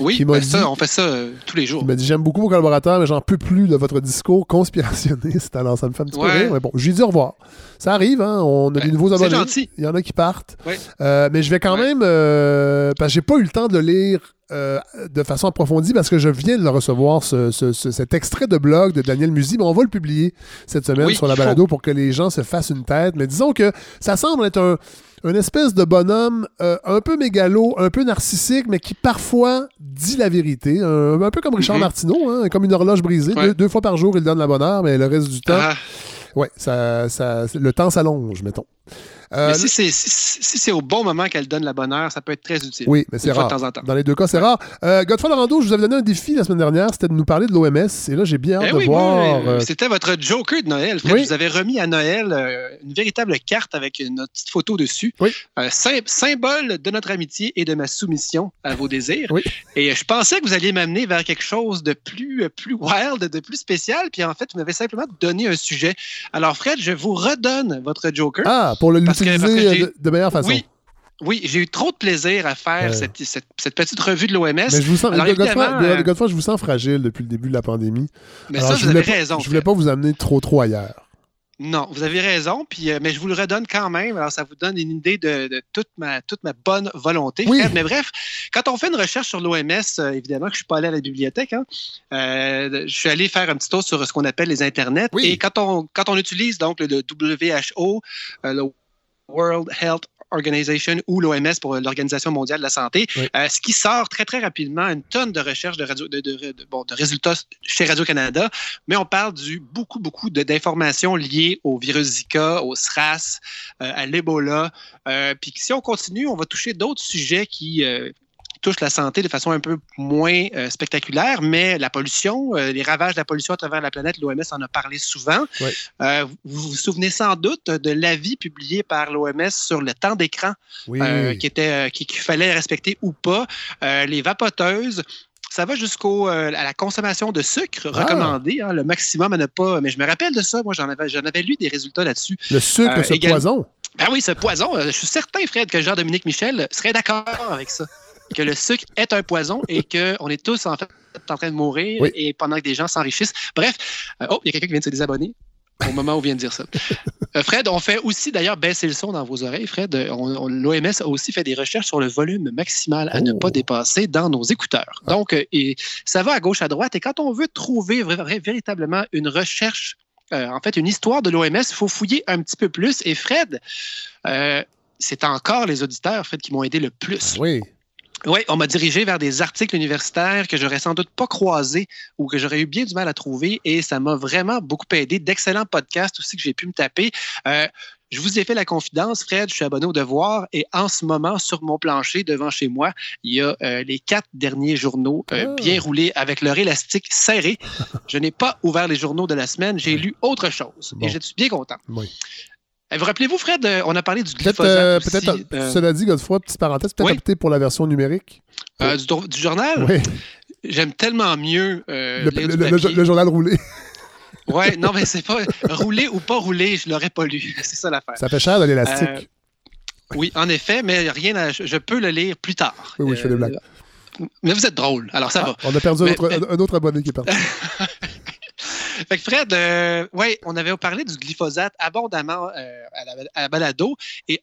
Oui, ben ça, on fait ça euh, tous les jours. Il m'a dit J'aime beaucoup vos collaborateurs, mais j'en peux plus de votre discours conspirationniste. Alors, ça me fait un petit peu rire. Mais bon, je lui dis au revoir. Ça arrive, hein, on a des nouveaux abonnés. Gentil. Il y en a qui partent. Euh, mais je vais quand même. parce que j'ai pas eu le temps de lire euh, de façon approfondie parce que je viens de le recevoir, cet extrait de blog de Daniel Musi, mais on va le publier cette semaine sur la balado pour que les gens se fassent une tête. Mais disons que ça semble être un, une espèce de bonhomme euh, un peu mégalo, un peu narcissique, mais qui parfois dit la vérité. Un, peu comme Richard mm-hmm. Martineau, hein, comme une horloge brisée. Deux, fois par jour, il donne la bonne heure, mais le reste du temps, ah. ouais, ça, ça, le temps s'allonge, mettons. Euh, si c'est au bon moment qu'elle donne la bonne heure, ça peut être très utile. Oui, mais c'est rare. De temps en temps. Dans les deux cas, c'est rare. Euh, Godfrey Lorando, je vous avais donné un défi la semaine dernière, c'était de nous parler de l'OMS. Et là, j'ai bien hâte eh de voir. Euh, c'était votre Joker de Noël. Fred, Vous avez remis à Noël euh, une véritable carte avec notre petite photo dessus. Oui. symbole de notre amitié et de ma soumission à vos désirs. Oui. Et je pensais que vous alliez m'amener vers quelque chose de plus, plus wild, de plus spécial. Puis en fait, vous m'avez simplement donné un sujet. Alors, Fred, je vous redonne votre Joker. Ah, pour le de, de, meilleure façon. Oui. Oui, j'ai eu trop de plaisir à faire cette, cette, petite revue de l'OMS. Mais je vous sens, Godefroy, je vous sens fragile depuis le début de la pandémie. Mais ça, vous avez raison. Je voulais pas vous amener trop, trop ailleurs. Non, vous avez raison, puis, euh, mais je vous le redonne quand même. Alors, ça vous donne une idée de, toute, ma, toute ma bonne volonté. Oui. Mais bref, quand on fait une recherche sur l'OMS, euh, évidemment que je ne suis pas allé à la bibliothèque, hein, euh, je suis allé faire un petit tour sur ce qu'on appelle les Internets. Et quand on, quand on utilise donc le, WHO, le World Health Organization ou l'OMS pour l'Organisation mondiale de la santé, euh, ce qui sort très, très rapidement, une tonne de recherches de, radio, de, de, bon, de résultats chez Radio-Canada, mais on parle du beaucoup, beaucoup d'informations liées au virus Zika, au SRAS, euh, à l'Ebola. Euh, puis si on continue, on va toucher d'autres sujets qui, touche la santé de façon un peu moins euh, spectaculaire, mais la pollution, euh, les ravages de la pollution à travers la planète, l'OMS en a parlé souvent. Euh, vous vous souvenez sans doute de l'avis publié par l'OMS sur le temps d'écran qui était qu'il fallait respecter ou pas. les vapoteuses, ça va jusqu'au à la consommation de sucre ah. recommandé, hein, le maximum à ne pas. Mais je me rappelle de ça, moi j'en avais, j'en avais lu des résultats là-dessus. Le sucre, ce poison? Ah oui, ce poison. Je suis certain, Fred, que Jean-Dominique Michel serait d'accord avec ça que le sucre est un poison et qu'on est tous en fait en train de mourir et pendant que des gens s'enrichissent. Bref, euh, oh, il y a quelqu'un qui vient de se désabonner. au moment où on vient de dire ça. Euh, Fred, on fait aussi d'ailleurs baisser le son dans vos oreilles. Fred, l'OMS a aussi fait des recherches sur le volume maximal à ne pas Oh. dépasser dans nos écouteurs. Donc, euh, et ça va à gauche, à droite. Et quand on veut trouver véritablement une recherche, euh, en fait, une histoire de l'OMS, il faut fouiller un petit peu plus. Et Fred, euh, c'est encore les auditeurs, Fred, qui m'ont aidé le plus. Oui. Oui, on m'a dirigé vers des articles universitaires que j'aurais sans doute pas croisés ou que j'aurais eu bien du mal à trouver et ça m'a vraiment beaucoup aidé. D'excellents podcasts aussi que j'ai pu me taper. Euh, je vous ai fait la confidence, Fred, je suis abonné au Devoir et en ce moment, sur mon plancher, devant chez moi, il y a euh, les quatre derniers journaux euh, bien roulés avec leur élastique serré. Je n'ai pas ouvert les journaux de la semaine, j'ai lu autre chose Bon. et je suis bien content. Oui. Euh, Vous rappelez-vous, Fred, euh, on a parlé du glyphosate euh, peut-être euh, cela dit, Godefroy, petite parenthèse, peut-être Oui. opter pour la version numérique. euh, du, du journal? Oui. J'aime tellement mieux euh, Le, journal roulé. Ouais, non, mais c'est pas rouler ou pas rouler, je l'aurais pas lu. C'est ça l'affaire. Ça fait cher de l'élastique. Oui, en effet, mais rien à- je, peux le lire plus tard. oui, oui, je fais des blagues. Mais vous êtes drôle, alors ça va. On a perdu un, Mais- autre, mais- un- un autre abonné qui est parti. Fait que Fred, euh, ouais, on avait parlé du glyphosate abondamment euh, à, la, balado et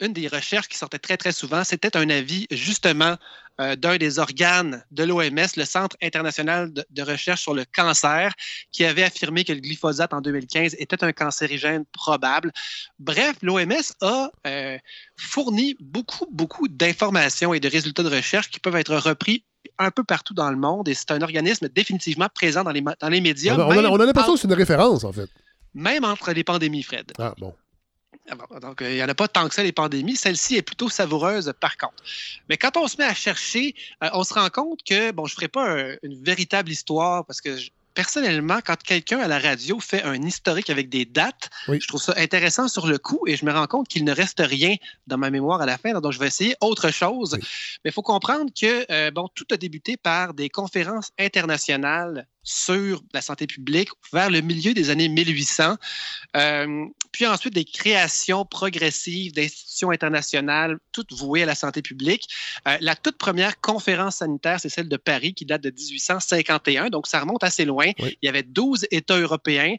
une des recherches qui sortait très, très souvent, c'était un avis justement euh, d'un des organes de l'OMS, le Centre international de, de recherche sur le cancer, qui avait affirmé que le glyphosate en 2015 était un cancérigène probable. Bref, l'OMS a euh, fourni beaucoup, beaucoup d'informations et de résultats de recherche qui peuvent être repris un peu partout dans le monde et c'est un organisme définitivement présent dans les, dans les médias. On a, on a- même on a l'impression en- que c'est une référence, en fait. même entre les pandémies, Fred. Ah, bon. Ah Donc, euh, il n'y en a pas tant que ça, les pandémies. Celle-ci est plutôt savoureuse, par contre. Mais quand on se met à chercher, euh, on se rend compte que, bon, je ne ferai pas un- une véritable histoire parce que, je- personnellement, quand quelqu'un à la radio fait un historique avec des dates, Oui. je trouve ça intéressant sur le coup et je me rends compte qu'il ne reste rien dans ma mémoire à la fin. Donc, je vais essayer autre chose. Mais il faut comprendre que, euh, bon, tout a débuté par des conférences internationales sur la santé publique vers le milieu des années 1800. Euh, puis ensuite, des créations progressives d'institutions internationales, toutes vouées à la santé publique. Euh, la toute première conférence sanitaire, c'est celle de Paris, qui date de 1851, donc ça remonte assez loin. Il y avait 12 États européens,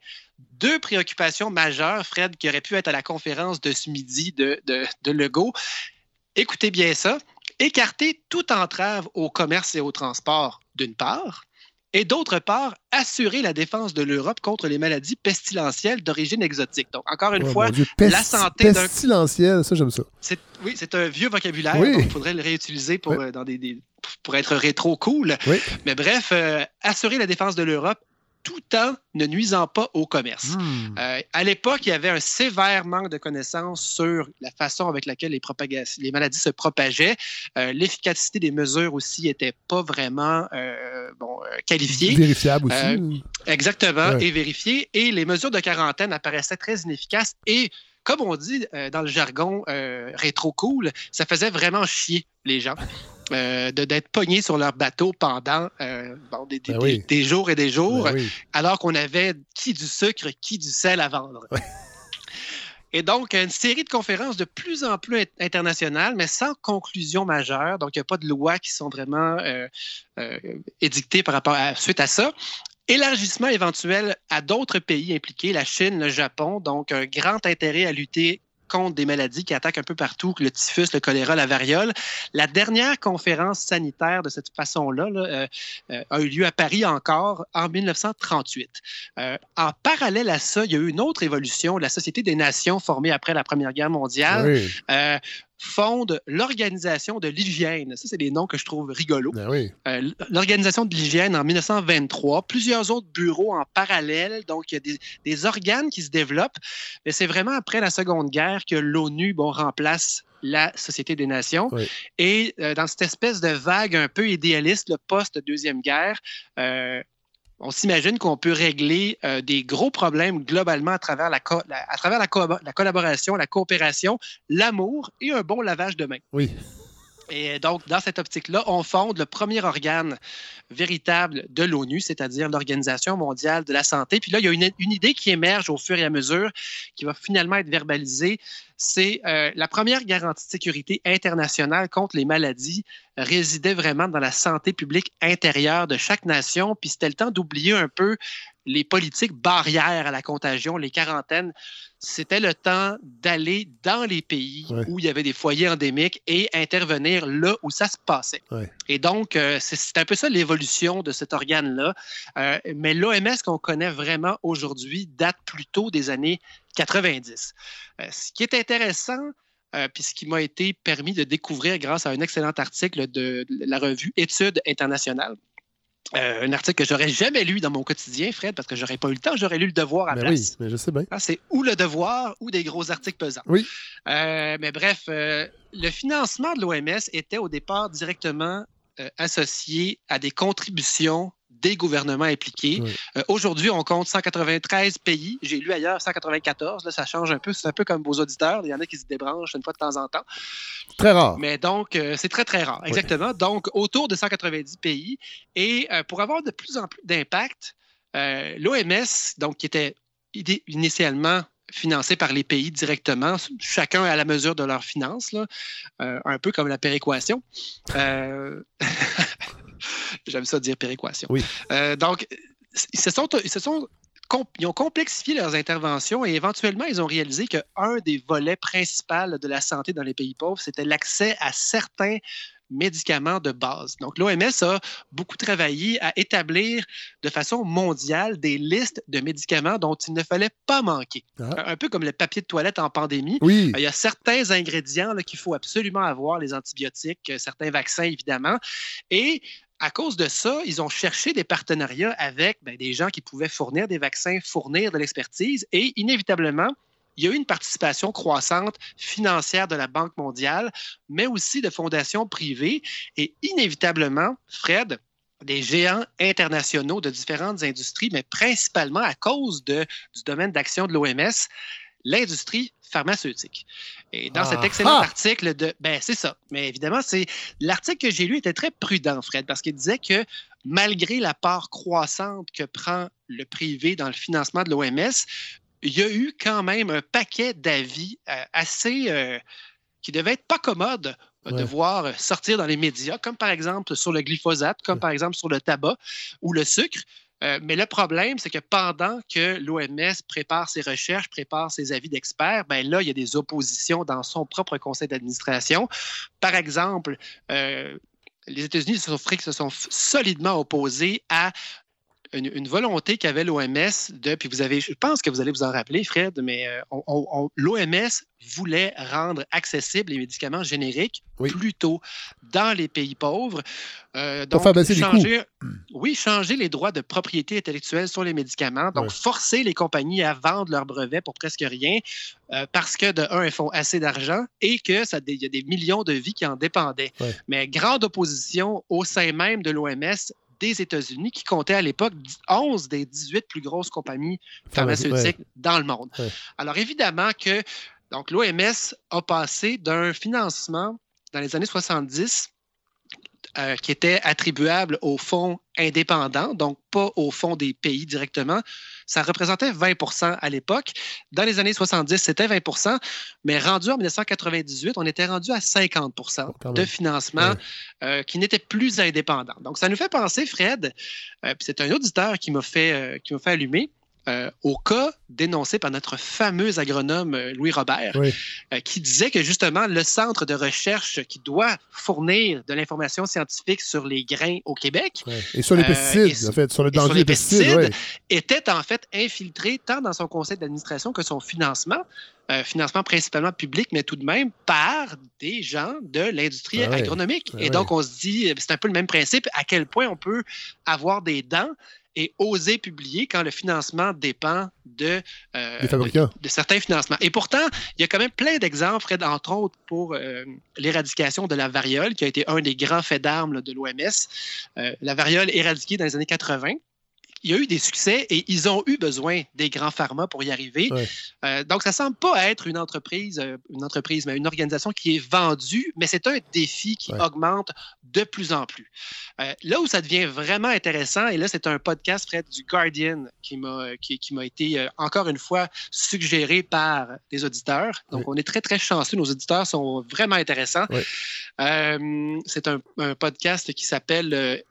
deux préoccupations majeures, Fred, qui auraient pu être à la conférence de ce midi de, de, de Legault. Écoutez bien ça. Écarter toute entrave au commerce et au transport, d'une part, et d'autre part, assurer la défense de l'Europe contre les maladies pestilentielles d'origine exotique. Donc, encore une Oh, fois, la santé d'un Pestilentiel, ça, j'aime ça. oui, c'est un vieux vocabulaire, Oui. donc il faudrait le réutiliser pour, Oui. euh, dans des, des- pour être rétro cool. Oui. Mais bref, euh, assurer la défense de l'Europe tout en ne nuisant pas au commerce. Hmm. Euh, à l'époque, il y avait un sévère manque de connaissances sur la façon avec laquelle les, maladies se propageaient. Euh, l'efficacité des mesures aussi n'était pas vraiment euh, bon, qualifiée. Vérifiable aussi. Exactement, Ouais. et vérifié. Et les mesures de quarantaine apparaissaient très inefficaces. Et comme on dit dans le jargon rétro-cool, ça faisait vraiment chier les gens. Euh, de- d'être pognés sur leur bateau pendant euh, bon, des, des- Ben oui. des- des jours et des jours, Ben oui. alors qu'on avait qui du sucre, qui du sel à vendre. Et donc, une série de conférences de plus en plus int- internationales, mais sans conclusion majeure. Donc, il n'y a pas de lois qui sont vraiment euh, euh, édictées par rapport à, suite à ça. Élargissement éventuel à d'autres pays impliqués, la Chine, le Japon. Donc, un grand intérêt à lutter contre des maladies qui attaquent un peu partout, le typhus, le choléra, la variole. La dernière conférence sanitaire de cette façon-là là, euh, euh, a eu lieu à Paris encore en 1938. Euh, en parallèle à ça, il y a eu une autre évolution. La Société des Nations, formée après la Première Guerre mondiale, Oui. euh, fonde l'Organisation de l'hygiène. Ça, c'est des noms que je trouve rigolos. Ben oui. Euh, L'Organisation de l'hygiène en 1923, plusieurs autres bureaux en parallèle, donc il y a des, des organes qui se développent, mais c'est vraiment après la Seconde Guerre que l'ONU bon, remplace la Société des Nations. Oui. Et euh, dans cette espèce de vague un peu idéaliste, le post-deuxième guerre, euh, on s'imagine qu'on peut régler euh, des gros problèmes globalement à travers, la, à travers la, la collaboration, la coopération, l'amour et un bon lavage de mains. Oui. Et donc, dans cette optique-là, on fonde le premier organe véritable de l'ONU, c'est-à-dire l'Organisation mondiale de la santé. Puis là, il y a une, idée qui émerge au fur et à mesure, qui va finalement être verbalisée. C'est euh, la première garantie de sécurité internationale contre les maladies résidait vraiment dans la santé publique intérieure de chaque nation. Puis c'était le temps d'oublier un peu les politiques barrières à la contagion, les quarantaines, c'était le temps d'aller dans les pays où il y avait des foyers endémiques et intervenir là où ça se passait. Et donc, euh, c'est un peu ça l'évolution de cet organe-là. Euh, mais l'OMS qu'on connaît vraiment aujourd'hui date plutôt des années 90. Euh, ce qui est intéressant, puis ce qui m'a été permis de découvrir grâce à un excellent article de la revue Études internationales, euh, un article que j'aurais jamais lu dans mon quotidien, Fred, parce que j'aurais pas eu le temps. J'aurais lu le devoir à mais place. Oui, mais je sais bien. Ah, c'est ou le devoir ou des gros articles pesants. Oui. Euh, mais bref, euh, le financement de l'OMS était au départ directement associé à des contributions des gouvernements impliqués. Euh, aujourd'hui, on compte 193 pays. J'ai lu ailleurs 194. Là, ça change un peu. C'est un peu comme vos auditeurs. Il y en a qui se débranchent une fois de temps en temps. Très rare. Mais donc, euh, c'est très, très rare. Exactement. Donc, autour de 190 pays. Et euh, pour avoir de plus en plus d'impact, l'OMS, donc, qui était initialement financé par les pays directement, chacun à la mesure de leurs finances, là, un peu comme la péréquation. J'aime ça dire péréquation. Oui. Euh, donc, ils se sont, ils se sont ils ont complexifié leurs interventions et éventuellement, ils ont réalisé qu'un des volets principaux de la santé dans les pays pauvres, c'était l'accès à certains médicaments de base. Donc, l'OMS a beaucoup travaillé à établir de façon mondiale des listes de médicaments dont il ne fallait pas manquer. Ah. Un peu comme le papier de toilette en pandémie. Oui. Il y a certains ingrédients qu'il faut absolument avoir, les antibiotiques, certains vaccins, évidemment. Et à cause de ça, ils ont cherché des partenariats avec ben, des gens qui pouvaient fournir des vaccins, fournir de l'expertise. Et inévitablement, il y a eu une participation croissante financière de la Banque mondiale, mais aussi de fondations privées. Et inévitablement, Fred, des géants internationaux de différentes industries, mais principalement à cause du domaine d'action de l'OMS, l'industrie pharmaceutique. Et dans cet ah, excellent ah! article de. Ben, c'est ça. Mais évidemment, c'est l'article que j'ai lu était très prudent, Fred, parce qu'il disait que malgré la part croissante que prend le privé dans le financement de l'OMS, il y a eu quand même un paquet d'avis euh, assez. Euh, qui devaient être pas commodes de voir sortir dans les médias, comme par exemple sur le glyphosate, comme par exemple sur le tabac ou le sucre. Euh, mais le problème, c'est que pendant que l'OMS prépare ses recherches, prépare ses avis d'experts, ben là, il y a des oppositions dans son propre conseil d'administration. Par exemple, euh, les États-Unis se se sont solidement opposés à une, volonté qu'avait l'OMS de, puis vous avez, je pense que vous allez vous en rappeler, Fred, mais euh, l'OMS voulait rendre accessibles les médicaments génériques plus tôt dans les pays pauvres. Euh, donc, Pour changer, oui, changer les droits de propriété intellectuelle sur les médicaments, donc forcer les compagnies à vendre leurs brevets pour presque rien, euh, parce que de un, elles font assez d'argent et que ça, il y a des millions de vies qui en dépendaient. Mais grande opposition au sein même de l'OMS des États-Unis, qui comptait à l'époque 11 des 18 plus grosses compagnies pharmaceutiques dans le monde. Alors évidemment que donc l'OMS a passé d'un financement dans les années 70 euh, qui était attribuable aux fonds indépendants, donc pas au fonds des pays directement. Ça représentait 20 à l'époque. Dans les années 70, c'était 20% mais rendu en 1998, on était rendu à 50 de financement euh, qui n'était plus indépendant. Donc, ça nous fait penser, Fred, euh, c'est un auditeur qui m'a fait, qui m'a fait allumer. Euh, au cas dénoncé par notre fameux agronome euh, Louis Robert, euh, qui disait que justement le centre de recherche qui doit fournir de l'information scientifique sur les grains au Québec et sur les pesticides, en fait, sur le danger des pesticides, était en fait infiltré tant dans son conseil d'administration que son financement. financement principalement public, mais tout de même par des gens de l'industrie ah agronomique. Ah et donc, on se dit, c'est un peu le même principe, à quel point on peut avoir des dents et oser publier quand le financement dépend de, euh, de, certains financements. Et pourtant, il y a quand même plein d'exemples, Fred, entre autres pour euh, l'éradication de la variole, qui a été un des grands faits d'armes de l'OMS. Euh, la variole éradiquée dans les années 80 il y a eu des succès et ils ont eu besoin des grands pharma pour y arriver. Euh, donc, ça ne semble pas être une entreprise, euh, une entreprise, mais une organisation qui est vendue, mais c'est un défi qui augmente de plus en plus. Euh, là où ça devient vraiment intéressant, et là, c'est un podcast, Fred, du Guardian qui m'a qui, été, encore une fois, suggéré par des auditeurs. Donc, on est très, très chanceux. Nos auditeurs sont vraiment intéressants. c'est un, un, podcast qui s'appelle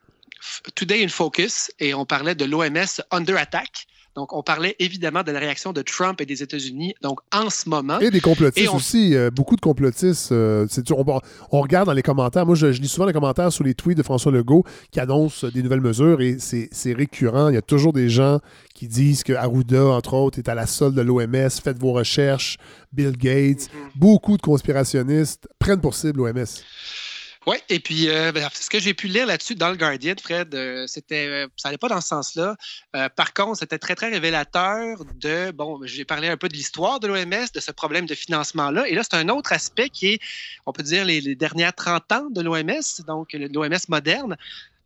Today in Focus et on parlait de l'OMS under attack. Donc, on parlait évidemment de la réaction de Trump et des États-Unis, donc en ce moment. Et des complotistes aussi, euh, beaucoup de complotistes. Euh, on, on, regarde dans les commentaires. Moi, je, lis souvent les commentaires sur les tweets de François Legault qui annoncent des nouvelles mesures et c'est récurrent. Il y a toujours des gens qui disent que Arruda, entre autres, est à la solde de l'OMS. Faites vos recherches. Bill Gates. Mm-hmm. Beaucoup de conspirationnistes prennent pour cible l'OMS. Oui, et puis euh, ben, ce que j'ai pu lire là-dessus dans le Guardian, Fred, euh, c'était, euh, ça n'allait pas dans ce sens-là. par contre, c'était très, très révélateur de, bon, j'ai parlé un peu de l'histoire de l'OMS, de ce problème de financement-là. Et là, c'est un autre aspect qui est, on peut dire, les, les dernières 30 ans de l'OMS, donc l'OMS moderne.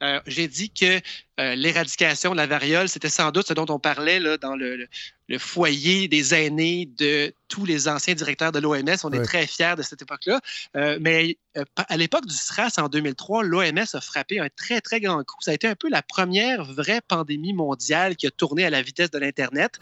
Euh, j'ai dit que euh, l'éradication de la variole, c'était sans doute ce dont on parlait là, dans le, foyer des aînés de tous les anciens directeurs de l'OMS. On est très fiers de cette époque-là. Euh, mais à l'époque du SRAS en 2003, l'OMS a frappé un très, très grand coup. Ça a été un peu la première vraie pandémie mondiale qui a tourné à la vitesse de l'Internet.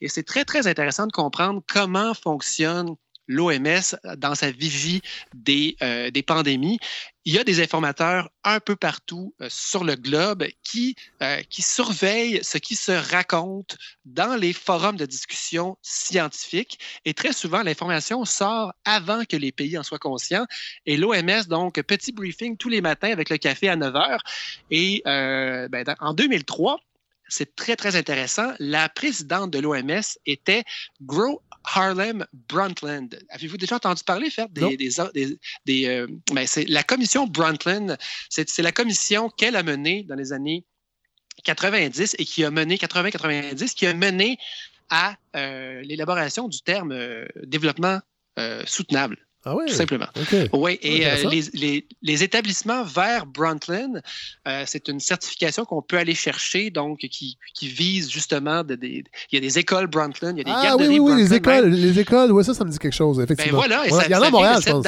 Et c'est très, très intéressant de comprendre comment fonctionne l'OMS dans sa vigie des, euh, des, pandémies. Il y a des informateurs un peu partout euh, sur le globe qui, euh, qui surveillent ce qui se raconte dans les forums de discussion scientifiques. Et très souvent, l'information sort avant que les pays en soient conscients. Et l'OMS, donc, petit briefing tous les matins avec le café à 9 heures. Et ben, en 2003, c'est très, très intéressant. La présidente de l'OMS était Gro Harlem Brundtland. Avez-vous déjà entendu parler, faire des. des, euh, ben, c'est la commission Brundtland, c'est la commission qu'elle a menée dans les années 90 et qui a mené, 80-90, qui a mené à euh, l'élaboration du terme euh, développement soutenable. Ah oui? Tout simplement. Oui, et euh, les, les, établissements vers Brundtland, euh, c'est une certification qu'on peut aller chercher, donc qui, qui vise justement, de, des, il y a des écoles Brundtland, il y a des ah, oui, oui, oui, les écoles, les écoles, oui, ça, ça me dit quelque chose, ben effectivement. Ben voilà, et ça, il y en a à Montréal, je pense.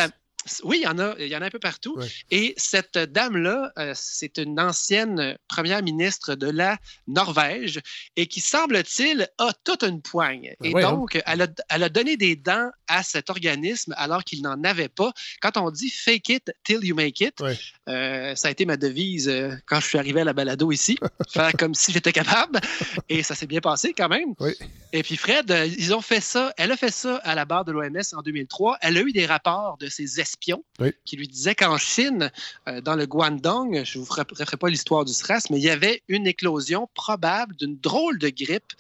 Oui, il y en a, il y en a un peu partout. Et cette dame-là, euh, c'est une ancienne première ministre de la Norvège et qui, semble-t-il, a toute une poigne. Ben et donc, elle, a, elle, a, donné des dents à cet organisme alors qu'il n'en avait pas. Quand on dit fake it till you make it, euh, ça a été ma devise euh, quand je suis arrivé à la balado ici, faire comme si j'étais capable. Et ça s'est bien passé quand même. Et puis Fred, ils ont fait ça. Elle a fait ça à la barre de l'OMS en 2003. Elle a eu des rapports de ses espion qui lui disait qu'en Chine, euh, dans le Guangdong, je ne vous ferai pas l'histoire du SRAS, mais il y avait une éclosion probable d'une drôle de grippe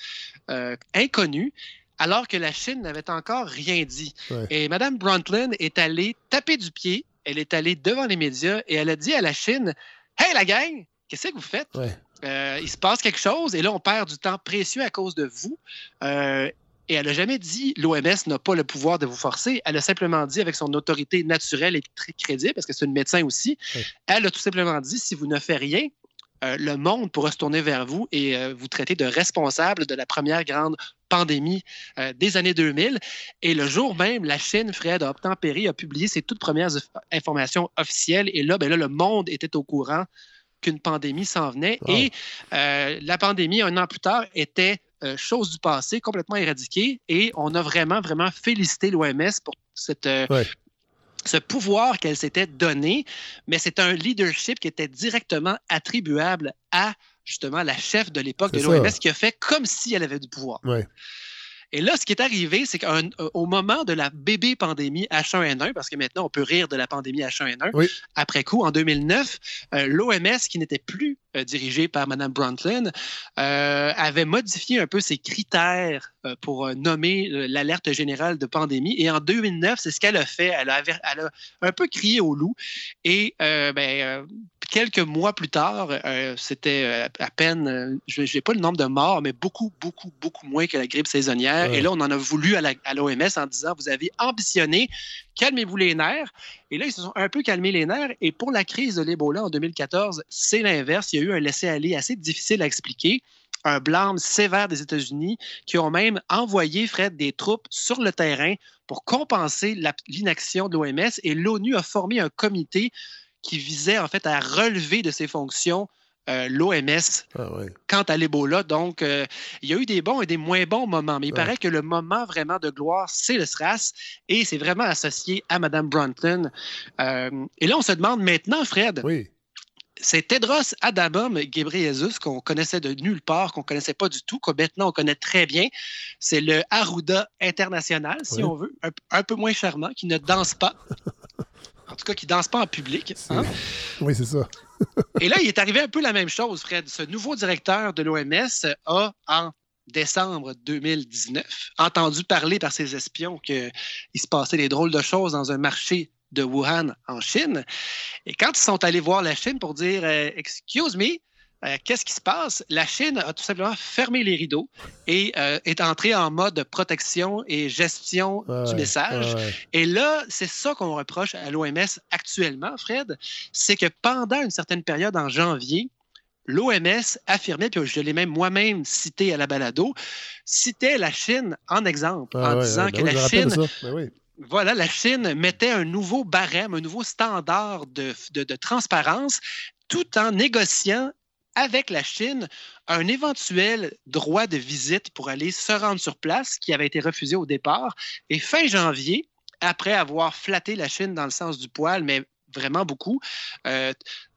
euh, inconnue alors que la Chine n'avait encore rien dit. Et Mme Brundtland est allée taper du pied, elle est allée devant les médias et elle a dit à la Chine Hey la gang, qu'est-ce que vous faites? Euh, il se passe quelque chose et là, on perd du temps précieux à cause de vous. Et elle n'a jamais dit l'OMS n'a pas le pouvoir de vous forcer. Elle a simplement dit, avec son autorité naturelle et très crédible, parce que c'est une médecin aussi, elle a tout simplement dit si vous ne faites rien, euh, le monde pourra se tourner vers vous et euh, vous traiter de responsable de la première grande pandémie euh, des années 2000. Et le jour même, la Chine, Fred, a obtempéré, a publié ses toutes premières informations officielles. Et là, ben là, le monde était au courant qu'une pandémie s'en venait. Et la pandémie, un an plus tard, était euh, chose du passé, complètement éradiquée. Et on a vraiment, vraiment félicité l'OMS pour cette, euh, ce pouvoir qu'elle s'était donné. Mais c'est un leadership qui était directement attribuable à justement la chef de l'époque de l'OMS qui a fait comme si elle avait du pouvoir. Et là, ce qui est arrivé, c'est qu'au moment de la bébé pandémie H1N1, parce que maintenant on peut rire de la pandémie H1N1, après coup, en 2009, euh, l'OMS, qui n'était plus euh, dirigée par Mme Brundtland, euh, avait modifié un peu ses critères pour nommer l'alerte générale de pandémie. Et en 2009, c'est ce qu'elle a fait. Elle a, elle a, un peu crié au loup. Et ben, quelques mois plus tard, euh, c'était euh, à peine, euh, je n'ai pas le nombre de morts, mais beaucoup, beaucoup, beaucoup moins que la grippe saisonnière. Et là, on en a voulu à l'OMS en disant, vous avez ambitionné, calmez-vous les nerfs. Et là, ils se sont un peu calmés les nerfs. Et pour la crise de l'Ebola en 2014, c'est l'inverse. Il y a eu un laisser-aller assez difficile à expliquer un blâme sévère des États-Unis qui ont même envoyé, Fred, des troupes sur le terrain pour compenser l'inaction de l'OMS et l'ONU a formé un comité qui visait en fait à relever de ses fonctions euh, l'OMS ah quant à l'Ebola. Donc, euh, il y a eu des bons et des moins bons moments, mais il paraît que le moment vraiment de gloire, c'est le SRAS et c'est vraiment associé à Mme Brundtland. Euh, et là, on se demande maintenant, Fred, oui. c'est Tedros Adhanom Ghebreyesus qu'on connaissait de nulle part, qu'on connaissait pas du tout, que maintenant on connaît très bien. C'est le Arruda international, si on veut, un, peu moins charmant, qui ne danse pas. En tout cas, qui ne danse pas en public. Hein. Oui, c'est ça. Et là, il est arrivé un peu la même chose, Fred. Ce nouveau directeur de l'OMS a, en décembre 2019, entendu parler par ses espions qu'il se passait des drôles de choses dans un marché de Wuhan en Chine. Et quand ils sont allés voir la Chine pour dire euh, Excuse me, euh, qu'est-ce qui se passe? La Chine a tout simplement fermé les rideaux et euh, est entrée en mode protection et gestion du message. Et là, c'est ça qu'on reproche à l'OMS actuellement, Fred, c'est que pendant une certaine période en janvier, l'OMS affirmait, puis je l'ai même moi-même cité à la balado, citait la Chine en exemple, en disant que ben la Chine ben voilà, la Chine mettait un nouveau barème, un nouveau standard de, transparence, tout en négociant avec la Chine un éventuel droit de visite pour aller se rendre sur place qui avait été refusé au départ. Et fin janvier, après avoir flatté la Chine dans le sens du poil, mais vraiment beaucoup. Euh,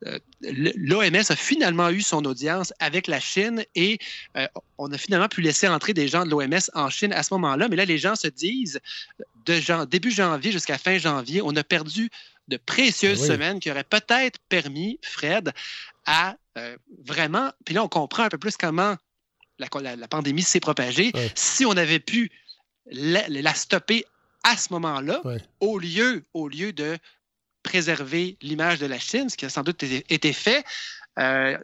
euh, L'OMS a finalement eu son audience avec la Chine et euh, on a finalement pu laisser entrer des gens de l'OMS en Chine à ce moment-là. Mais là, les gens se disent, de début janvier jusqu'à fin janvier, on a perdu de précieuses ben semaines qui auraient peut-être permis, Fred, à vraiment, puis là, on comprend un peu plus comment la, pandémie s'est propagée. Si on avait pu la, stopper à ce moment-là, au, lieu, au lieu de préserver l'image de la Chine, ce qui a sans doute été fait, euh,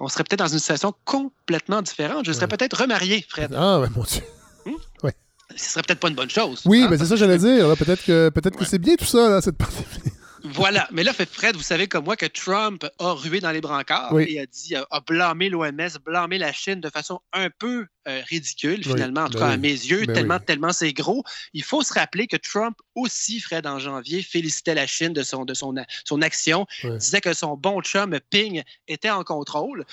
on serait peut-être dans une situation complètement différente. Je serais peut-être remarié, Fred. Ah, ouais, mon Dieu. Hmm? Oui. Ce serait peut-être pas une bonne chose. Oui, hein? mais c'est ça que j'allais dire. Peut-être que, peut que c'est bien tout ça, cette pandémie. Voilà. Mais là, Fred, vous savez comme moi que Trump a rué dans les brancards et a dit, a blâmé l'OMS, blâmé la Chine de façon un peu euh, ridicule, finalement, en tout ben cas à mes yeux, ben tellement, tellement c'est gros. Il faut se rappeler que Trump aussi, Fred, en janvier, félicitait la Chine de son, de son, son action, disait que son bon chum Ping était en contrôle.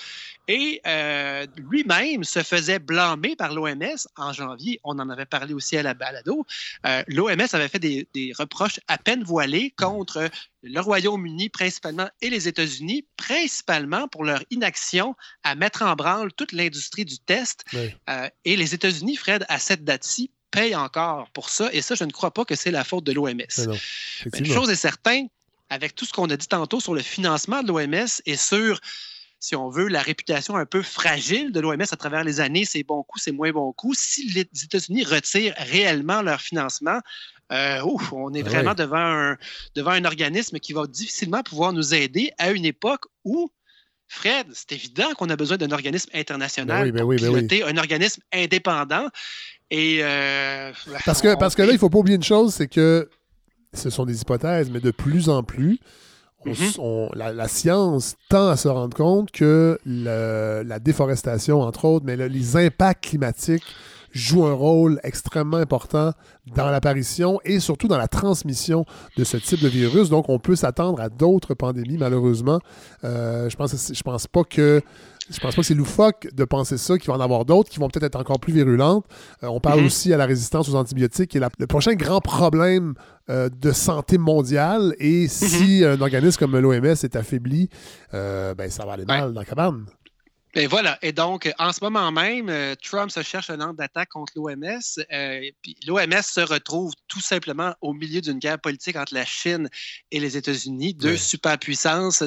Et euh, lui-même se faisait blâmer par l'OMS en janvier. On en avait parlé aussi à la balado. Euh, L'OMS avait fait des, des, reproches à peine voilés contre le Royaume-Uni principalement et les États-Unis, principalement pour leur inaction à mettre en branle toute l'industrie du test. Euh, et les États-Unis, Fred, à cette date-ci, payent encore pour ça. Et ça, je ne crois pas que c'est la faute de l'OMS. Une chose est certaine, avec tout ce qu'on a dit tantôt sur le financement de l'OMS et sur si on veut, la réputation un peu fragile de l'OMS à travers les années, c'est bon coup, c'est moins bon coup. Si les États-Unis retirent réellement leur financement, euh, on est ah vraiment devant, un, devant un organisme qui va difficilement pouvoir nous aider à une époque où Fred, c'est évident qu'on a besoin d'un organisme international ben ben pour ben piloter un organisme indépendant. Et euh, parce que, parce que là, il ne faut pas oublier une chose, c'est que ce sont des hypothèses, mais de plus en plus, mm-hmm. la, science tend à se rendre compte que la déforestation, entre autres, mais les impacts climatiques joue un rôle extrêmement important dans l'apparition et surtout dans la transmission de ce type de virus. Donc, on peut s'attendre à d'autres pandémies, malheureusement. Euh, je pense, je pense pas que je pense pas que c'est loufoque de penser ça, qu'il va en avoir d'autres qui vont peut-être être encore plus virulentes. Euh, on parle mhm. aussi à la résistance aux antibiotiques, qui est le prochain grand problème euh, de santé mondiale. Et mhm. si un organisme comme l'OMS est affaibli, ben, ça va aller mal dans la cabane. Et voilà. Et donc, en ce moment même, euh, Trump se cherche un angle d'attaque contre l'OMS. Euh, L'OMS se retrouve tout simplement au milieu d'une guerre politique entre la Chine et les États-Unis, deux superpuissances.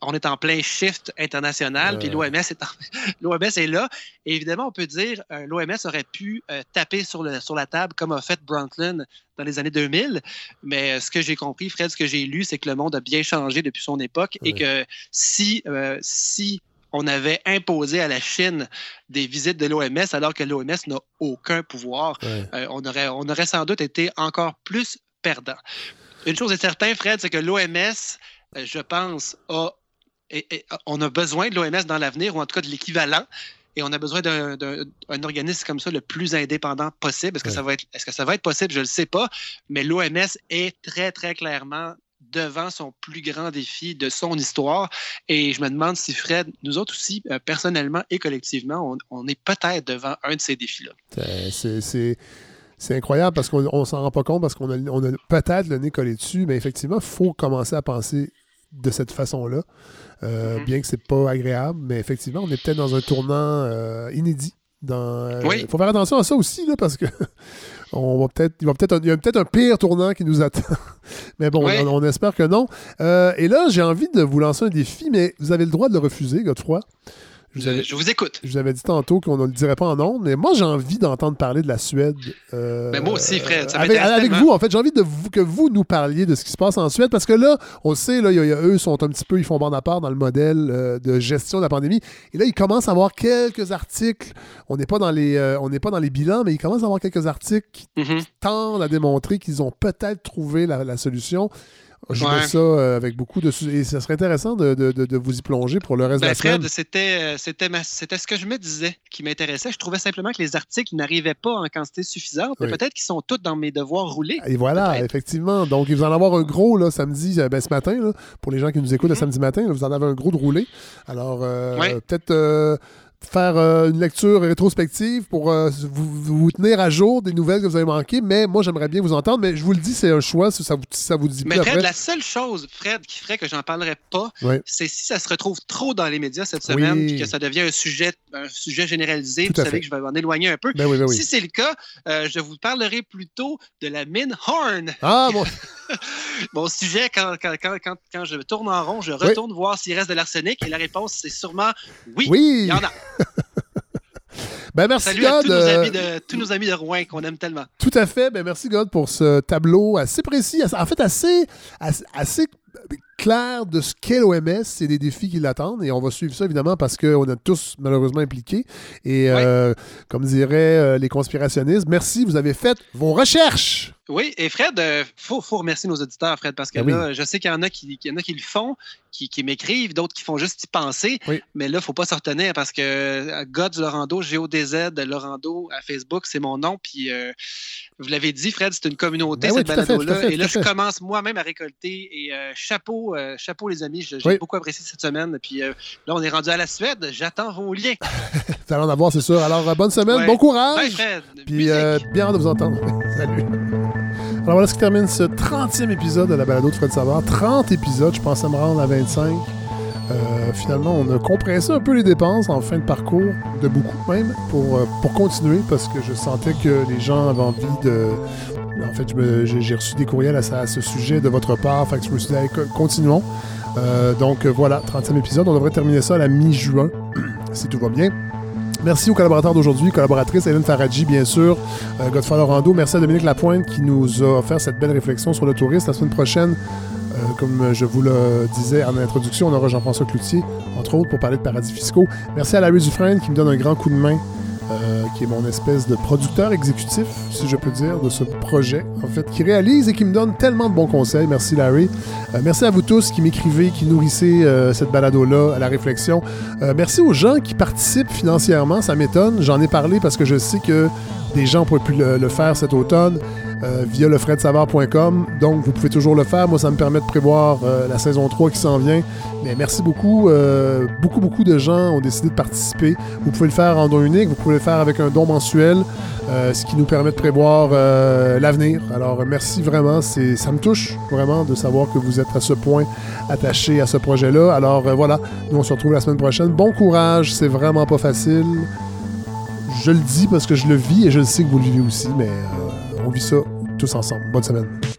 On est en plein shift international, puis l'OMS est, est là. Et évidemment, on peut dire euh, l'OMS aurait pu euh, taper sur, le, sur la table comme a fait Brundtland dans les années 2000. Mais ce que j'ai compris, Fred, ce que j'ai lu, c'est que le monde a bien changé depuis son époque et que si, si on avait imposé à la Chine des visites de l'OMS alors que l'OMS n'a aucun pouvoir. Euh, on, aurait, on aurait sans doute été encore plus perdant. Une chose est certaine, Fred, c'est que l'OMS, euh, je pense, a, on a besoin de l'OMS dans l'avenir, ou en tout cas de l'équivalent. Et on a besoin d'un organisme comme ça le plus indépendant possible. Est-ce que, ça va être, est-ce que ça va être possible? Je ne le sais pas. Mais l'OMS est très, très clairement devant son plus grand défi de son histoire. Et je me demande si Fred, nous autres aussi, euh, personnellement et collectivement, on, est peut-être devant un de ces défis-là. C'est incroyable parce qu'on ne s'en rend pas compte, parce qu'on a, on a peut-être le nez collé dessus, mais effectivement, il faut commencer à penser de cette façon-là. Euh, Mhm. Bien que c'est pas agréable, mais effectivement, on est peut-être dans un tournant euh, inédit. Dans, euh, Oui. Il faut faire attention à ça aussi, là, parce que on va peut-être, il va peut-être, il y a peut-être un pire tournant qui nous attend. mais bon, Oui. on, on espère que non. Euh, et là, j'ai envie de vous lancer un défi, mais vous avez le droit de le refuser, Godefroy. Je vous avais- Je vous écoute. je vous avais dit tantôt qu'on ne le dirait pas en ondes, mais moi, j'ai envie d'entendre parler de la Suède. euh, Ben, moi aussi, Fred, ça avec, vous, en fait, j'ai envie de vous, que vous nous parliez de ce qui se passe en Suède, parce que là, on le sait, là, il y a- il y a- eux sont un petit peu, ils font bande à part dans le modèle euh, de gestion de la pandémie. Et là, ils commencent à avoir quelques articles. On n'est pas dans les, euh, on pas dans les bilans, mais ils commencent à avoir quelques articles qui Mhm. tendent à démontrer qu'ils ont peut-être trouvé la, la solution. Je Ouais. mets ça euh, avec beaucoup de... Et ça serait intéressant de, de- de- de vous y plonger pour le reste de Ben, la semaine. Fred, c'était, euh, c'était, ma- c'était ce que je me disais qui m'intéressait. Je trouvais simplement que les articles n'arrivaient pas en quantité suffisante, mais peut-être qu'ils sont tous dans mes devoirs roulés. Et voilà, effectivement. Donc, il vous en avoir un gros là, samedi, euh, ben, ce matin, là, pour les gens qui nous écoutent le samedi matin, là, vous en avez un gros de roulé. Alors, euh, Mhm. Ouais. peut-être euh, faire euh, une lecture rétrospective pour euh, vous, vous tenir à jour des nouvelles que vous avez manquées. Mais moi, j'aimerais bien vous entendre. Mais je vous le dis, c'est un choix si ça vous, si ça vous dit Mais plus Fred, après. la seule chose, Fred, qui ferait que j'en parlerais pas, c'est si ça se retrouve trop dans les médias cette semaine, Oui. puis que ça devient un sujet, un sujet généralisé. Tout Vous savez fait. que je vais m'en éloigner un peu. Ben oui, ben. Si c'est le cas, euh, je vous parlerai plutôt de la mine Horn. Ah, bon. Mon sujet, quand, quand, quand, quand, quand je tourne en rond, je retourne voir s'il reste de l'arsenic et la réponse, c'est sûrement oui. Oui. Il y en a. Ben, merci, Salut à God. tous nos, euh, amis de, tous nos amis de Rouen qu'on aime tellement. Tout à fait. Ben, merci, God, pour ce tableau assez précis, en fait, assez, assez, assez clair de ce qu'est l'OMS et des défis qui l'attendent. Et on va suivre ça, évidemment, parce qu'on est tous malheureusement impliqués. Et euh, comme diraient euh, les conspirationnistes, merci, vous avez fait vos recherches. Oui, et Fred, il faut, faut remercier nos auditeurs, Fred, parce que Ben oui. là, je sais qu'il y en a qui, y en a qui le font, qui, qui m'écrivent, d'autres qui font juste y penser. Oui. Mais là, il ne faut pas se retenir parce que euh, Gods Lorando, G-O-D-Z Lorando à Facebook, c'est mon nom. Puis euh, vous l'avez dit, Fred, c'est une communauté, Ben oui, cette à balado-là. Et là, je commence moi-même à récolter. Et euh, chapeau, euh, chapeau, les amis. J'ai Oui. beaucoup apprécié cette semaine. Puis euh, là, on est rendu à la Suède. J'attends vos liens. Vous allez en avoir, c'est sûr. Alors, euh, bonne semaine, Ouais. bon courage. Bye, Fred. Puis, euh, bien hâte de vous entendre. Salut. Alors voilà ce qui termine ce 30e épisode de la balado de Fred Savard. 30 épisodes, je pensais me rendre à 25. Euh, finalement, on a compressé un peu les dépenses en fin de parcours, de beaucoup même, pour, euh, continuer, parce que je sentais que les gens avaient envie de... En fait, j'ai reçu des courriels à, ce sujet de votre part, fait que je me suis dit, continuons. Euh, donc voilà, 30e épisode, on devrait terminer ça à la mi-juin, si tout va bien. Merci aux collaborateurs d'aujourd'hui, collaboratrice Hélène Faradji, bien sûr, euh, Godfrey Lorando. Merci à Dominique Lapointe qui nous a offert cette belle réflexion sur le tourisme. La semaine prochaine, euh, comme je vous le disais en introduction, on aura Jean-François Cloutier, entre autres, pour parler de paradis fiscaux. Merci à Larry Dufresne qui me donne un grand coup de main, euh, qui est mon espèce de producteur exécutif, si je peux dire, de ce projet, en fait, qui réalise et qui me donne tellement de bons conseils. Merci Larry. Euh, merci à vous tous qui m'écrivez, qui nourrissez euh, cette balado-là, à la réflexion. Merci aux gens qui participent financièrement, ça m'étonne. J'en ai parlé parce que je sais que des gens pourraient plus le faire cet automne euh, via lefredsavard.com. Donc, vous pouvez toujours le faire. Moi, ça me permet de prévoir euh, la saison 3 qui s'en vient. Mais merci beaucoup. Euh, beaucoup, beaucoup de gens ont décidé de participer. Vous pouvez le faire en don unique. Vous pouvez le faire avec un don mensuel, ce qui nous permet de prévoir l'avenir. Alors, merci vraiment. C'est, ça me touche vraiment de savoir que vous êtes à ce point attaché à ce projet-là. Alors, voilà. Nous, on se retrouve la semaine prochaine. Bon courage. C'est vraiment pas facile. Je le dis parce que je le vis et je le sais que vous le vivez aussi, mais on vit ça tous ensemble. Bonne semaine.